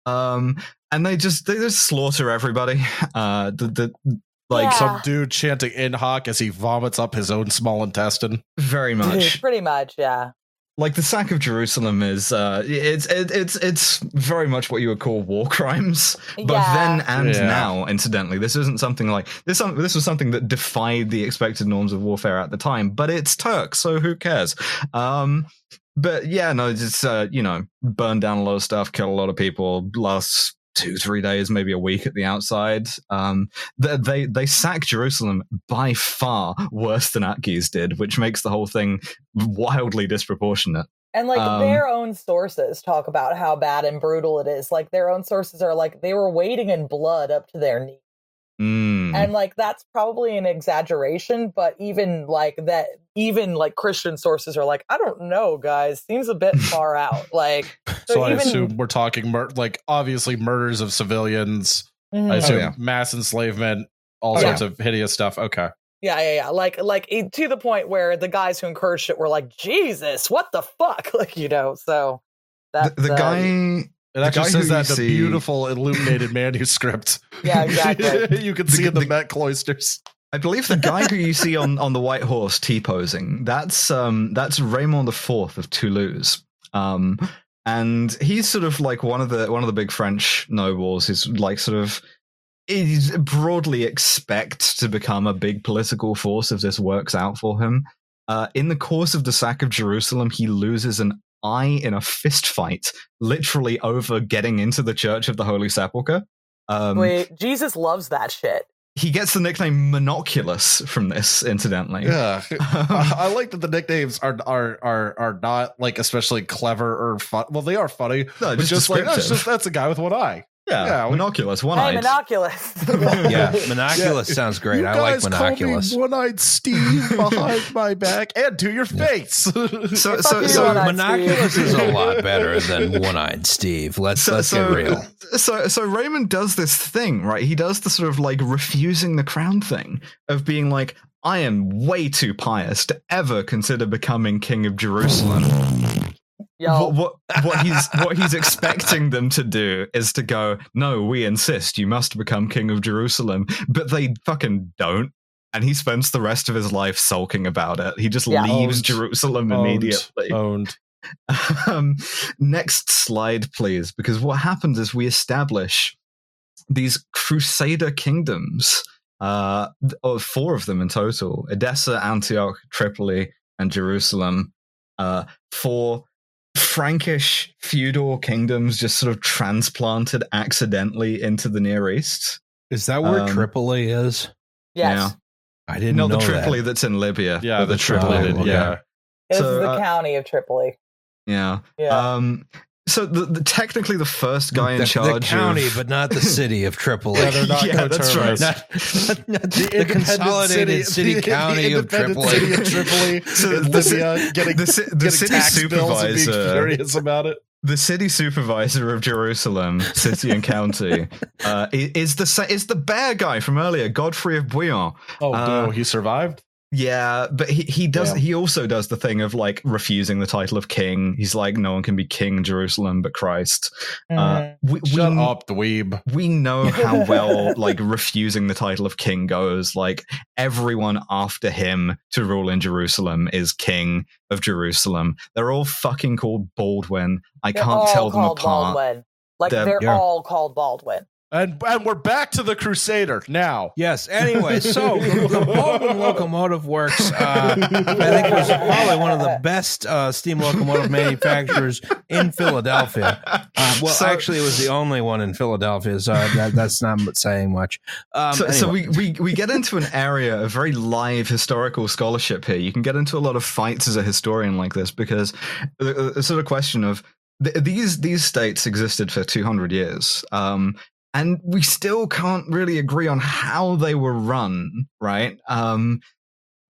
Um, and they just they just slaughter everybody. (laughs) Uh, the the like Yeah. Some dude chanting in hoc as he vomits up his own small intestine. very (laughs) much Pretty much, yeah. like the sack of Jerusalem is uh it's it, it's it's very much what you would call war crimes but Yeah. then and Yeah. now incidentally this isn't something like this some- this was something that defied the expected norms of warfare at the time but it's Turk so who cares um but yeah no just uh you know burn down a lot of stuff kill a lot of people last two three days maybe a week at the outside um they they, they sack Jerusalem by far worse than Atsiz did which makes the whole thing wildly disproportionate And like Um, their own sources talk about how bad and brutal it is. Like their own sources are like they were wading in blood up to their knees. Mm. And like that's probably an exaggeration, but even like that even like Christian sources are like, I don't know, guys, seems a bit (laughs) far out. Like So, So I even- assume we're talking mur- like obviously murders of civilians. mhm. I assume yeah. mass enslavement, all Oh, sorts of hideous stuff. Okay. Yeah, yeah, yeah. Like, like it- to the point where the guys who encouraged it were like, "Jesus, what the fuck?" (laughs) Like, you know. So the, the uh, guy It actually says who that you in the see- beautiful illuminated manuscript. (laughs) Yeah, exactly. (laughs) you can The- see in the the- Met cloisters. I believe the guy who you see on, on the white horse T posing, that's um that's Raymond IV of Toulouse. Um and he's sort of like one of the one of the big French nobles who's like sort of is broadly expect to become a big political force if this works out for him. Uh, in the course of the sack of Jerusalem, he loses an eye in a fist fight, literally over getting into the Church of the Holy Sepulchre. Um, wait, Jesus loves that shit. he gets the nickname Monoculus from this, incidentally. Yeah. Um, (laughs) I I like that the nicknames are are are are not like especially clever or fun. Well, they are funny, no, but just, just like oh, just that's a guy with one eye. Yeah, Yeah, we- monoculus, one Hey, eyed. monoculus. Yeah, Monoculus sounds great. You I like guys call me Monoculus. one-eyed Steve (laughs) behind my back and to your face. so, (laughs) Fuck so, so, Monoculus Steve. is a lot better than One Eyed Steve. Let's so, let's so, get real. so, so Raymond does this thing, right? He does the sort of like refusing the crown thing of being like, I am way too pious to ever consider becoming king of Jerusalem. What, what what he's (laughs) what he's expecting them to do is to go, no, we insist you must become king of Jerusalem, but they fucking don't. And he spends the rest of his life sulking about it. He just Yeah. leaves Owned. Jerusalem Owned. immediately. Owned. (laughs) Um, next slide, please, because what happens is we establish these Crusader kingdoms, uh, oh, four of them in total: Edessa, Antioch, Tripoli, and Jerusalem. Uh, four Frankish feudal kingdoms just sort of transplanted accidentally into the Near East. Is that where Um, Tripoli is? yes. I didn't Not know the Tripoli that. that's in Libya. Yeah, but the Tripoli. Did, okay. Yeah. This So, is the uh, county of Tripoli. Yeah. Yeah. Um, so the, the technically the first guy in the, charge the county, of, but not the (laughs) city of Tripoli. Yeah, they're not Yeah, that's coterminous. Not, (laughs) not- not the, independent consolidated city, the- the (laughs) county of independent Tripoli. City of Tripoli So in the Libya, getting, the, the getting city tax bills and being supervisor, furious about it. the city supervisor of Jerusalem, city and county, uh, is the is the bear guy from earlier, Godfrey of Bouillon. Oh Uh, no, he survived. Yeah, but he, he does Yeah. he also does the thing of like refusing the title of king. He's like, no one can be king in Jerusalem but Christ. Uh, Mhm. we, Shut we, up, dweeb. we know (laughs) how well like refusing the title of king goes like everyone after him to rule in jerusalem is king of jerusalem they're all fucking called baldwin i They're can't tell them apart Baldwin. Like They're- they're, yeah. all called Baldwin. And and we're back to the Crusader now. Yes. Anyway, so (laughs) the, Baldwin Locomotive Works, uh, I think, was probably one of the best uh, steam locomotive manufacturers in Philadelphia. Uh, well, So- actually, it was the only one in Philadelphia, so that, that's not saying much. Um, so, so we, we we get into an area of very live historical scholarship here. You can get into a lot of fights as a historian like this because the, the sort of a question of these these states existed for 200 years. Um, and we still can't really agree on how they were run, right? Um,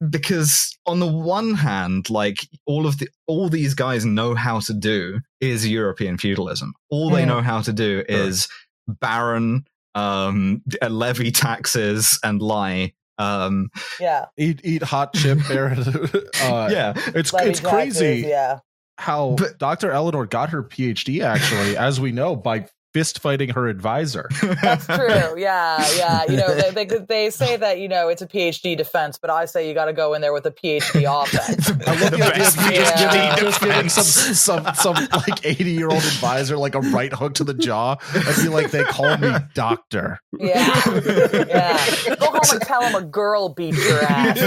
because on the one hand, like all of the all these guys know how to do is European feudalism. All they know how to do is baron, um, levy taxes and lie. Um, Yeah. Eat eat hot chip there. (laughs) (laughs) uh, yeah, It's Levy it's crazy Yeah. how But- Dr. Eleanor got her PhD actually, as we know, by fist fighting her advisor. (laughs) That's true. Yeah, yeah. You know, they, they they say that you know it's a PhD defense, but I say you got to go in there with a PhD (laughs) offense. I love The the idea of you just PhD giving, just giving some, some some like 80 year old advisor like a right hook to the jaw I be like, they call me doctor. Yeah, yeah. Go home and tell him a girl beat your (laughs) ass.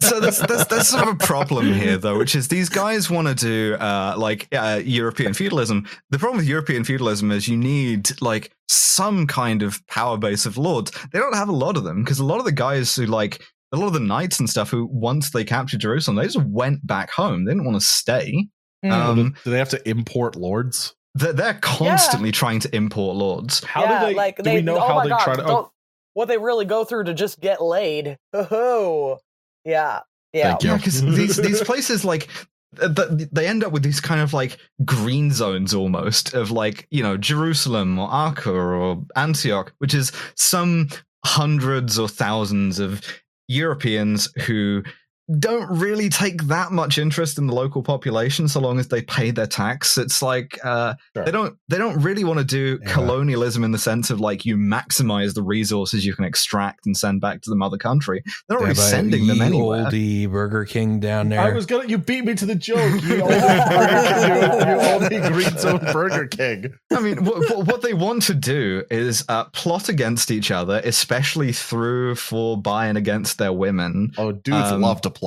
so there's, there's, there's sort of a problem here, though, which is these guys want to do uh, like uh, European feudalism. The problem with European feudalism is you need like some kind of power base of lords. They don't have a lot of them because a lot of the guys who like a lot of the knights and stuff who once they captured Jerusalem, they just went back home. They didn't want to stay. Mm. Um, Do they have to import lords? they're, they're constantly trying to import lords. How yeah, do they? like do they, we know oh how they God, try to? Oh, what they really go through to just get laid. (laughs) Oh, yeah, yeah. Thank you. Yeah, because these these places like th- th- they end up with these kind of like green zones almost of like you know Jerusalem or Acre or Antioch, which is some hundreds or thousands of Europeans who don't really take that much interest in the local population so long as they pay their tax it's like uh, Sure. they don't they don't really want to do Yeah. colonialism in the sense of like you maximize the resources you can extract and send back to the mother country they're not They really sending them ye anywhere Oldie Burger King down there. I was gonna. You beat me to the joke. You only Burger King, you, you only Green Zone Burger King. I mean, what, what- what they want to do is uh, plot against each other, especially through for by and against their women. Oh, dudes Um, love to plot.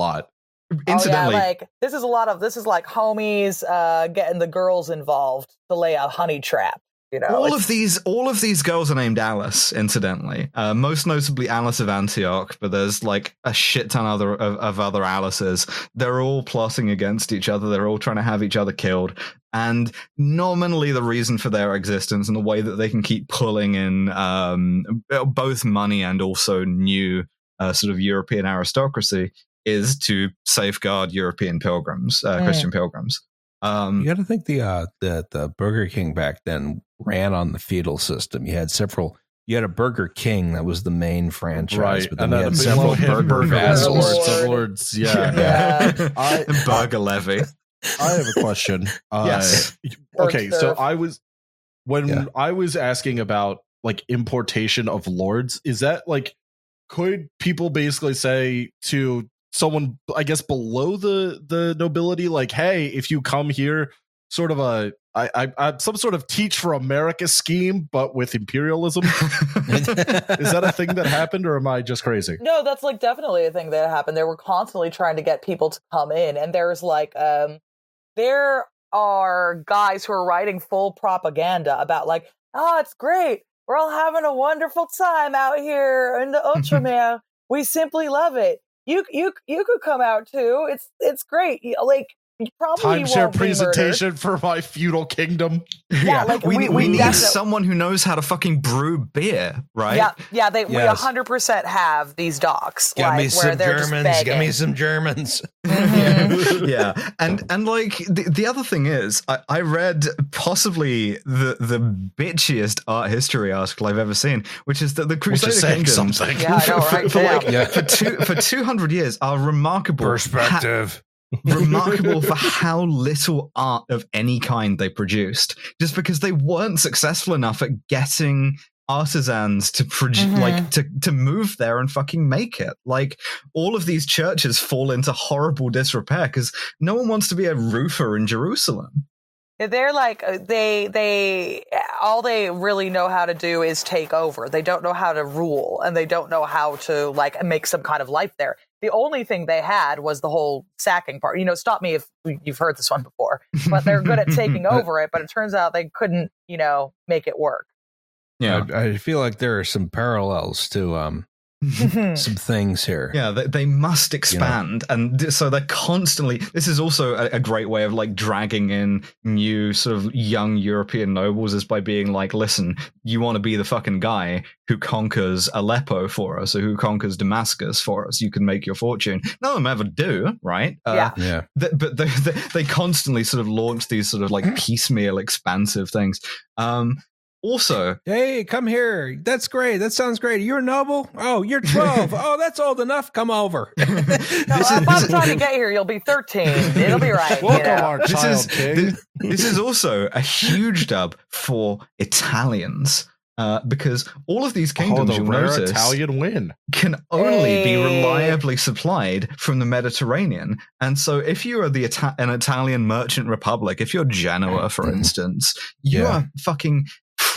Incidentally, oh, yeah, like this is a lot of this is like homies uh, getting the girls involved to lay a honey trap. You know, all of these all of these girls are named Alice, incidentally. Uh, most notably Alice of Antioch, but there's like a shit ton other of, of other Alices. They're all plotting against each other. They're all trying to have each other killed. And nominally, the reason for their existence and the way that they can keep pulling in um, both money and also new uh, sort of European aristocracy is to safeguard European pilgrims, uh, Mm. Christian pilgrims. Um, You got to think the uh, the the Burger King back then ran on the feudal system. You had several. You had a Burger King that was the main franchise, right. but then and we had several burger burger vassals. lords, Lord. of lords. Yeah. (laughs) Yeah. (laughs) I- Burger Levy. (laughs) I have a question. Uh, Yes. Okay, so I was when Yeah. I was asking about like importation of lords, is that like could people basically say to someone I guess below the the nobility like hey, if you come here sort of a I, I, I some sort of teach for America scheme, but with imperialism. (laughs) Is that a thing that happened, or am I just crazy? No, that's like definitely a thing that happened. They were constantly trying to get people to come in, and there's like um, there are guys who are writing full propaganda about like, oh, it's great. We're all having a wonderful time out here in the (laughs) Ultramare. we simply love it. You you you could come out too. It's it's great. Like probably Timeshare won't murdered. presentation for my feudal kingdom. Yeah, like, we, we- we, we need definitely- someone who knows how to fucking brew beer, right? Yeah, yeah, they we Yes. hundred percent have these docks. Got like, me where some they're just Germans. Got me some Germans. Mhm. (laughs) yeah, and and like the, the other thing is, I, I read possibly the the bitchiest art history article I've ever seen, which is that the Crusader saying Kingdoms something. Yeah, I know, for, (laughs) right? for Damn. like Yeah. for two for two hundred years are remarkable ha- Perspective. (laughs) remarkable for how little art of any kind they produced just because they weren't successful enough at getting artisans to produce Mhm. like to to move there and fucking make it like all of these churches fall into horrible disrepair because no one wants to be a roofer in jerusalem They're like uh, they they all they really know how to do is take over. They don't know how to rule and they don't know how to like make some kind of life there. The only thing they had was the whole sacking part. You know, stop me if you've heard this one before. But they're good at taking (laughs) over it, but it turns out they couldn't, you know, make it work. yeah I, I feel like there are some parallels to um some things here. Yeah, they, they must expand, and th- so they're constantly. This is also a, a great way of like dragging in new sort of young European nobles, is by being like, "Listen, you want to be the fucking guy who conquers Aleppo for us, or who conquers Damascus for us? You can make your fortune." None of them ever do, right? Uh, Yeah. Yeah. th- but they, they they constantly sort of launch these sort of like (clears throat) piecemeal, expansive things. Um, also, Hey, come here. That's great. That sounds great. You're noble. Oh, you're 12. (laughs) oh, that's old enough. Come over. (laughs) No, (laughs) This uh, is- by the time you get here, you'll be 13. It'll be right. you Welcome, know? our this child is king. this, this is also a huge dub for Italians. Uh, because all of these oh, kingdoms, the you'll notice, Italian win. can only be reliably supplied from the Mediterranean. And so, if you are the Ita- an Italian merchant republic, if you're Genoa, for (clears throat) instance, you Yeah. are fucking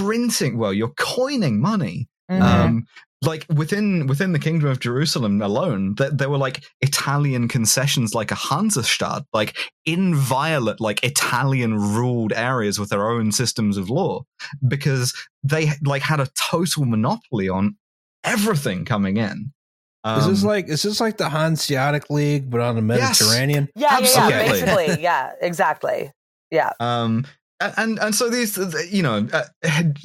printing. Well, you're coining money Mhm. um like within within the kingdom of jerusalem alone that there were like italian concessions like a hansestadt like inviolate like italian ruled areas with their own systems of law because they like had a total monopoly on everything coming in is this Um, like is this like the Hanseatic League but on the Yes. Mediterranean? yeah, yeah, yeah, absolutely. basically. Yeah, exactly. Yeah. Um, and and so these, you know, uh,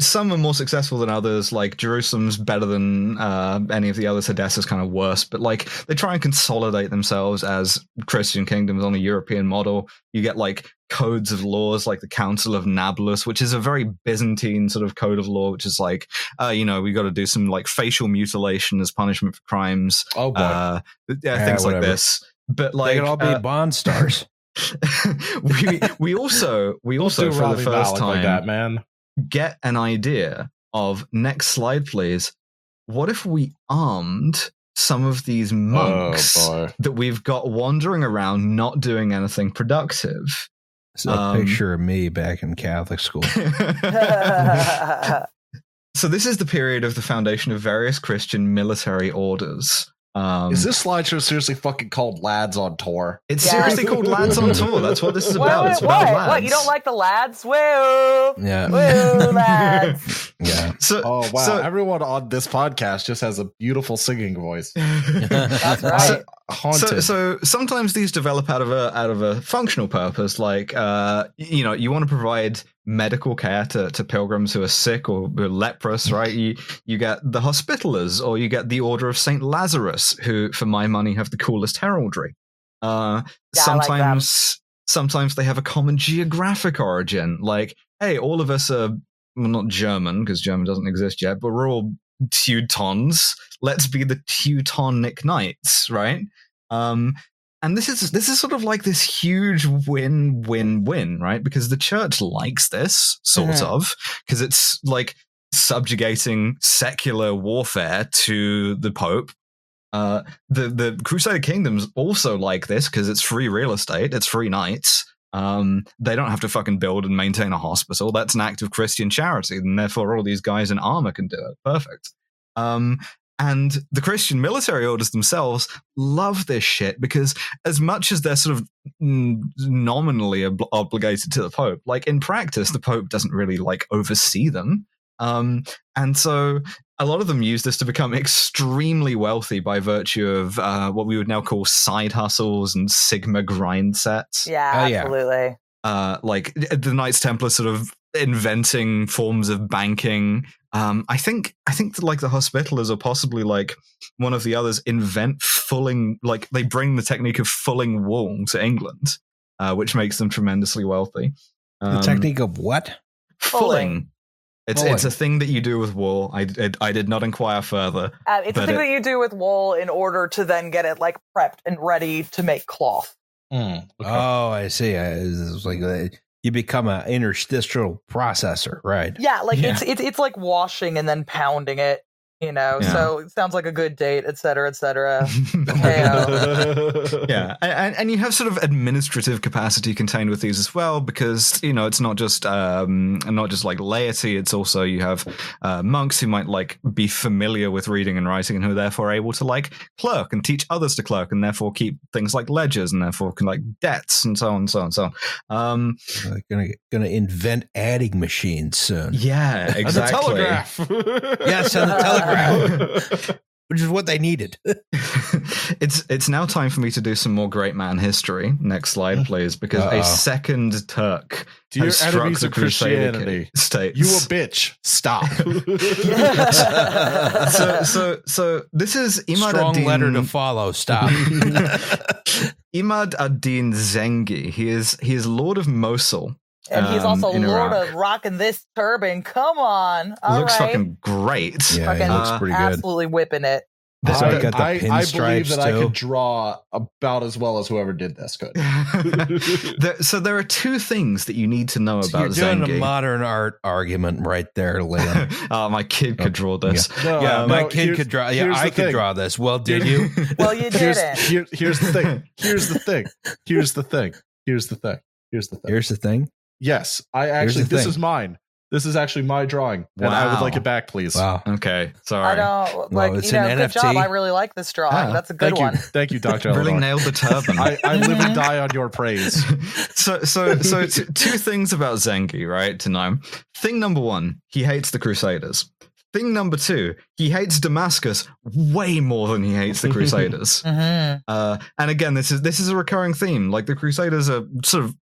some are more successful than others. Like Jerusalem's better than uh, any of the others. Edessa's kind of worse, but like they try and consolidate themselves as Christian kingdoms on a European model. You get like codes of laws, like the Council of Nablus, which is a very Byzantine sort of code of law, which is like, uh, you know, we got to do some like facial mutilation as punishment for crimes, Oh boy. uh, yeah, Yeah, things like this. But like They could all be uh, Bond stars. (laughs) (laughs) we we also we also do for the first Malik time like that, man. get an idea of next slide please what if we armed some of these monks Oh that we've got wandering around not doing anything productive It's a Um, picture of me back in Catholic school. (laughs) (laughs) so this is the period of the foundation of various christian military orders Um, Is this slideshow seriously fucking called Lads on Tour? it's Yeah. seriously called Lads on Tour. That's what this is What, about. what, it's about what? lads. What, you don't like the lads? Woo! Yeah. Woo, lads. (laughs) Yeah. So, Oh wow! so- Everyone on this podcast just has a beautiful singing voice. (laughs) That's right. So- Haunted. So, so sometimes these develop out of a out of a functional purpose, like uh, you know, you want to provide medical care to, to pilgrims who are sick or who are leprous, right? You you get the Hospitallers, or you get the Order of Saint Lazarus, who, for my money, have the coolest heraldry. Uh, Yeah, I like sometimes, sometimes they have a common geographic origin, like hey, all of us are well, not German because German doesn't exist yet, but we're all Teutons. Let's be the Teutonic Knights, right? Um, and this is this is sort of like this huge win-win-win, right? Because the church likes this sort Mhm. of because it's like subjugating secular warfare to the Pope. Uh, the the Crusader kingdoms also like this because it's free real estate, it's free knights. Um, they don't have to fucking build and maintain a hospital. That's an act of Christian charity, and therefore all these guys in armor can do it. Perfect. Um, and the Christian military orders themselves love this shit because, as much as they're sort of nominally ob- obligated to the Pope, like in practice, the Pope doesn't really like oversee them. Um, and so a lot of them use this to become extremely wealthy by virtue of uh, what we would now call side hustles and Sigma grind sets Yeah, Oh, yeah. absolutely. uh, like the Knights Templar sort of inventing forms of banking. Um, I think I think that, like the Hospitallers or possibly like one of the others invent fulling like they bring the technique of fulling wool to England, uh, which makes them tremendously wealthy. The Um, technique of what? fulling. It's Fulling. it's a thing that you do with wool. I, I, I did not inquire further. Uh, it's a thing it- that you do with wool in order to then get it like prepped and ready to make cloth. Mm, okay. Oh, I see. I- It's like uh, you become an interstitial processor, right? Yeah, like Yeah. it's it's it's like washing and then pounding it. You know, Yeah. so it sounds like a good date, etc cetera, et cetera. (laughs) yeah, and, and you have sort of administrative capacity contained with these as well, because you know it's not just um, not just like laity. It's also you have uh, monks who might like be familiar with reading and writing, and who are therefore able to like clerk and teach others to clerk, and therefore keep things like ledgers, and therefore can like debts and so on and so on and so on. Um, They're gonna gonna invent adding machines soon. yeah, (laughs) And the exactly. telegraph. Yes, and the (laughs) telegraph, (laughs) which is what they needed. (laughs) it's it's now time for me to do some more great man history. Next slide, mm. please, because Uh-oh. a second Turk Dear has struck the Crusader Christianity, states. you a bitch. Stop. (laughs) so so so this is Imad Strong ad-Din, letter to follow. Stop. Imad ad-Din Zengi. He is he is Lord of Mosul. And he's Um, also in Lord Iraq. of rocking this turban. Come on. all right, Looks fucking great. yeah, Fucking he looks uh, pretty good. Absolutely whipping it. This I, got the I, I believe pinstripes, that I could draw about as well as whoever did this could. (laughs) There- so there are two things that you need to know So you're about doing Zengi. a modern art argument right there, (laughs) Liam. oh, my kid could draw this. No, yeah, no, my kid could draw. Yeah, I could thing. draw this. Well, did you? (laughs) Well, you here's, didn't. here- here's the thing. Here's the thing. Here's the thing. Here's the thing. Here's the thing. Here's the thing. Yes, I actually. This thing. is mine. This is actually my drawing, and I would like it back, please. Wow. Okay, Sorry. I sorry. don't like it's you know, an good NFT. job. I really like this drawing. Ah, That's a good Thank one. you, thank you, Doctor. (laughs) really Eleanor. nailed the turban. I, I live and (laughs) die on your praise. (laughs) so so so t- two things about Zengi, right? To know. Thing number one, he hates the Crusaders. Thing number two, he hates Damascus way more than he hates the Crusaders. hmm Uh, and again, this is this is a recurring theme. Like the Crusaders are sort of a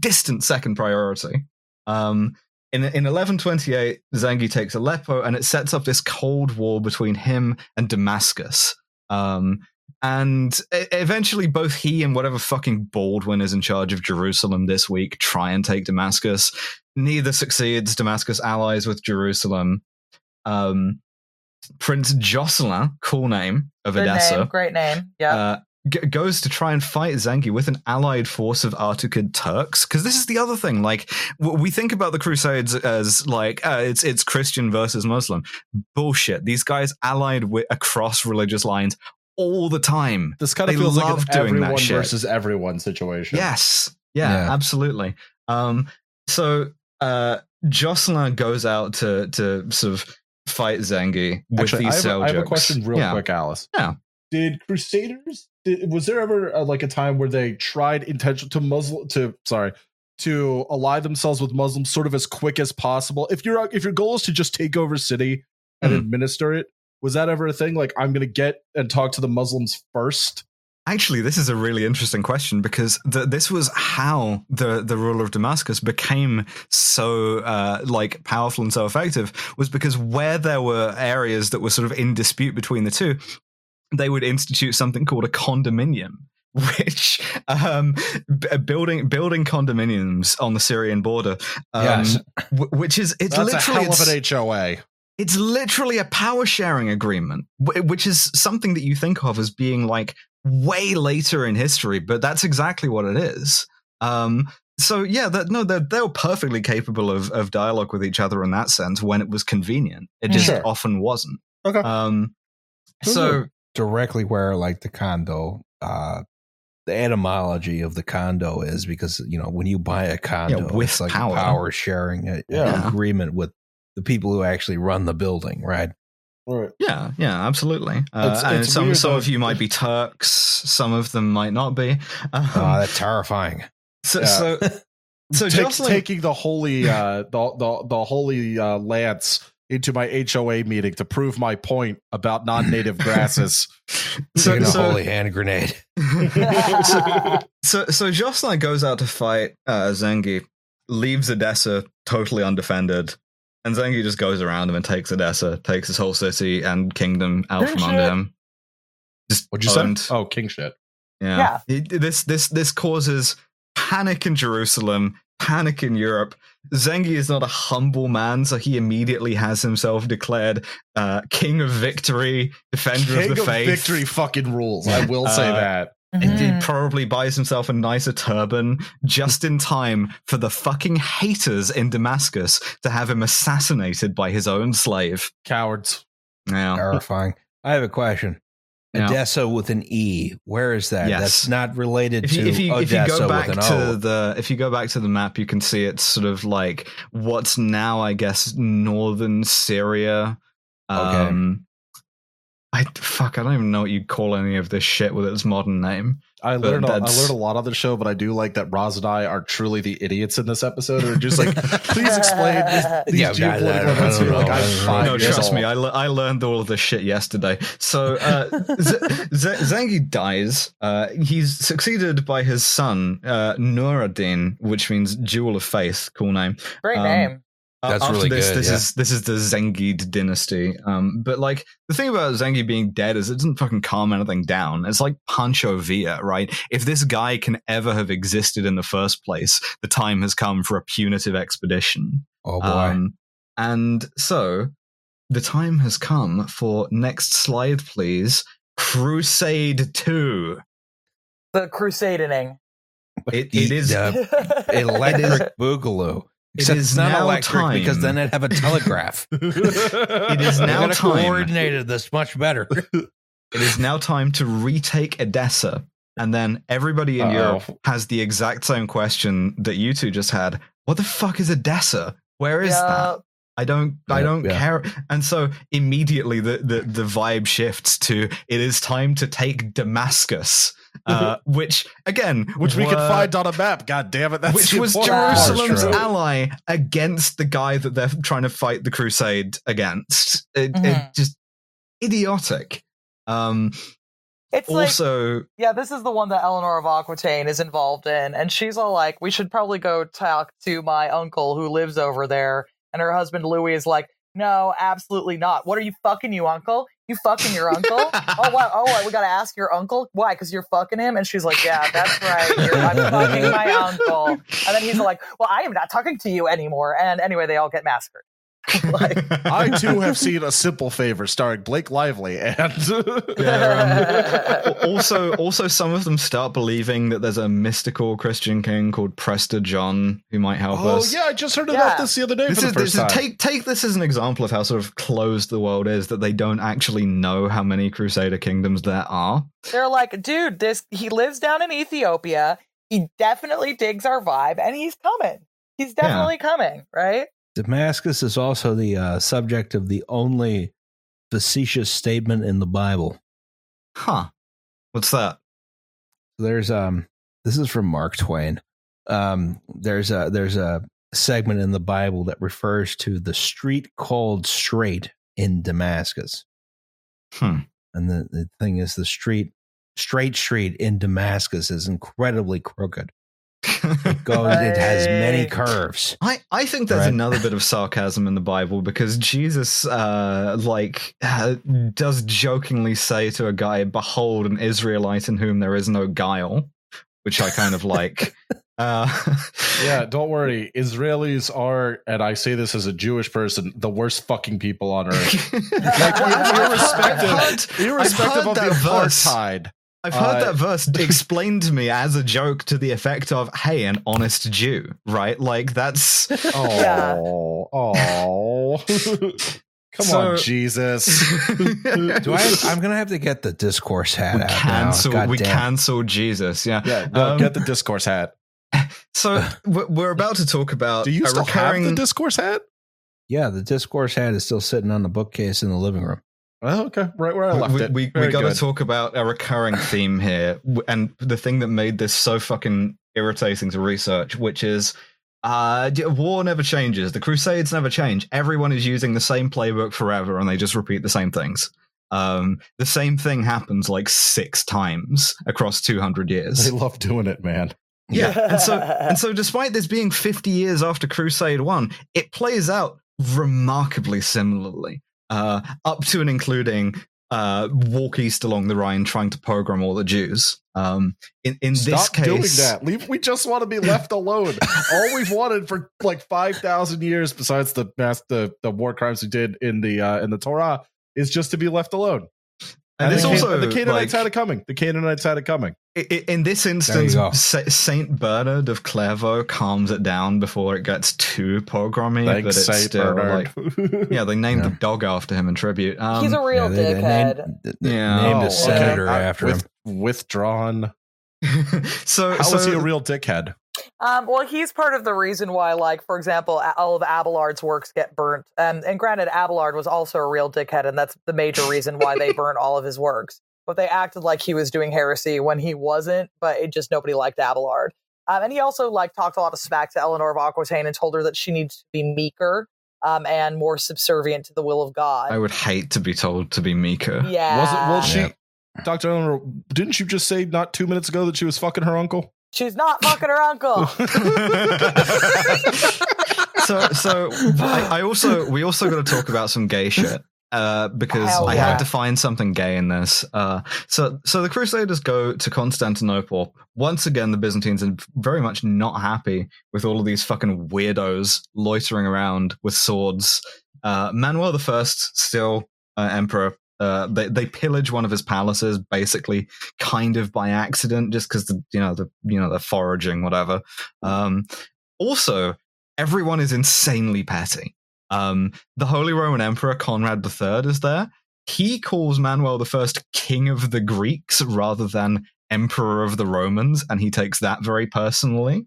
distant second priority. Um, in in 1128, Zengi takes Aleppo, and it sets up this cold war between him and Damascus. Um, and eventually, both he and whatever fucking Baldwin is in charge of Jerusalem this week try and take Damascus. Neither succeeds. Damascus allies with Jerusalem. Um, Prince Jocelyn, cool name of Good Edessa name. Great name. Yeah. uh, g- goes to try and fight Zengi with an allied force of Artukid Turks. Because this is the other thing. Like we think about the Crusades as like uh, it's it's Christian versus Muslim. Bullshit. These guys allied wi- across religious lines all the time. This kind of They feels like love an doing that everyone shit. versus everyone situation. Yes. Yeah, Yeah. absolutely. Um, so uh, Jocelyn goes out to to sort of fight Zengi with Actually, I these have, a, I have a question real Yeah. quick, Alice. Yeah. Did Crusaders? Did, was there ever uh, like a time where they tried intention to Muslim to sorry to ally themselves with Muslims sort of as quick as possible? If your if your goal is to just take over city and Mhm. administer it, was that ever a thing? Like I'm gonna get and talk to the Muslims first. Actually, this is a really interesting question because the, this was how the the ruler of Damascus became so uh, like powerful and so effective was because where there were areas that were sort of in dispute between the two, they would institute something called a condominium. Which um, b- building building condominiums on the Syrian border, um, Yes. w- which is it's That's a literally hell of an HOA. it's literally a power sharing agreement, wh- which is something that you think of as being like way later in history, but that's exactly what it is. Um, so yeah, that, no, they're, they're perfectly capable of, of dialogue with each other in that sense when it was convenient. It just Sure. often wasn't. Okay. Um, so directly where like the condo uh the etymology of the condo is because you know when you buy a condo with it's like power. power sharing uh, Yeah. agreement with the people who actually run the building right Right. yeah, yeah, absolutely. Uh, It's- and it's some some of you might be Turks, some of them might not be. Um, oh that's terrifying (laughs) so, yeah. so so Take- Jocelyn, taking the holy uh the the, the holy uh lance into my HOA meeting to prove my point about non-native (laughs) grasses. so, Taking a so- holy hand grenade so, (laughs) so, so Jocelyn goes out to fight uh, Zengi, leaves Edessa totally undefended, and Zengi just goes around him and takes Edessa, takes his whole city and kingdom out Good from under him. Just What'd you owned. say? Oh, king shit. Yeah. It- this this this causes panic in Jerusalem, panic in Europe. Zengi is not a humble man, so he immediately has himself declared uh, king of victory, defender King of the faith. King of faith. victory fucking rules. I will say Uh, that. And he probably buys himself a nicer turban just in time for the fucking haters in Damascus to have him assassinated by his own slave. Cowards. Yeah. terrifying i have a question Odessa with an E. Where is that? Yes. That's not related If you, to if you if you go back to the if you go back to the map, you can see it's sort of like what's now, I guess, northern Syria. Okay. Um, I fuck, I don't even know what you'd call any of this shit with its modern name. I learned a, I learned a lot on the show, but I do like that Roz and I are truly the idiots in this episode. We're just like, (laughs) please explain this, (laughs) these Yeah, guys, I- geopolitical I events don't here. Like. I I'm don't five no, years trust me. I, le- I learned all of this shit yesterday. So uh, (laughs) Z- Z- Zengi dies. Uh, he's succeeded by his son, uh, Nuruddin, which means Jewel of Faith. Cool name. Great Um, name. Uh, That's after really this, good, This yeah. is this is the Zengid dynasty. Um, but like the thing about Zengi being dead is it doesn't fucking calm anything down. It's like Pancho Villa, right? If this guy can ever have existed in the first place, the time has come for a punitive expedition. oh boy. Um, and so the time has come for next slide, please. Crusade Two. The crusading. It, it is. Uh, (laughs) electric boogaloo. It Except is it's not now electric because then I'd have a telegraph. (laughs) It is now gotta time. coordinated this much better. (laughs) It is now time to retake Edessa. And then everybody in Uh-oh. Europe has the exact same question that you two just had. What the fuck is Edessa? Where is that? I don't I don't yeah. care. And so immediately the, the, the vibe shifts to it is time to take Damascus. Uh, (laughs) which again Which we could find on a map. God damn it. That's which was important. Jerusalem's True. ally against the guy that they're trying to fight the crusade against. It, it Mhm. just idiotic. Um, It's like also, Yeah, this is the one that Eleanor of Aquitaine is involved in. And she's all like, we should probably go talk to my uncle who lives over there. And her husband Louis is like, no, absolutely not. What are you fucking you uncle? You fucking your uncle? (laughs) oh, wow. Oh, what, we got to ask your uncle? Why? Because you're fucking him? And she's like, yeah, that's right. You're, I'm (laughs) fucking my uncle. And then he's like, well, I am not talking to you anymore. And anyway, they all get massacred. (laughs) like, I too have seen A Simple Favor starring Blake Lively and (laughs) Yeah, um, also, also, some of them start believing that there's a mystical Christian king called Prester John who might help Oh us. Oh yeah, I just heard Yeah. about this the other day This for is, the this first is take take this as an example of how sort of closed the world is that they don't actually know how many Crusader kingdoms there are. they're like, dude, this he lives down in Ethiopia. He definitely digs our vibe, and he's coming. He's definitely coming, right? Damascus is also the uh, subject of the only facetious statement in the Bible. Huh. What's that? There's um this is from Mark Twain. Um there's a there's a segment in the Bible that refers to the street called straight in Damascus. Hmm. And the, the thing is the street straight street in Damascus is incredibly crooked. It goes it has many curves. I, I think there's Right. another bit of sarcasm in the Bible because Jesus, uh, like, uh, does jokingly say to a guy, "Behold, an Israelite in whom there is no guile," which I kind of like. (laughs) Uh, Yeah, don't worry. Israelis are, and I say this as a Jewish person, the worst fucking people on earth. (laughs) Like, irrespective, I've heard, irrespective heard of the that verse. apartheid. I've heard Uh, that verse (laughs) explained to me as a joke to the effect of, "Hey, an honest Jew," right? Like that's. (laughs) Oh, oh. (laughs) Come So- on, Jesus. Do I I'm gonna have to get the discourse hat we out cancel. now. God we damn. cancel Jesus. Yeah. Yeah, no, Um, get the discourse hat. So we're we're about to talk about Do you still recurring. have the discourse hat? Yeah, the discourse hat is still sitting on the bookcase in the living room. Oh, okay, right where I left we, it. we, Very we got to talk about a recurring theme here and the thing that made this so fucking irritating to research which is uh war never changes. The crusades never change. Everyone is using the same playbook forever and they just repeat the same things. Um the same thing happens like six times across 200 years. They love doing it, man. yeah and so (laughs) and so despite this being 50 years after crusade 1 it plays out remarkably similarly uh up to and including uh walk east along the rhine trying to pogrom all the jews um in in this Stop doing case that. Leave. We just want to be left alone. (laughs) All we've wanted for like five thousand years, besides the mass the the war crimes we did in the uh, in the Torah, is just to be left alone. And the, it's also the Canaanites like, had it coming. The Canaanites had it coming. i- i- in this instance saint bernard of clairvaux calms it down before it gets too pogromy but Thanks, it's Saint still Bernard. like (laughs) yeah they named Yeah. the dog after him in tribute um He's a real Yeah, they- they dickhead. named, they Yeah. named Oh, a senator I- after him. with, Withdrawn. (laughs) so How so is he a real dickhead? Um, well, he's part of the reason why, like, for example, all of Abelard's works get burnt. Um, and granted, Abelard was also a real dickhead, and that's the major reason why they (laughs) burnt all of his works. But they acted like he was doing heresy when he wasn't, but it just nobody liked Abelard. Um, and he also like talked a lot of smack to Eleanor of Aquitaine and told her that she needs to be meeker um, and more subservient to the will of God. I would hate to be told to be meeker. yeah, Was it? Well, she, Yeah. Doctor Eleanor, didn't you just say not two minutes ago that she was fucking her uncle? She's not fucking her uncle. (laughs) so so I, I also we also got to talk about some gay shit uh, because Hell I yeah. had to find something gay in this. Uh, so so the Crusaders go to Constantinople once again. The Byzantines are very much not happy with all of these fucking weirdos loitering around with swords. Uh, Manuel the First still uh, emperor. Uh, they they pillage one of his palaces, basically, kind of by accident, just because the you know the you know they're foraging, whatever. Um, also, everyone is insanely petty. Um, the Holy Roman Emperor Conrad III is there. He calls Manuel I King of the Greeks rather than Emperor of the Romans, and he takes that very personally.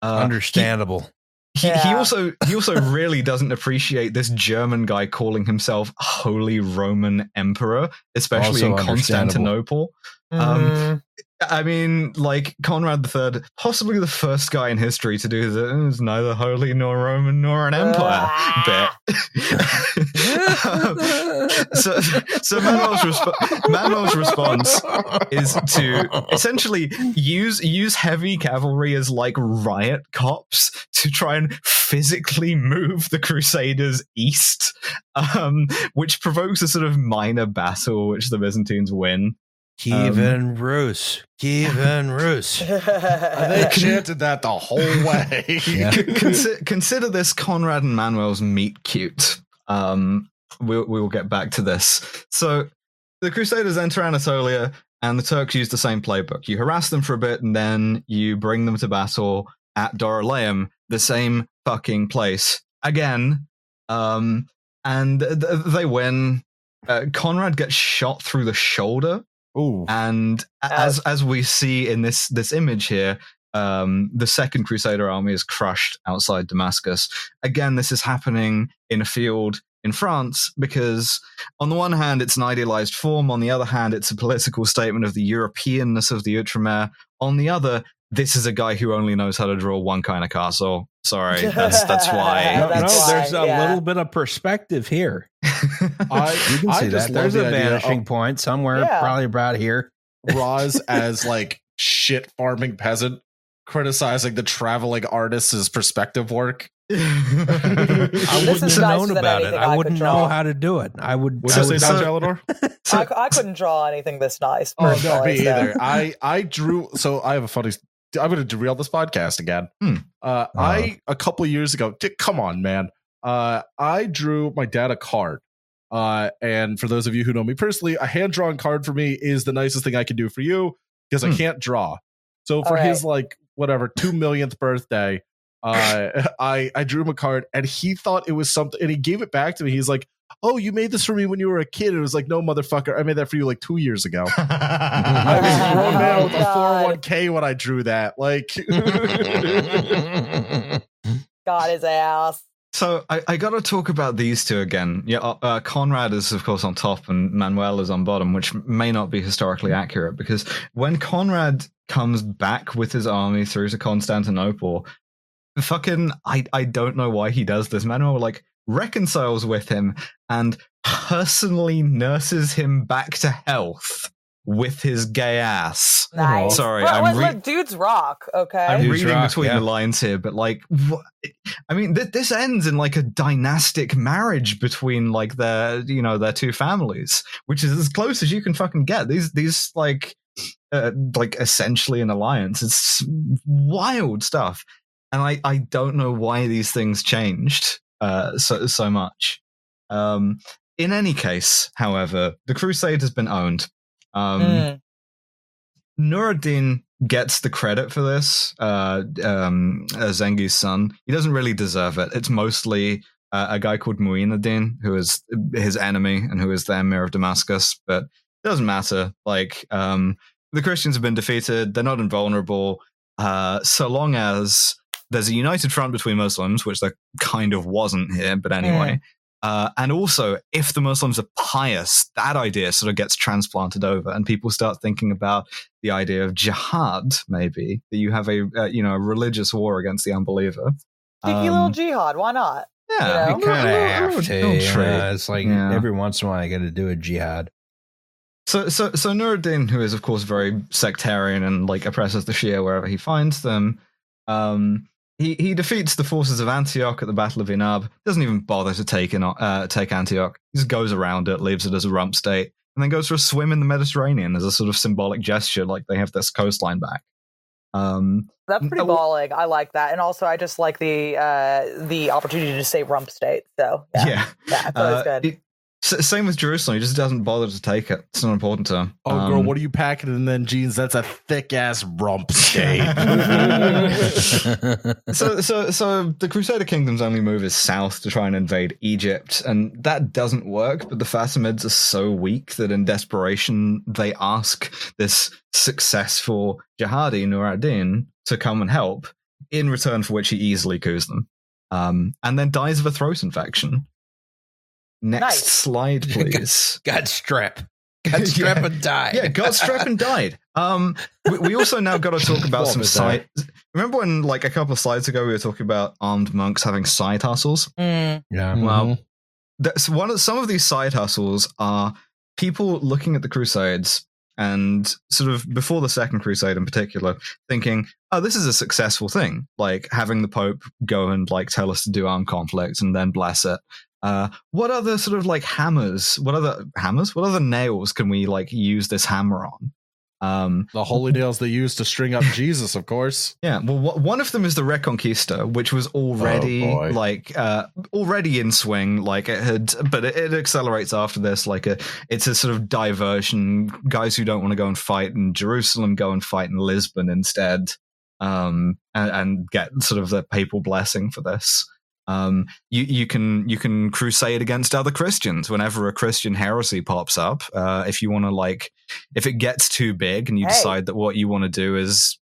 Uh, Understandable. He, he also he also (laughs) really doesn't appreciate this German guy calling himself Holy Roman Emperor, especially Also in understandable. Constantinople. Um, Mhm. I mean, like Conrad III, possibly the first guy in history to do the "It's neither holy nor Roman nor an empire Ah. bit. Um, (laughs) so, so Manuel's, resp- Manuel's response is to essentially use use heavy cavalry as like riot cops to try and physically move the Crusaders east, um, which provokes a sort of minor battle, which the Byzantines win. Kiev Um, and Rus. Kiev Rus. They (laughs) chanted that the whole way. Yeah. C- (laughs) consi- consider this Conrad and Manuel's meet cute. Um, we'll, we will get back to this. So the Crusaders enter Anatolia, and the Turks use the same playbook. You harass them for a bit, and then you bring them to battle at Dorylaeum, the same fucking place again. Um, and th- th- they win. Uh, Conrad gets shot through the shoulder Ooh. and as as we see in this this image here um the second crusader army is crushed outside damascus again this is happening in a field in France because, on the one hand, it's an idealized form. On the other hand, it's a political statement of the Europeanness of the Outremer. On the other, this is a guy who only knows how to draw one kind of castle. Sorry, that's that's (laughs) why. No, That's no, why, there's a yeah. little bit of perspective here. (laughs) I, You can see just that. There's the a vanishing of point somewhere, Yeah. probably about here. Roz as like shit farming peasant criticizing the traveling artist's perspective work. (laughs) I wouldn't have known about it. I I wouldn't know how to do it. I would. Would I you say would- so, so- Eleanor? I, I couldn't draw anything this nice. Oh no, me so. either. I I drew. So I have a funny. I'm going to derail this podcast again. Hmm. Uh, I a couple of years ago. di- Come on, man. Uh, I drew my dad a card. Uh, and for those of you who know me personally, a hand drawn card for me is the nicest thing I can do for you because I Hmm. can't draw. So for All his like whatever two millionth birthday, uh, (laughs) I I drew him a card and he thought it was something, and he gave it back to me. He's like, "Oh, you made this for me when you were a kid." And it was like, "No, motherfucker, I made that for you like two years ago." (laughs) I was a grown man with a 401k when I drew that. Like, (laughs) Got his ass. So I, I got to talk about these two again. Yeah, uh, uh, Conrad is of course on top and Manuel is on bottom, which may not be historically accurate because when Conrad comes back with his army through to Constantinople, fucking I I don't know why he does this. Manuel like reconciles with him and personally nurses him back to health with his gay ass. Nice. Sorry, Well, I'm re- look, dudes rock. Okay. I'm Dudes reading rock, between yeah. the lines here, but like, what, I mean, th- this ends in like a dynastic marriage between like their, you know, their two families, which is as close as you can fucking get. These, these like, uh, like essentially an alliance. It's wild stuff, and I, I don't know why these things changed uh, so so much. Um, in any case, however, the crusade has been owned. Um, Mm. Nuruddin gets the credit for this. Uh, um, uh, Zengi's son. He doesn't really deserve it. It's mostly uh, a guy called Muinuddin, who is his enemy and who is the emir of Damascus. But it doesn't matter. Like um, the Christians have been defeated. They're not invulnerable. Uh, so long as there's a united front between Muslims, which there kind of wasn't here, but anyway. Uh, and also, if the Muslims are pious, that idea sort of gets transplanted over, and people start thinking about the idea of jihad, maybe that you have a uh, you know a religious war against the unbeliever. Cheeky little Um, jihad. Why not? yeah, you know? You kind of have to. little you know, trick. it's like Yeah. every once in a while, I got to do a jihad. So, so, so Nuruddin, who is of course very sectarian and like oppresses the Shia wherever he finds them, um, he he defeats the forces of Antioch at the Battle of Inab. Doesn't even bother to take in, uh, take Antioch. He just goes around it, leaves it as a rump state, and then goes for a swim in the Mediterranean as a sort of symbolic gesture, like they have this coastline back. Um, That's pretty balling. I like that, and also I just like the uh the opportunity to say rump state. So yeah, yeah, yeah, Uh, good. it- same with Jerusalem. He just doesn't bother to take it. It's not important to him. oh, girl, Um, what are you packing in then jeans? That's a thick ass rump (laughs) steak. (laughs) so so so the Crusader Kingdom's only move is south to try and invade Egypt, and that doesn't work. But the Fatimids are so weak that in desperation they ask this successful jihadi Nur ad-Din to come and help, in return for which he easily coups them, um, and then dies of a throat infection. Next Nice. slide, (laughs) please. God strep. Got (laughs) strep Yeah. and died. Yeah, God strep and died. Um, we, we also now got to talk (laughs) about some Vomit side. Remember when, like, a couple of slides ago, we were talking about armed monks having side hustles? Mm. yeah. Well, That's one of some of these side hustles are people looking at the Crusades and sort of before the Second Crusade in particular, thinking, "Oh, this is a successful thing." Like having the Pope go and like tell us to do armed conflict and then bless it. Uh, what other sort of like hammers? What other hammers? What other nails can we like use this hammer on? Um, the holy nails they used to string up Jesus, of course. (laughs) yeah, well, wh- one of them is the Reconquista, which was already Oh, like uh, already in swing. Like it had, but it, it accelerates after this. Like a, it's a sort of diversion. Guys who don't want to go and fight in Jerusalem go and fight in Lisbon instead, um, and, and get sort of the papal blessing for this. Um, you you can you can crusade against other Christians whenever a Christian heresy pops up. Uh, if you want to like, if it gets too big and you Hey. decide that what you want to do is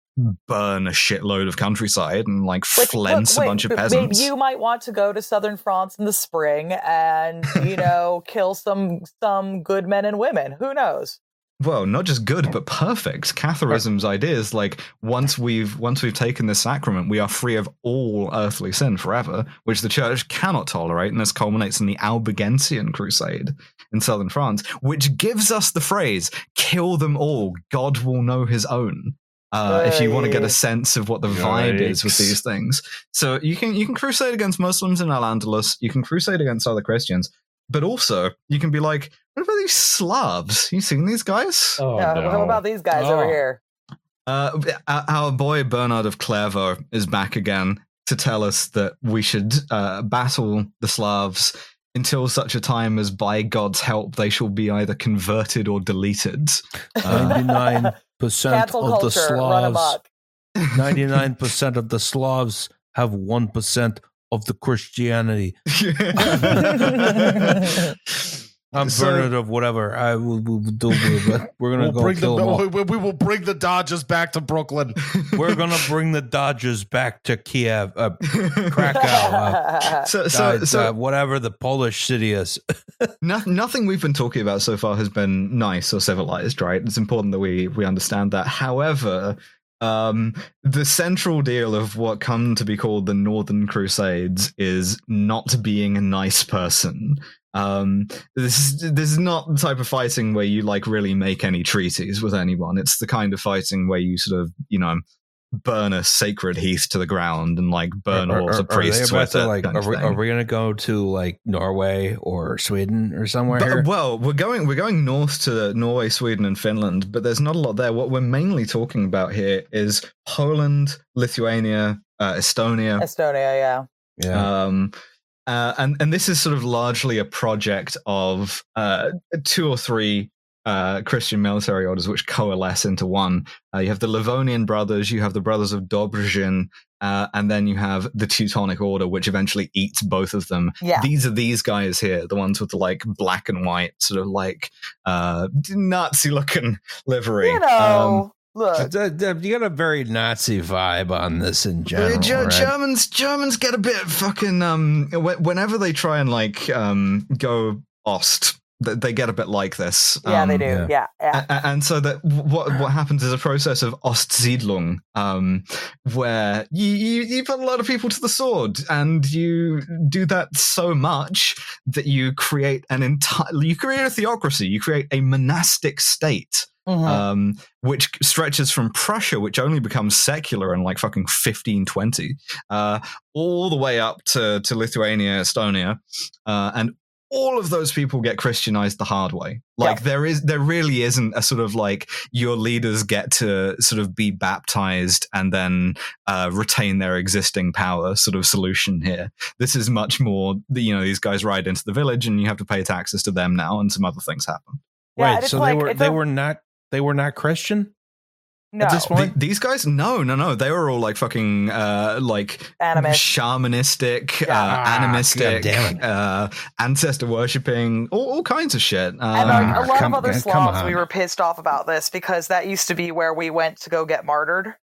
burn a shitload of countryside and like Which, flense look, a bunch of peasants. You might want to go to southern France in the spring and you (laughs) know kill some some good men and women. Who knows? Well, not just good but perfect. Catharism's idea is like once we've once we've taken this sacrament, we are free of all earthly sin forever, which the church cannot tolerate, and this culminates in the Albigensian Crusade in southern France, which gives us the phrase "kill them all, God will know His own." Uh, if you want to get a sense of what the vibe is with these things, so you can you can crusade against Muslims in Al Andalus, you can crusade against other Christians, but also you can be like, what about these Slavs? You seen these guys? Oh, Yeah, no. What about these guys over Oh. here? Uh, our our boy Bernard of Clairvaux is back again to tell us that we should uh, battle the Slavs until such a time as, by God's help, they shall be either converted or deleted. (laughs) Uh, Ninety-nine percent of the culture, run Slavs. (laughs) Ninety-nine percent of the Slavs have one percent of the Christianity. (laughs) I'm So- Bernard of whatever. I will, will do. But we're gonna We'll go bring kill the, them we, we will bring the Dodgers back to Brooklyn. (laughs) We're gonna bring the Dodgers back to Kiev, uh, Krakow, uh, (laughs) so, so, uh, so uh, whatever the Polish city is. (laughs) no, nothing we've been talking about so far has been nice or civilized, right? It's important that we we understand that. However, um, the central deal of what come to be called the Northern Crusades is not being a nice person. Um, this is, this is not the type of fighting where you like really make any treaties with anyone. It's the kind of fighting where you sort of, you know, burn a sacred heath to the ground and like burn Are- all are- the priests with to, it. like, are we, are we gonna go to like Norway or Sweden or somewhere? But, well, we're going we're going north to Norway, Sweden, and Finland, but there's not a lot there. What we're mainly talking about here is Poland, Lithuania, uh, Estonia, Estonia, yeah. yeah. um, uh, and and this is sort of largely a project of uh, two or three uh, Christian military orders which coalesce into one. Uh, you have the Livonian Brothers, you have the Brothers of Dobrzyń, uh, and then you have the Teutonic Order, which eventually eats both of them. Yeah. These are these guys here, the ones with the like black and white, sort of like uh, Nazi-looking livery. You Um, know, look. Uh, d- d- you got a very Nazi vibe on this in general. Ger- right? Germans, Germans get a bit fucking um. Whenever they try and like um go Ost, th- they get a bit like this. yeah, they Um, do. yeah. Yeah, yeah. a- a- And so that what what happens is a process of Ostsiedlung, um, where you, you you put a lot of people to the sword, and you do that so much that you create an entire you create a theocracy, you create a monastic state Mhm. um, which stretches from Prussia, which only becomes secular in like fucking 1520, uh, all the way up to, to Lithuania, Estonia. Uh, and all of those people get Christianized the hard way. Like Yeah. there is, there really isn't a sort of like your leaders get to sort of be baptized and then uh, retain their existing power sort of solution here. This is much more, you know, these guys ride into the village and you have to pay taxes to them now, and some other things happen. Yeah, Wait, and it's so like- they were they a- were not they were not Christian no, at this The- point. these guys, no, no, no. They were all like fucking, uh, like Animist. shamanistic, Yeah. uh, animistic, God uh, ancestor worshipping, all, all kinds of shit. Um, And like, a lot come- of other come Slavs, we were pissed off about this because that used to be where we went to go get martyred.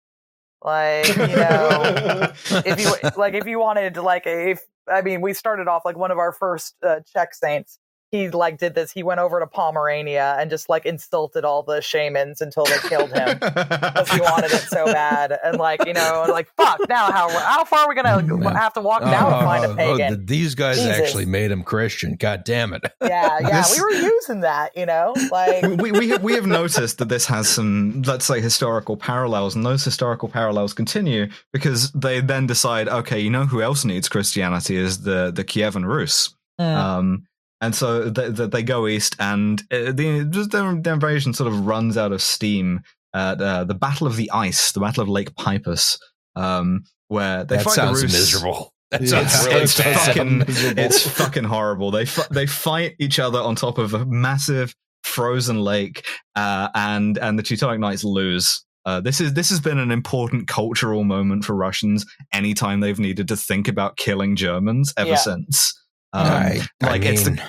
Like, you know, if you (laughs) like, if you wanted to, like, if I mean, we started off like one of our first uh, Czech saints. He like did this. He went over to Pomerania and just like insulted all the shamans until they killed him because he wanted it so bad. And like, you know, like fuck. Now how how far are we gonna (laughs) Man. have to walk Oh, down oh, to find oh, a oh, pagan? th- these guys Jesus. actually made him Christian. God damn it! yeah, yeah. (laughs) This- We were using that, you know, like. (laughs) we, we, have, we have noticed that this has some, let's say, historical parallels, and those historical parallels continue because they then decide, okay, you know who else needs Christianity is the the Kievan Rus. Mm. Um, and so they, they, they go east, and uh, the just the, the invasion sort of runs out of steam at uh, the Battle of the Ice, the Battle of Lake Peipus, um, where they that fight sounds the Rus. miserable. That Yeah, It's, really it's fucking miserable. it's fucking horrible. They fi- they fight each other on top of a massive frozen lake, uh, and and the Teutonic Knights lose. Uh, this is this has been an important cultural moment for Russians. Anytime they've needed to think about killing Germans ever Yeah. since. Um, I, I like, it's the-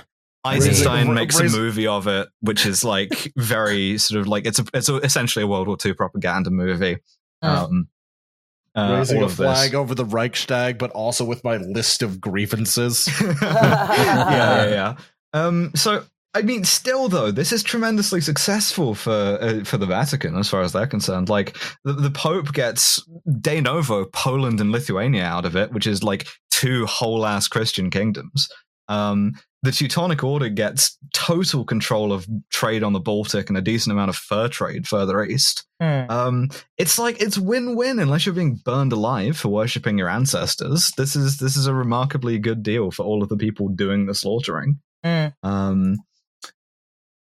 Eisenstein Raise- makes a movie of it, which is like very sort of like it's a, it's a, essentially a World War II propaganda movie. Um, uh, Raising all a of this. flag over the Reichstag, but also with my list of grievances. (laughs) (laughs) yeah, yeah, yeah. Um, so I mean, still though, this is tremendously successful for uh, for the Vatican as far as they're concerned. Like the, the Pope gets de novo Poland and Lithuania out of it, which is like two whole ass Christian kingdoms. Um, the Teutonic Order gets total control of trade on the Baltic and a decent amount of fur trade further east. Hmm. Um, it's like it's win-win unless you're being burned alive for worshipping your ancestors. This is this is a remarkably good deal for all of the people doing the slaughtering. Mm. Um,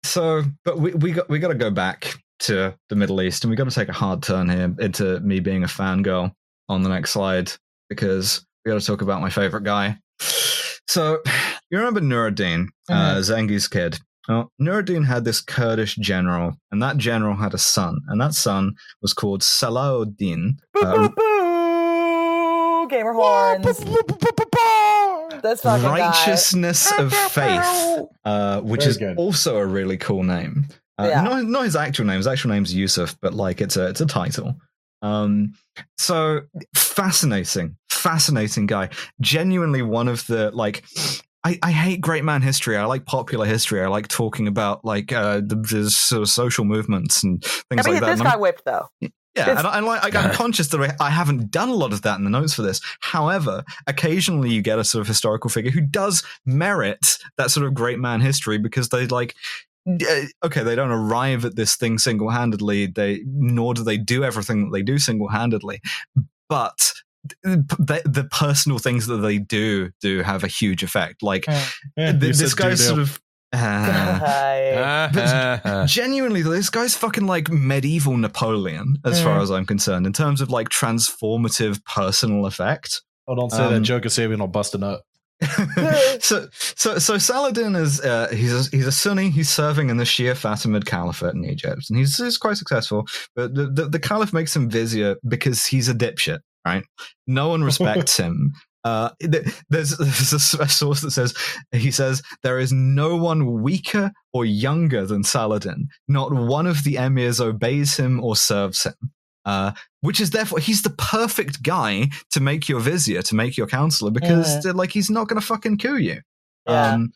so, but we we got we got to go back to the Middle East, and we got to take a hard turn here into me being a fangirl on the next slide because we got to talk about my favorite guy. So, you remember Nuruddin, uh, Zengi's kid? Well, Nuruddin had this Kurdish general, and that general had a son, and that son was called Salahuddin. Boo, Uh, boo, boo! Gamer horns. This fucking guy. Righteousness of (laughs) Faith, uh, which Very is good. also a really cool name. Uh, Yeah. not, not his actual name. His actual name's Yusuf, but like it's a it's a title. Um, so fascinating, fascinating guy. Genuinely one of the like. I, I hate great man history. I like popular history. I like talking about like uh, the, the sort of social movements and things Let me like get that. this And I'm- guy whipped though. Yeah, and, I, like, I'm (laughs) conscious that I, haven't done a lot of that in the notes for this. However, occasionally you get a sort of historical figure who does merit that sort of great man history because they like. Okay, they don't arrive at this thing single-handedly. They nor do they do everything that they do single-handedly, but the, the personal things that they do do have a huge effect. Like Yeah, th- this guy's sort of. Uh, (laughs) genuinely this guy's fucking like medieval Napoleon, as far as I'm concerned, in terms of like transformative personal effect. Oh, don't say Um, that joke is saving. I'll bust a nut. so, so, so Saladin is uh, he's a, he's a Sunni. He's serving in the Shia Fatimid Caliphate in Egypt, and he's, he's quite successful. But the, the the Caliph makes him vizier because he's a dipshit, right? No one (laughs) respects him. Uh, there's, (laughs) there's a, s- a source that says he says there is no one weaker or younger than Saladin. Not one of the emirs obeys him or serves him. Uh, which is therefore he's the perfect guy to make your vizier, to make your counselor, because uh, like he's not going to fucking coup you, Yeah. um,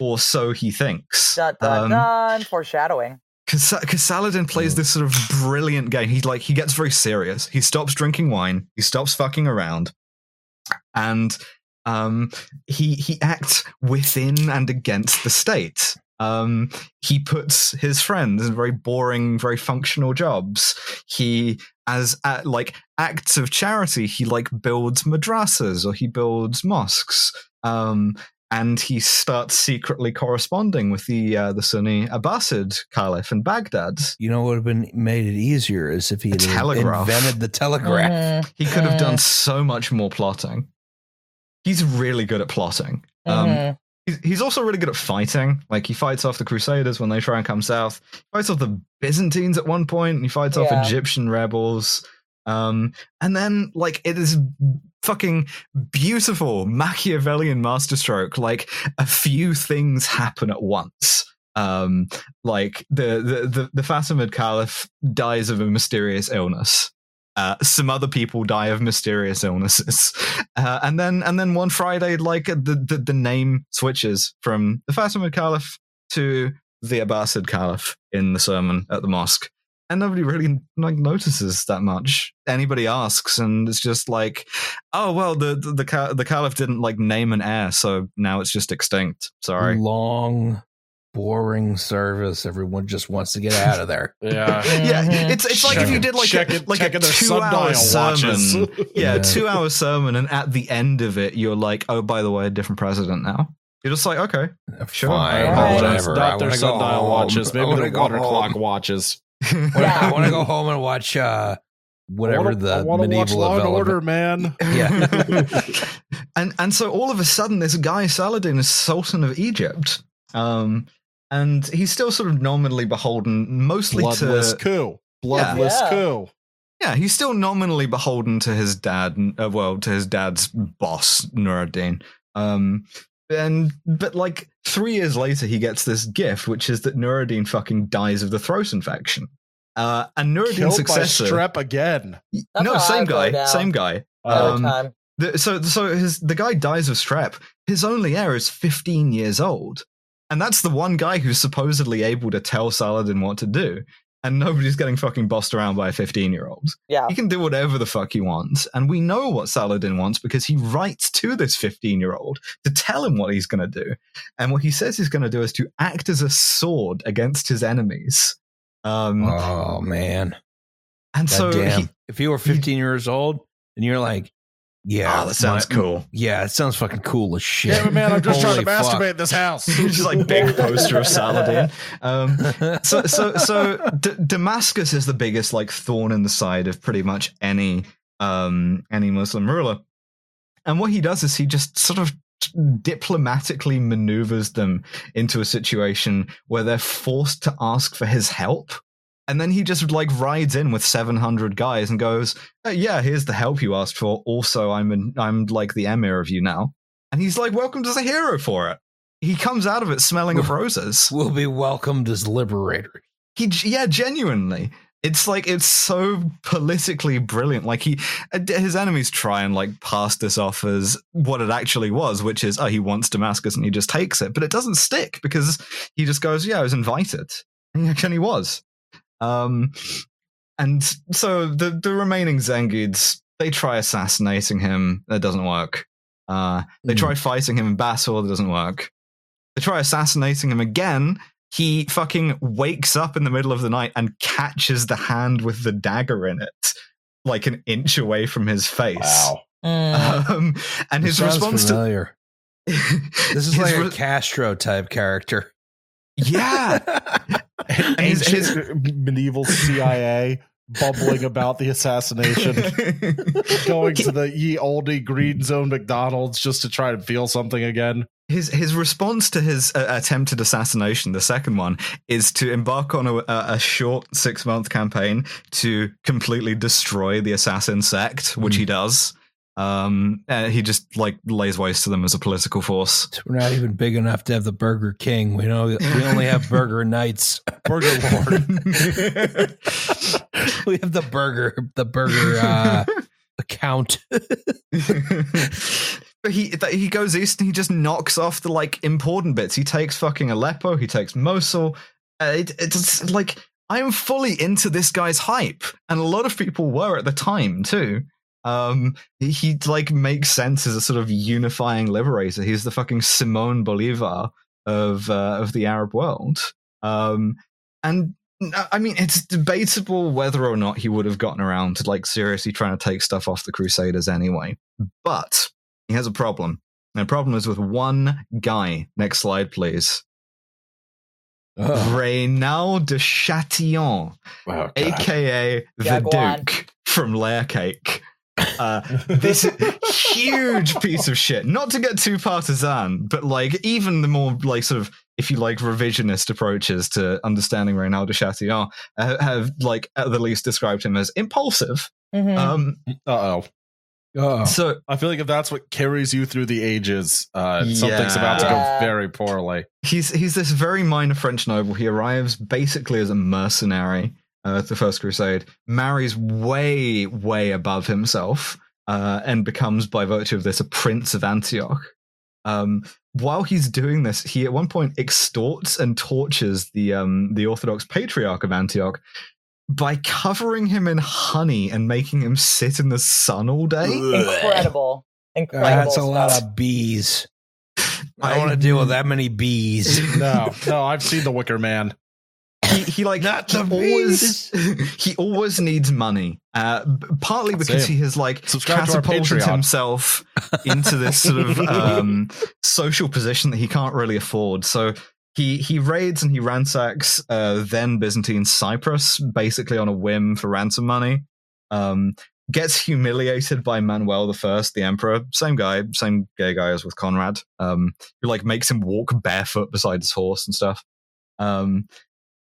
or so he thinks. Dun, dun, Um, dun. Foreshadowing. because Saladin plays this sort of brilliant game. He like he gets very serious. He stops drinking wine. He stops fucking around, and um, he he acts within and against the state. Um, he puts his friends in very boring, very functional jobs. He as uh, like acts of charity. He like builds madrasas or he builds mosques. Um, and he starts secretly corresponding with the uh, the Sunni Abbasid Caliph in Baghdad. You know what would have been made it easier is if he had telegraph. invented the telegraph. Mhm. He could have Uh. done so much more plotting. He's really good at plotting. Um, Mhm. he's, he's also really good at fighting. Like he fights off the Crusaders when they try and come south. He fights off the Byzantines at one point. And he fights off Egyptian rebels. Um, and then like it is fucking beautiful Machiavellian masterstroke. Like a few things happen at once. Um, like the the the, the Fatimid Caliph dies of a mysterious illness. Uh, some other people die of mysterious illnesses, (laughs) uh, and then and then one Friday, like the, the the name switches from the Fatimid Caliph to the Abbasid Caliph in the sermon at the mosque, and nobody really like notices that much. Anybody asks, and it's just like, oh well, the the the, ca- the Caliph didn't like name an heir, so now it's just extinct. Sorry. Long, boring service. Everyone just wants to get (laughs) out of there. Yeah. (laughs) Yeah, it's it's like if you did like a, Checking- like a two hour watches. sermon. (laughs) Yeah, Yeah. two hour sermon, and at the end of it, you're like, oh, by the way, a different president now. You're just like, okay, Sure. Fine, I right. apologize. whatever. I Not their go sundial home. watches. Maybe wanna their water home. clock watches. I want to go home and watch uh, whatever I wanna, the I wanna watch medieval Law and. Order, man. (laughs) Yeah. (laughs) and and so all of a sudden, this guy Saladin is Sultan of Egypt, um, and he's still sort of nominally beholden, mostly Bloodless to coup. Bloodless Yeah. coup. yeah, he's still nominally beholden to his dad, uh, well, to his dad's boss Nuruddin. Um, and but like three years later, he gets this gift, which is that Nuruddin fucking dies of the throat infection. Uh, and Nuruddin's Killed by strep again. That's no, same guy. Same guy. Um, time. The, so so his the guy dies of strep. His only heir is 15 years old. And that's the one guy who's supposedly able to tell Saladin what to do. And nobody's getting fucking bossed around by a 15 year old. Yeah. He can do whatever the fuck he wants. And we know what Saladin wants because he writes to this 15 year old to tell him what he's going to do. And what he says he's going to do is to act as a sword against his enemies. Um, Oh man. and so he, if you were 15 years old and you're like, yeah, oh, that sounds my- cool. Yeah, it sounds fucking cool as shit. Yeah, but man, I'm just trying to Holy fuck. masturbate this house. (laughs) just like big (laughs) poster of Saladin. Um, (laughs) so so so D- Damascus is the biggest like thorn in the side of pretty much any um any Muslim ruler. And what he does is he just sort of diplomatically maneuvers them into a situation where they're forced to ask for his help. And then he just like rides in with 700 guys and goes, "Uh, "Yeah, here's the help you asked for. Also, I'm an, I'm like the emir of you now." And he's like welcomed as a hero for it. He comes out of it smelling of (laughs) roses. We'll be welcomed as liberators. He, yeah, genuinely. It's like it's so politically brilliant. Like he, uh, his enemies try and like pass this off as what it actually was, which is, oh, he wants Damascus and he just takes it, but it doesn't stick because he just goes, yeah, I was invited, and he actually was. Um, and so the the remaining Zengids they try assassinating him, that doesn't work. Uh, they Hmm. try fighting him in battle, that doesn't work. They try assassinating him again. He fucking wakes up in the middle of the night and catches the hand with the dagger in it, like an inch away from his face. Wow. Mm. Um, and his response familiar. to (laughs) This is his like a Castro type character. yeah, (laughs) (laughs) and his, his medieval CIA bubbling about the assassination, (laughs) going to the ye olde green zone McDonald's just to try and feel something again. his his response to his uh, attempted assassination, the second one, is to embark on a, a, a short six month campaign to completely destroy the assassin sect, which he does. Um, uh, he just like lays waste to them as a political force. We're not even big enough to have the Burger King. We know we only have Burger Knights. (laughs) Burger Lord. (laughs) we have the burger, the burger uh, (laughs) account. but he th- he goes east and he just knocks off the like important bits. He takes fucking Aleppo. He takes Mosul. Uh, it, it's like I am fully into this guy's hype, and a lot of people were at the time too. Um, he, he like makes sense as a sort of unifying liberator. He's the fucking Simon Bolivar of uh, of the Arab world. Um, and uh, I mean, it's debatable whether or not he would have gotten around to like seriously trying to take stuff off the Crusaders anyway. But he has a problem. And the problem is with one guy. Next slide, please. Ugh. Reynald de Chatillon, Wow, aka the Yeah, on. Duke from Layer Cake. Uh, this huge piece of shit. Not to get too partisan, but like even the more like sort of if you like revisionist approaches to understanding Reynald de Chatillon uh, have like at the least described him as impulsive. Mhm. Um, Uh oh. Oh. so I feel like if that's what carries you through the ages, uh, something's Yeah. about to go very poorly. he's he's this very minor French noble. He arrives basically as a mercenary uh, the First Crusade, marries way way above himself, uh, and becomes by virtue of this a prince of Antioch. Um, while he's doing this, he at one point extorts and tortures the um, the Orthodox Patriarch of Antioch by covering him in honey and making him sit in the sun all day. Incredible. Incredible. That's a lot of bees. I I- don't want to deal with that many bees. (laughs) No, no, I've seen The Wicker Man. He, he like Not he always (laughs) he always needs money uh partly because Same. he has like Subscribe catapulted himself into this sort of (laughs) um social position that he can't really afford. So he he raids and he ransacks uh then byzantine cyprus basically on a whim for ransom money. Um gets humiliated by manuel first the emperor. Same guy same gay guy as with conrad um who like makes him walk barefoot beside his horse and stuff. Um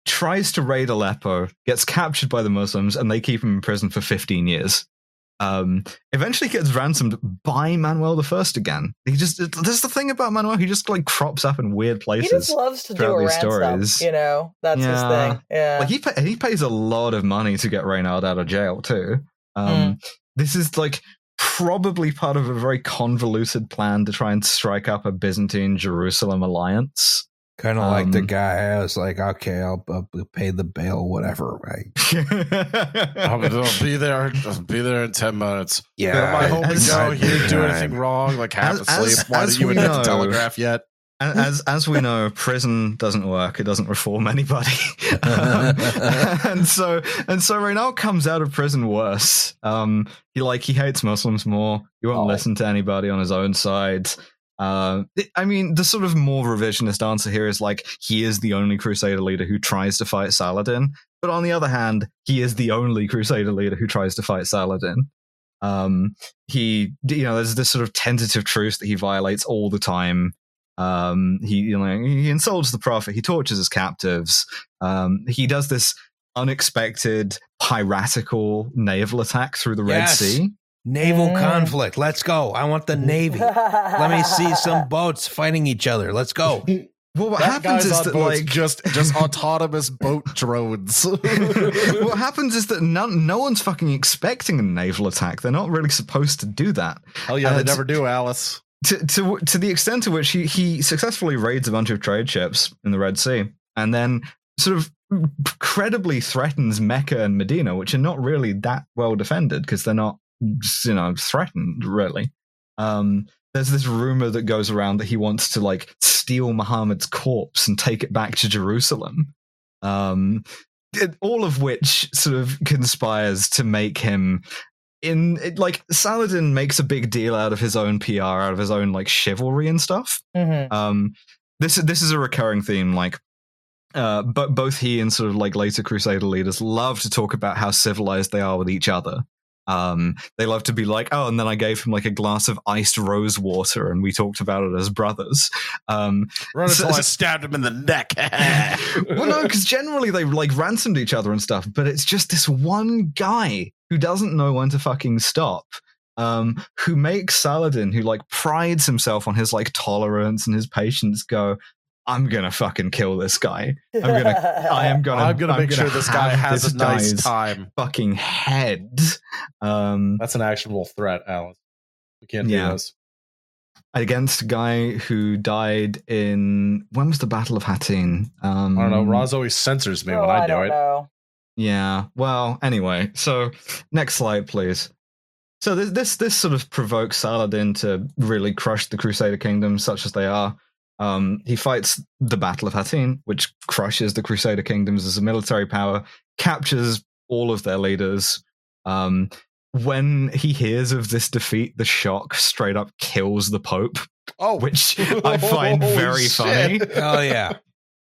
tries to raid Aleppo, gets captured by the Muslims, and they keep him in prison for 15 years. um, eventually gets ransomed by Manuel the First again. He just there's the thing about Manuel. He just like crops up in weird places. He just loves to do these ransom. stories. You know, that's his thing. Yeah. Like he pay, he pays a lot of money to get Reynald out of jail too. Um, Mm. This is like probably part of a very convoluted plan to try and strike up a Byzantine Jerusalem alliance. Kind of like the Um, guy I was like, okay, I'll, I'll pay the bail, whatever. Right? (laughs) I'll, I'll be there. I'll be there in ten minutes. Yeah. Where am I home to go? He didn't do anything wrong. Like half As- asleep. as- Why as did you we invent the telegraph yet? As as we know, prison doesn't work. It doesn't reform anybody. Um, (laughs) (laughs) and so and so Reynald comes out of prison worse. Um, he like he hates Muslims more. He won't Oh. listen to anybody on his own side. Uh, it- I mean, the sort of more revisionist answer here is like he is the only Crusader leader who tries to fight Saladin. But on the other hand, he is the only Crusader leader who tries to fight Saladin. Um, he, you know, there's this sort of tentative truce that he violates all the time. Um, he, you know, he insults the prophet. He tortures his captives. Um, he does this unexpected piratical naval attack through the Red Yes. Sea. Naval Mm. conflict. Let's go. I want the Navy. Let me see (laughs) some boats fighting each other. Let's go. (laughs) Well, what That happens is that boats, like just just (laughs) autonomous boat drones. what happens is that no, no one's fucking expecting a naval attack. They're not really supposed to do that. Hell yeah, Uh, they it's- never do, Alice. To to to the extent to which he he successfully raids a bunch of trade ships in the Red Sea, and then sort of credibly threatens Mecca and Medina, which are not really that well defended because they're not you know threatened really. Um, there's this rumor that goes around that he wants to like steal Muhammad's corpse and take it back to Jerusalem. Um, it- all of which sort of conspires to make him in it, like Saladin makes a big deal out of his own PR, out of his own like chivalry and stuff. Mhm. Um, this this is a recurring theme. Like, uh, but both he and sort of like later Crusader leaders love to talk about how civilized they are with each other. Um, they love to be like, oh, and then I gave him like a glass of iced rose water, and we talked about it as brothers. Um, Run So- until I stabbed him in the neck. (laughs) well, no, because generally they like ransomed each other and stuff, but it's just this one guy who doesn't know when to fucking stop. Um, who makes Saladin, who like prides himself on his like tolerance and his patience, go, I'm gonna fucking kill this guy. I'm gonna, I am gonna, I'm gonna make sure this guy has this a nice time. Fucking head. Um, That's an actionable threat, Alice. We can't Yeah. do this. against a guy who died in when was the Battle of Hattin? Um, I don't know. Roz always censors me Oh, when I, do don't it. know. Yeah. Well, anyway, so next slide, please. So this this, this sort of provokes Saladin to really crush the Crusader kingdoms, such as they are. Um, he fights the Battle of Hattin, which crushes the Crusader kingdoms as a military power, captures all of their leaders. Um, when he hears of this defeat, the shock straight up kills the Pope, Oh, which I find (laughs) very shit. funny Oh yeah.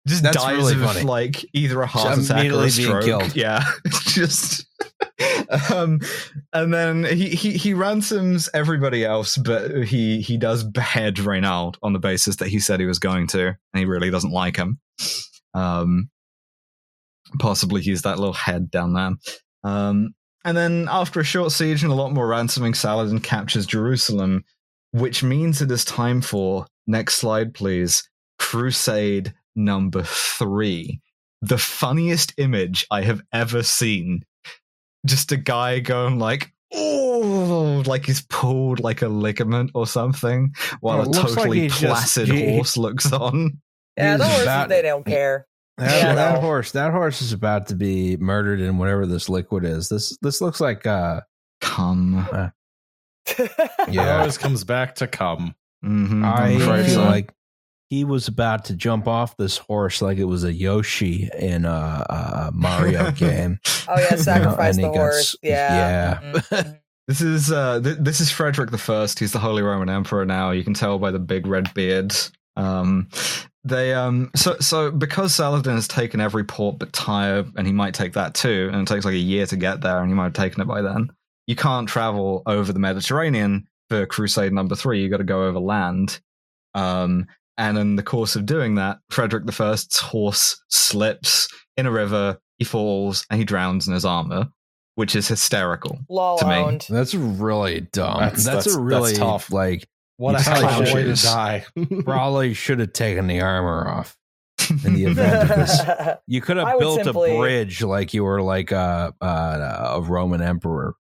Just That's dies really of funny. like either a heart Just attack or a stroke. killed. Yeah, (laughs) just. um, and then he, he he ransoms everybody else, but he he does behead Reynald on the basis that he said he was going to, and he really doesn't like him. Um, possibly he's that little head down there. Um, and then after a short siege and a lot more ransoming, Saladin captures Jerusalem, which means it is time for next slide, please. Crusade number three. The funniest image I have ever seen. Just a guy going like, oh, like he's pulled like a ligament or something, while Well, a it looks like totally just- placid he- horse looks (laughs) on. Yeah, the He's horses, about- they don't care. That, Yeah, that no. horse, that horse is about to be murdered in whatever this liquid is. This this looks like uh Come. (laughs) It yeah. always comes back to come. Mhm, I feel like he was about to jump off this horse like it was a Yoshi in a, a Mario (laughs) game. oh yeah, (laughs) sacrifice and the he got horse. s- Yeah. yeah. Mhm. (laughs) This is uh, th- this is Frederick the First. He's the Holy Roman Emperor now. You can tell by the big red beard. Um, they um, so so because Saladin has taken every port but Tyre, and he might take that too, and it takes like a year to get there, and he might have taken it by then. You can't travel over the Mediterranean for Crusade Number Three. You got to go over land. Um, and in the course of doing that, Frederick I's horse slips in a river. He falls and he drowns in his armor which is hysterical. Lol To me. owned. That's really dumb. That's- That's, that's- a really that's tough. like What a You hell of probably a way to should. die. (laughs) probably should have taken the armor off in the (laughs) event of this. You could I have would built simply- a bridge like you were like a, a, a Roman emperor,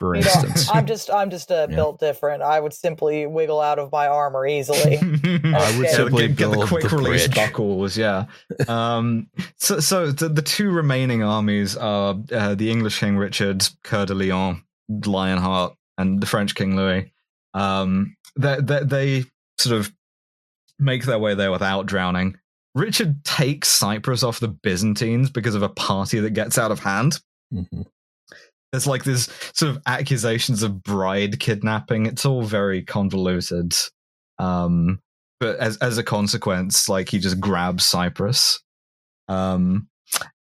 for You know. I'm just I'm just uh, (laughs) Yeah. built different. I would simply wiggle out of my armor easily. (laughs) I would Yeah, simply get, get the build quick the release bridge. buckles. Yeah. Um, so, so the, the two remaining armies are uh, the English King Richard, Coeur de Lion, Lionheart, and the French King Louis. Um, they, they, they sort of make their way there without drowning. Richard takes Cyprus off the Byzantines because of a party that gets out of hand. Mhm. There's like this sort of accusations of bride kidnapping. It's all very convoluted. Um, but as as a consequence, like he just grabs Cyprus. Um,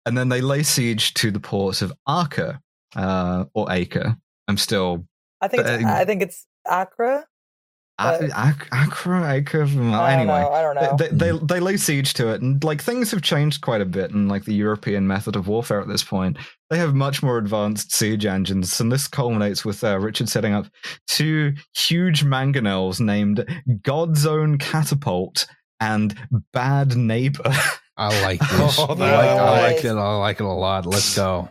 and then they lay siege to the ports of Arca, uh, or Acre. I'm still I think it's, Uh, I think it's Accra. Uh, Ac- Acre, Acre. I don't Anyway, know. I don't know. they, they they lay siege to it, and like things have changed quite a bit in like the European method of warfare at this point. They have much more advanced siege engines, and this culminates with uh, Richard setting up two huge mangonels named God's Own Catapult and Bad Neighbor, I like (laughs) this. Oh, I, like, I like it. I like it a lot. Let's go.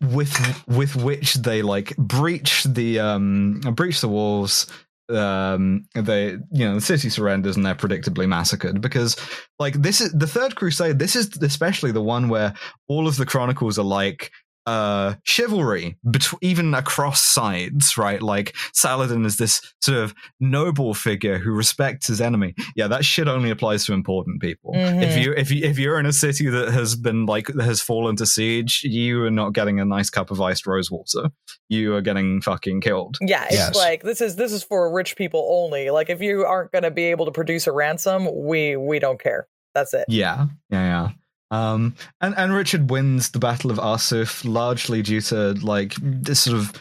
with with which they like breach the um breach the walls um they you know the city surrenders and they're predictably massacred because like this is the third crusade this is especially the one where all of the chronicles are like uh chivalry bet- even across sides right like saladin is this sort of noble figure who respects his enemy yeah that shit only applies to important people if Mhm. you if you if you're in a city that has been like has fallen to siege you are not getting a nice cup of iced rose water you are getting fucking killed Yeah, it's Yes. like this is this is for rich people only. Like if you aren't going to be able to produce a ransom, we we don't care. That's it. Yeah, yeah, yeah. Um, and and Richard wins the Battle of Arsuf largely due to like this sort of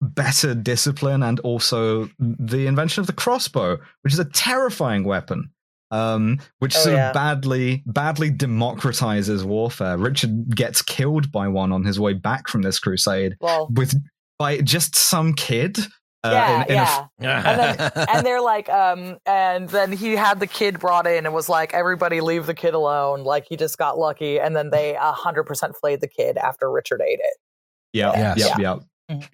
better discipline and also the invention of the crossbow, which is a terrifying weapon. Um, which Oh, sort yeah. of badly badly democratizes warfare. Richard gets killed by one on his way back from this crusade Well, with by just some kid. Uh, yeah, in- in a f- yeah. (laughs) and then, and they're like, um, and then he had the kid brought in and was like, everybody leave the kid alone. Like he just got lucky, and then they a hundred percent flayed the kid after Richard ate it. Yep, Yes. yep, Yeah. yep. Mhm.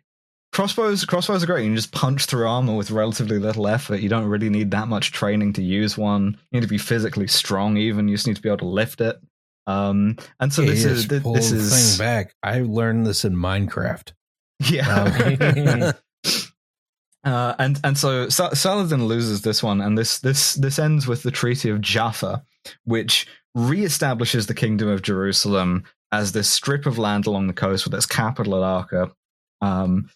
Crossbows, crossbows are great. You can just punch through armor with relatively little effort. You don't really need that much training to use one. You need to be physically strong. Even you just need to be able to lift it. Um, and so Yeah, this is just th- this the is thing back. I learned this in Minecraft. (laughs) yeah. Um, (laughs) Uh, and and so Sa- Saladin loses this one, and this this this ends with the Treaty of Jaffa, which reestablishes the Kingdom of Jerusalem as this strip of land along the coast with its capital at Arca. Um,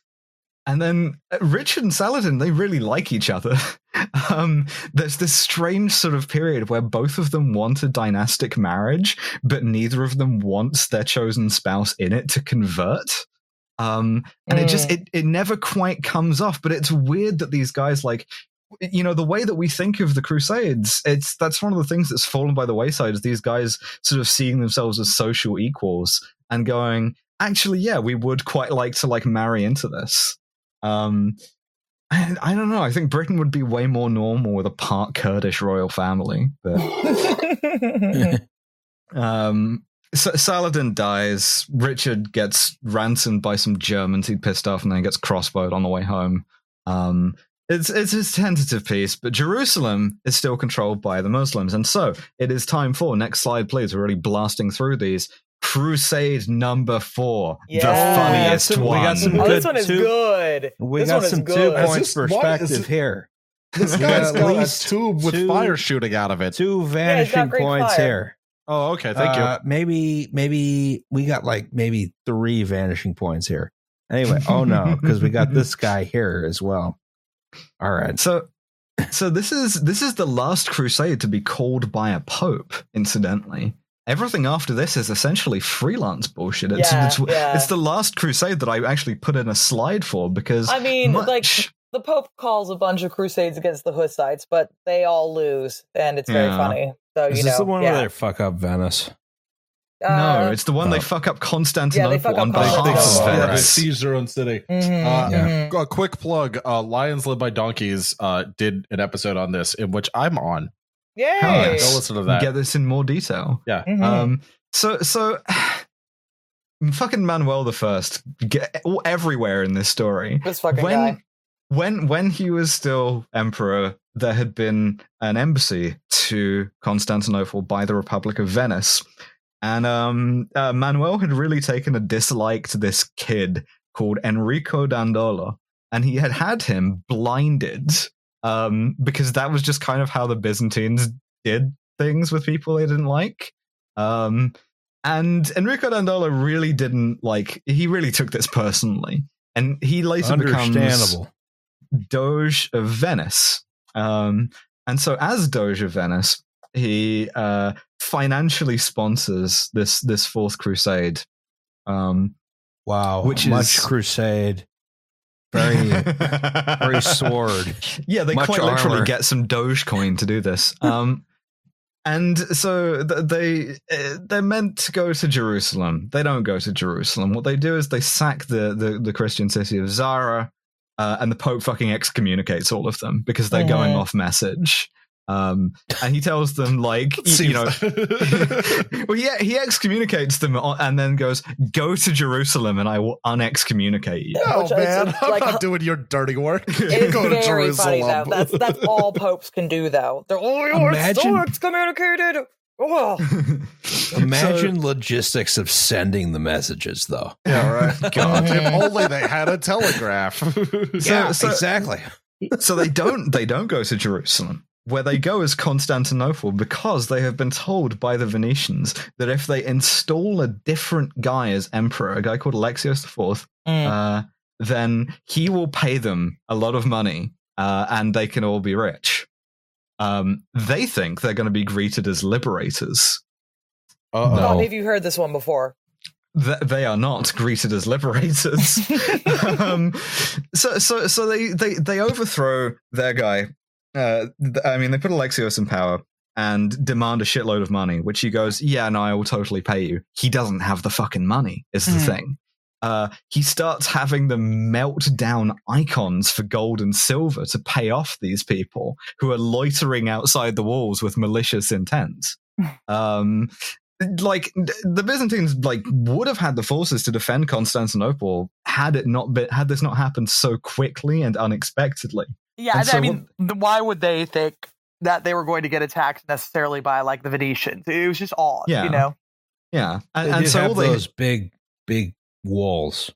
and then uh, Richard and Saladin, they really like each other. (laughs) um, there's this strange sort of period where both of them want a dynastic marriage, but neither of them wants their chosen spouse in it to convert. Um, and it just it, it never quite comes off, but it's weird that these guys like you know the way that we think of the crusades it's that's one of the things that's fallen by the wayside is these guys sort of seeing themselves as social equals and going actually yeah we would quite like to like marry into this. Um I, I don't know i think britain would be way more normal with a part kurdish royal family but (laughs) (laughs) um Sa- Saladin dies. Richard gets ransomed by some Germans he'd pissed off, and then gets crossbowed on the way home. Um, it's it's a tentative peace, but Jerusalem is still controlled by the Muslims, and so it is time for next slide, please. We're really blasting through these. Crusade number four, Yeah. the funniest we got some- we got some oh, good this one is two- good. we this got some two good. Is points this- is perspective it- here. This We guy's got got at a least tube with two- fire shooting out of it. Two vanishing great points fire. here. Oh, okay. Thank you. Uh, maybe maybe we got like maybe three vanishing points here. Anyway, oh no, because we got this (laughs) guy here as well. All right. So, so this is this is the last crusade to be called by a pope. Incidentally, everything after this is essentially freelance bullshit. It's Yeah, it's, yeah. it's the last crusade that I actually put in a slide for because I mean, much- like the Pope calls a bunch of crusades against the Hussites, but they all lose, and it's very Yeah. funny. So Is you this know, the one yeah. where they fuck up Venice? Uh, no, it's the one they oh. fuck up Constantinople fuck up on They, behalf they, Constantinople. of yeah, they Venice. seized their own city. mhm, Uh, Yeah. mhm. A quick plug: uh, Lions Led by Donkeys uh, did an episode on this, in which I'm on. Yay! Nice. Go listen to that. Get this in more detail. Mhm. Um, so so (sighs) fucking Manuel the First get everywhere in this story. this fucking when guy. when when he was still emperor, there had been an embassy to Constantinople by the Republic of Venice, and um, uh, Manuel had really taken a dislike to this kid called Enrico Dandolo, and he had had him blinded um, because that was just kind of how the Byzantines did things with people they didn't like. Um, and Enrico Dandolo really didn't like. He really took this personally, and he later becomes. Doge of Venice. Um, and so, as Doge of Venice, he uh, financially sponsors this this fourth crusade. Um, Wow. Which much is- crusade. Very very sword. (laughs) Yeah, they Much quite literally get some Dogecoin to do this. Um, and so th- they uh, they're meant to go to Jerusalem. They don't go to Jerusalem. What they do is they sack the the, the Christian city of Zara, uh, and the Pope fucking excommunicates all of them because they're going Mhm. off message. Um, and he tells them like (laughs) y- you know. (laughs) well, yeah, he excommunicates them and then goes, "Go to Jerusalem, and I will unexcommunicate you." oh Which is- man, it's I'm like- not doing your dirty work. It's (laughs) Go to very funny Jerusalem. though. That's that's all popes can do though. They're oh you're so Imagine- excommunicated. Oh. (laughs) Imagine logistics of sending the messages, though. yeah, right. (laughs) God, if only they had a telegraph. (laughs) So- so- exactly. so they don't they don't go to Jerusalem. Where they go is Constantinople because they have been told by the Venetians that if they install a different guy as emperor, a guy called Alexios IV, Mm. uh, then he will pay them a lot of money uh, and they can all be rich. Um, they think they're going to be greeted as liberators. Uh-oh. No. Bobby, have you heard this one before? Th- they are not greeted as liberators. (laughs) um, so, so, so they, they, they overthrow their guy. Uh, th- I mean, they put Alexios in power and demand a shitload of money, which he goes, "Yeah, no, I will totally pay you." He doesn't have the fucking money. Is the Mhm. thing. Uh, he starts having them melt down icons for gold and silver to pay off these people who are loitering outside the walls with malicious intent. (laughs) Um, like the Byzantines, like would have had the forces to defend Constantinople had it not been had this not happened so quickly and unexpectedly. Yeah, And I so mean, th- why would they think that they were going to get attacked necessarily by like the Venetians? It was just odd, Yeah. you know. Yeah, and, and so all have they, those big, big walls.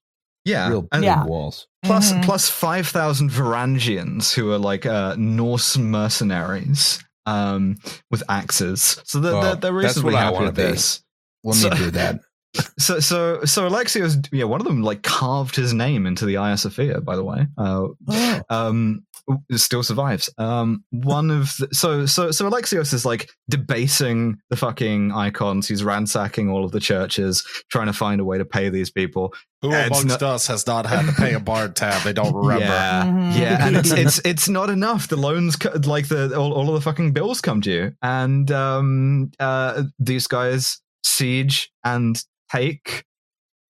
yeah, Real big Yeah. walls. plus Mhm. plus five thousand Varangians who are like uh, Norse mercenaries um, with axes. So they're, Well, they're, they're that's reasonably what I happy wanna with be. this. Let So- me do that. (laughs) So so so Alexios, yeah, one of them like carved his name into the Hagia Sophia. By the way, uh, Oh. um it still survives. Um one of the, so so so alexios is like debasing the fucking icons. He's ransacking all of the churches trying to find a way to pay these people. Who It's amongst not- us has not had to pay a bard tab? They don't remember? yeah. Mhm. yeah and it's it's (laughs) it's not enough. The loans co- like the all, all of the fucking bills come due. And um uh these guys siege and take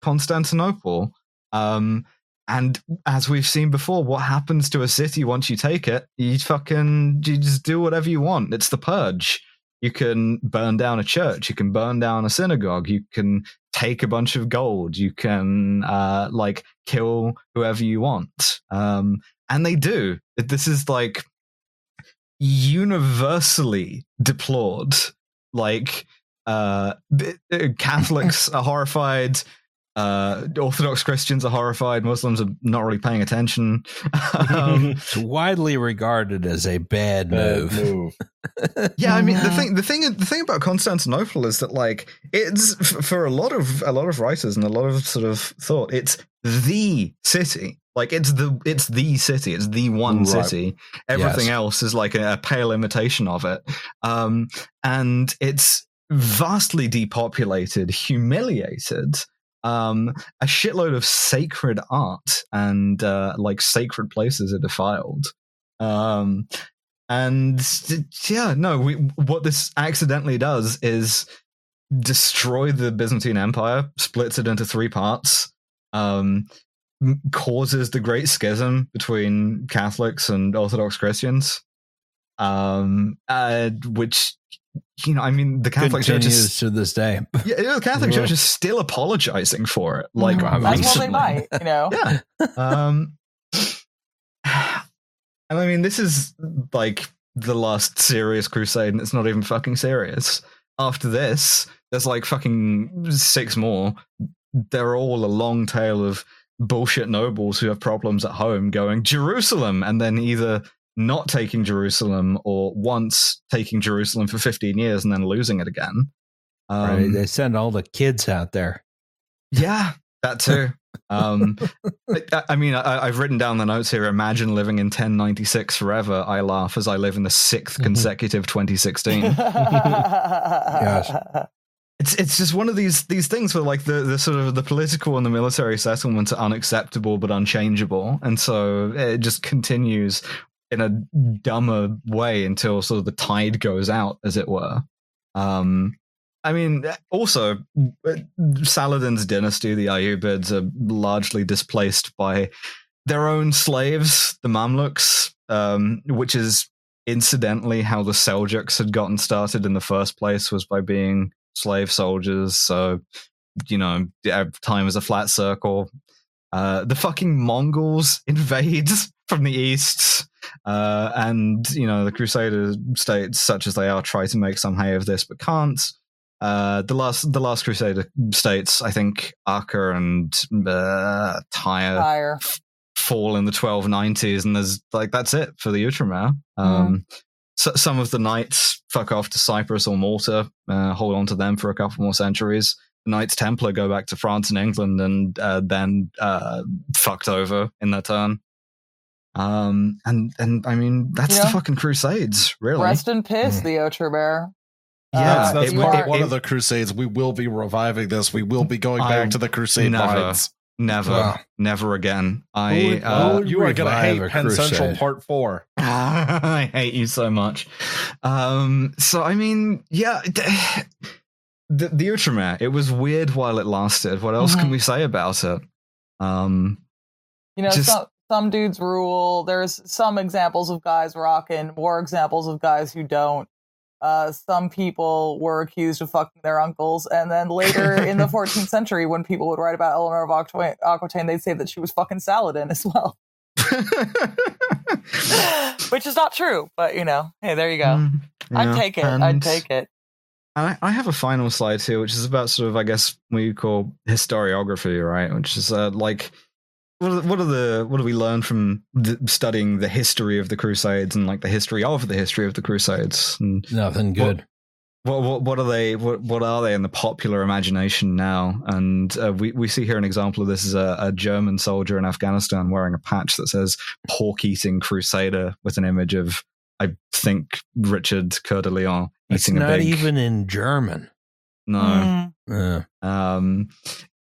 constantinople. Um and as we've seen before, what happens to a city once you take it? You fucking you just do whatever you want. It's the purge. You can burn down a church. You can burn down a synagogue. You can take a bunch of gold. You can uh, like kill whoever you want. Um, and they do. This is like universally deplored. Like uh, (laughs) Catholics are horrified. Uh, Orthodox Christians are horrified. Muslims are not really paying attention. (laughs) um, It's widely regarded as a bad Bad move. move. (laughs) yeah, I mean the thing, the thing, the thing about Constantinople is that like it's for a lot of a lot of writers and a lot of sort of thought, it's the city. Like it's the it's the city. It's the one Right. city. Everything Yes. else is like a, a pale imitation of it. Um, and it's vastly depopulated, humiliated. Um, a shitload of sacred art and uh, like sacred places are defiled. Um, and yeah, no, we, what this accidentally does is destroy the Byzantine Empire, splits it into three parts, um, causes the Great Schism between Catholics and Orthodox Christians, um, uh, which you know, I mean, the Catholic Church is to this day. (laughs) yeah, the Catholic Church is still apologizing for it, like Mhm. As well recently. they might, you know. Yeah. (laughs) um, (sighs) and I mean, this is like the last serious crusade, and it's not even fucking serious. After this, there's like fucking six more. They're all a long tail of bullshit nobles who have problems at home going Jerusalem, and then either not taking Jerusalem or once taking Jerusalem for 15 years and then losing it again. Um, right? They send all the kids out there. yeah, that too. (laughs) Um, I, I mean, I, I've written down the notes here. Imagine living in 1096 forever. I laugh as I live in the sixth consecutive 2016. (laughs) it's it's just one of these these things where like the the sort of the political and the military settlements are unacceptable but unchangeable, and so it just continues in a dumber way until sort of the tide goes out, as it were. Um, I mean, also Saladin's dynasty, the Ayyubids, are largely displaced by their own slaves, the Mamluks, um, which is incidentally how the Seljuks had gotten started in the first place was by being slave soldiers. So, you know, time is a flat circle. Uh, the fucking Mongols (laughs) invade from the east, uh, and you know the Crusader states, such as they are, try to make some hay of this, but can't. Uh, the last, the last Crusader states, I think, Acre and uh, Tyre Fire. fall in the 1290s, and there's like that's it for the Outremer. Um, so, some of the knights fuck off to Cyprus or Malta, uh, hold on to them for a couple more centuries. The Knights Templar go back to France and England, and uh, then uh, fucked over in their turn. Um, and and I mean that's Yeah. the fucking Crusades, really. Rest in piss, Mm. the Outremer. Yeah, that's that's it- part it- one it- of the Crusades. We will be reviving this. We will be going I- back to the Crusade never. lines. Never, Wow. never again. Who I would- uh, who would you are going to hate a Penn Central? Part Four. (laughs) I hate you so much. Um, so I mean, yeah, d- (sighs) the the Outremer, it was weird while it lasted. What else can Mhm. we say about it? Um, You know, Just- some some dudes rule. There's some examples of guys rocking, more examples of guys who don't. Uh, some people were accused of fucking their uncles, and then later in the (laughs) 14th century, when people would write about Eleanor of Aquitaine, they'd say that she was fucking Saladin as well, (laughs) (laughs) which is not true. But you know, hey, there you go. Mm, I'd take it. And I'd take it. I, I have a final slide here, which is about sort of, I guess, what you call historiography, right? Which is uh, like, what are, what are the what do we learn from the, studying the history of the Crusades and like the history of the history of the Crusades? And Nothing good. what what, what are they? What what are they in the popular imagination now? And uh, we we see here an example of this is a, a German soldier in Afghanistan wearing a patch that says "pork eating crusader" with an image of I think Richard Coeur de Lion It's eating a not big. even in German. no. Mm. Um,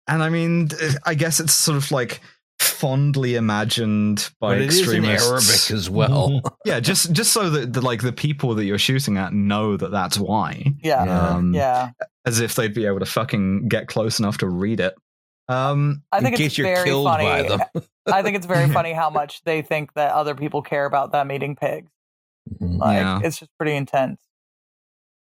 and I mean, I guess it's sort of like fondly imagined by but it is in extremists. Arabic as well. (laughs) (laughs) yeah, just just so that the, like the people that you're shooting at know that that's why, Yeah. Yeah. um, Yeah. as if they'd be able to fucking get close enough to read it. Um, I in think case it's you're very funny. by them. (laughs) I think it's very funny how much they think that other people care about them eating pigs. Like Yeah. it's just pretty intense.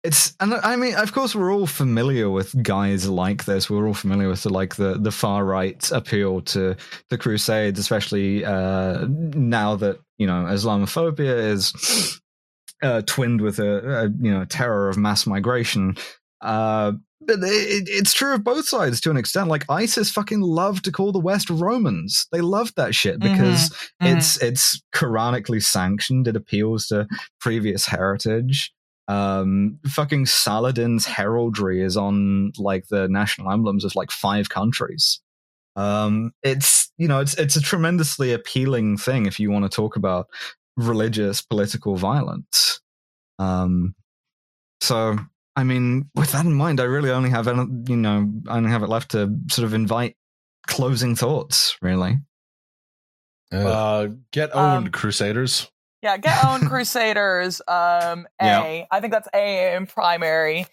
It's and I mean, of course, we're all familiar with guys like this. We're all familiar with the, like the the far right appeal to the Crusades, especially uh, now that you know Islamophobia is (sniffs) uh, twinned with a, a you know terror of mass migration. Uh, but it, it's true of both sides to an extent. Like ISIS fucking loved to call the West Romans. They loved that shit because Mhm. it's it's Quranically sanctioned. It appeals to previous heritage. Um, fucking Saladin's heraldry is on like the national emblems of like five countries. Um, it's you know it's it's a tremendously appealing thing if you want to talk about religious political violence. Um, so I mean, with that in mind, I really only have any- you know I only have it left to sort of invite closing thoughts. Really, Uh, Uh, get owned, Um, Crusaders. Yeah, get own Crusaders. Um, A. I Yeah. think that's A in primary.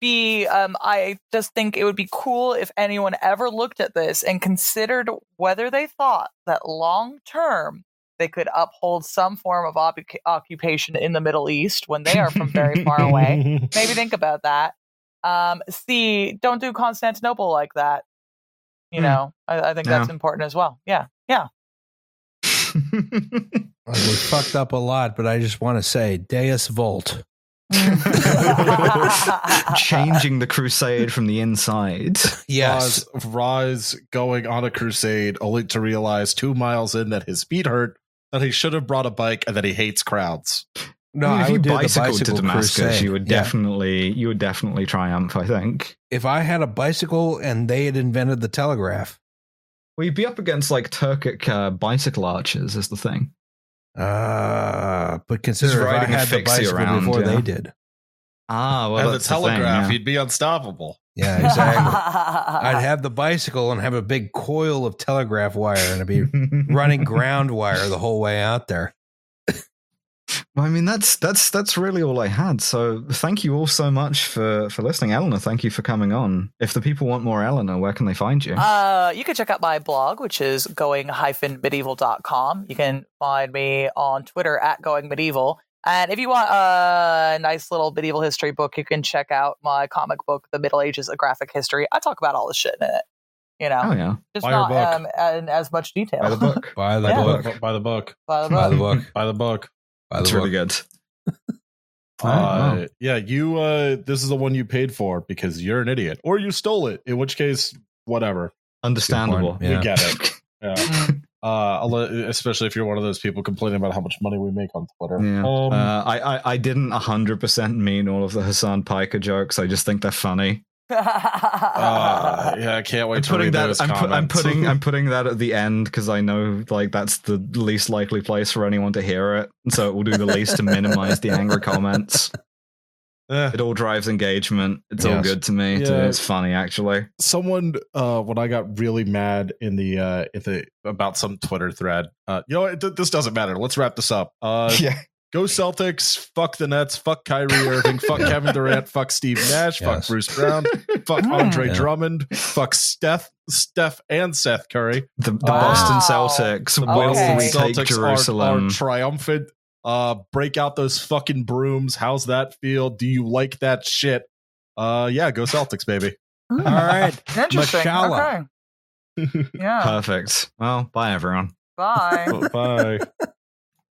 B, um, I just think it would be cool if anyone ever looked at this and considered whether they thought that long term they could uphold some form of ob- occupation in the Middle East when they are from very far away. Maybe think about that. Um, C, don't do Constantinople like that. You Hmm. know, I, I think that's important as well. Yeah, yeah. (laughs) Like, we fucked up a lot, but I just want to say Deus Vult. (laughs) Changing the crusade from the inside. Yes. Roz, Roz going on a crusade only to realize two miles in that his feet hurt, that he should have brought a bike, and that he hates crowds. No, I mean, I if you would the bicycled bicycle to Damascus, crusade. you would Yeah. definitely, you would definitely triumph. I think. If I had a bicycle and they had invented the telegraph, Well, you'd be up against like Turkic uh, bicycle archers, is the thing. Uh, but consider if I had the bicycle around, before yeah. they did. Ah, well, and the that's thing, telegraph, yeah. he'd be unstoppable. Yeah, exactly. (laughs) I'd have the bicycle and have a big coil of telegraph wire and I'd be running (laughs) ground wire the whole way out there. Well, I mean, that's that's that's really all I had. So, thank you all so much for for listening, Eleanor. Thank you for coming on. If the people want more Eleanor, where can they find you? Uh, you can check out my blog, which is going-medieval.com. You can find me on Twitter at going medieval. And if you want a nice little medieval history book, you can check out my comic book, The Middle Ages: A Graphic History. I talk about all the shit in it. You know, oh yeah, just Buy your not book. um, in as much detail. by the book. (laughs) By the Yeah. book. By the book. By the book. book. By the book. By the That's book. really good. (laughs) Uh, wow. Yeah, you. Uh, this is the one you paid for because you're an idiot, or you stole it. In which case, whatever. Understandable. Yeah. We get it. (laughs) Yeah. Mm. Uh, especially if you're one of those people complaining about how much money we make on Twitter. Yeah. Um, uh, I, I I didn't hundred percent mean all of the Hasan Piker jokes. I just think they're funny. Uh, yeah, I can't wait I'm to putting read that. those I'm, put, I'm putting. (laughs) I'm putting that at the end because I know like that's the least likely place for anyone to hear it, and so it will do the least to minimize the angry comments. Eh. It all drives engagement. It's all good to me. Yeah. It's funny actually. someone uh when i got really mad in the uh in the about some twitter thread uh you know what, th- this doesn't matter let's wrap this up uh (laughs) yeah. Go celtics fuck the nets fuck kyrie irving fuck (laughs) kevin durant fuck steve nash fuck bruce brown fuck (laughs) andre Yeah. drummond fuck steph steph and seth curry The, the Wow. Boston Celtics the will Okay. Boston retake Celtics are- Jerusalem. are triumphant uh break out those fucking brooms how's that feel do you like that shit uh yeah go celtics baby (laughs) All right. Interesting. Mashallah. Okay. Yeah. Perfect. Well, bye everyone. Bye. bye